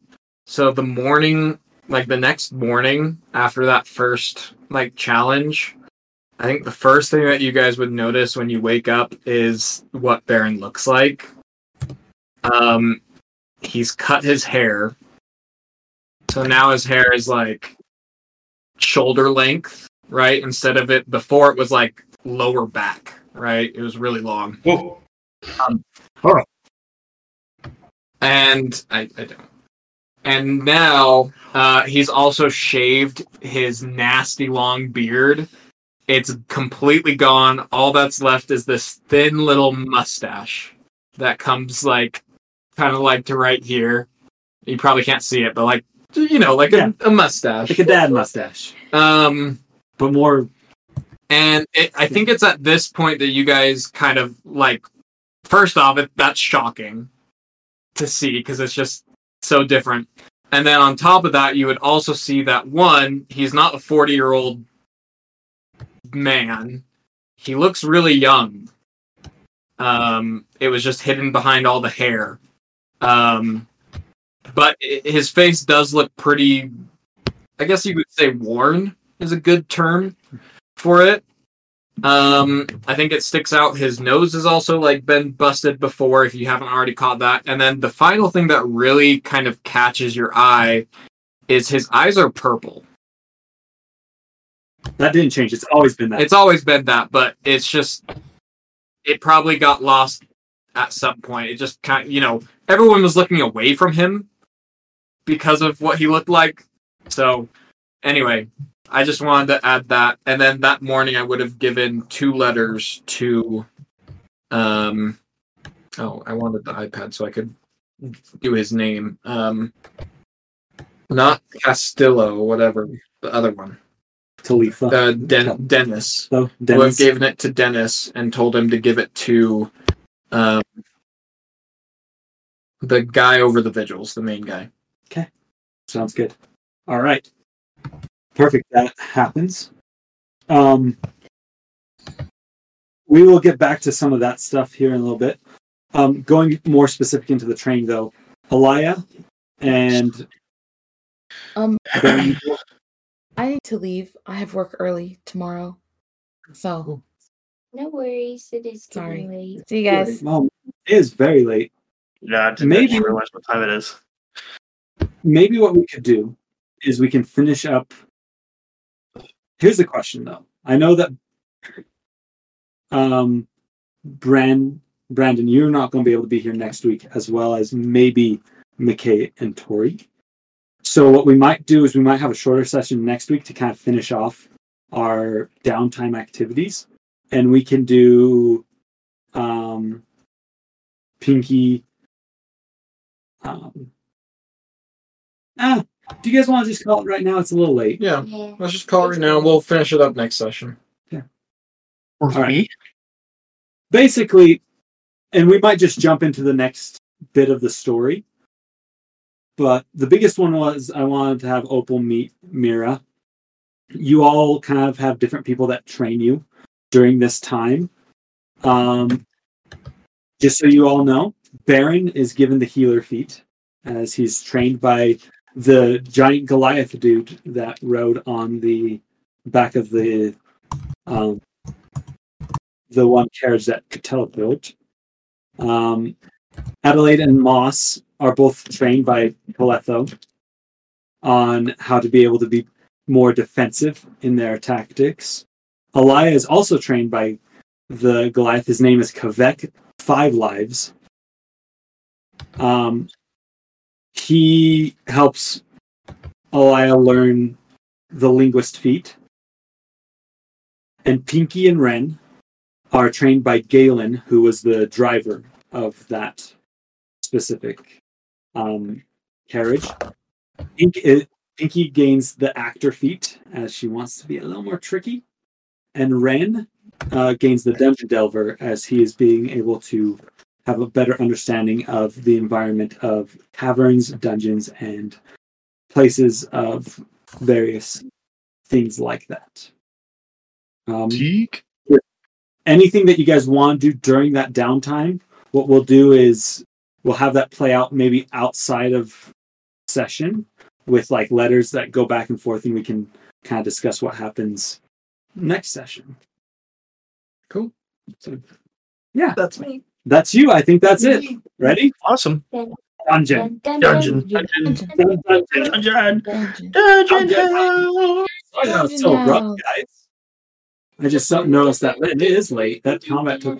so the morning, like the next morning after that first like challenge, I think the first thing that you guys would notice when you wake up is what Barren looks like. Um, he's cut his hair, so now his hair is like shoulder length, right? Instead of it before, it was like lower back, right? It was really long. Whoa. Um, all right. And I, I don't. And now uh, he's also shaved his nasty long beard. It's completely gone. All that's left is this thin little mustache that comes like kind of like to right here. You probably can't see it, but like you know, like Yeah. a, a mustache. Like a dad mustache, Um, but more. and it, I think it's at this point that you guys kind of like. First off, it, that's shocking to see because it's just so different. And then on top of that, you would also see that one, he's not a forty-year-old man. He looks really young. Um, it was just hidden behind all the hair. Um, but his face does look pretty. I guess you could say worn is a good term for it. Um, I think it sticks out. His nose has also like been busted before. If you haven't already caught that, and then the final thing that really kind of catches your eye is his eyes are purple. That didn't change. It's always been that. It's always been that, but it's just it probably got lost at some point. It just kind of, you know, everyone was looking away from him because of what he looked like. So, anyway, I just wanted to add that. And then that morning, I would have given two letters to. Um, oh, I wanted the iPad so I could do his name. Um, not Castillo, whatever the other one. Talifa. Uh, Den- Deniz. So Would have given it to Deniz and told him to give it to um, the guy over the vigils, the main guy. Okay. Sounds good. All right. Perfect. That happens. Um, we will get back to some of that stuff here in a little bit. Um, going more specific into the training, though, Alia and Um, Barren, I need to leave. I have work early tomorrow. So No worries, it is Sorry. getting late. see you guys. well, it is very late. Yeah, I didn't Maybe- realize what time it is. Maybe what we could do is we can finish up. Here's the question, though. I know that um, Brand Brandon, you're not going to be able to be here next week, as well as maybe McKay and Tori. So what we might do is we might have a shorter session next week to kind of finish off our downtime activities, and we can do um, Pinky, um, Ah, do you guys want to just call it right now? It's a little late. Yeah, let's just call it right now. We'll finish it up next session. Or All right. me? Basically, and we might just jump into the next bit of the story. But the biggest one was I wanted to have Opal meet Mira. You all kind of have different people that train you during this time. Um, just so you all know, Barren is given the healer feat as he's trained by the giant Goliath dude that rode on the back of the um, the one carriage that could teleport. Um, Adelaide and Moss are both trained by Kaletho on how to be able to be more defensive in their tactics. Alia is also trained by the Goliath. His name is Kavek Five Lives. Um, he helps Alia learn the linguist feat. And Pinky and Ren are trained by Galen, who was the driver of that specific um, carriage. Pink, uh, Pinky gains the actor feat as she wants to be a little more tricky, and Ren uh, gains the dungeon delver as he is being able to have a better understanding of the environment of caverns, dungeons, and places of various things like that. Um, anything that you guys want to do during that downtime, what we'll do is we'll have that play out maybe outside of session with like letters that go back and forth, and we can kind of discuss what happens next session. Cool. So, yeah, that's me. That's you. I think that's it. Ready? Awesome. Dungeon. Dungeon. Dungeon. Dungeon. Dungeon. Dungeon. Dungeon. Oh, yeah, it's so rough, guys. I just noticed that it is late. That combat took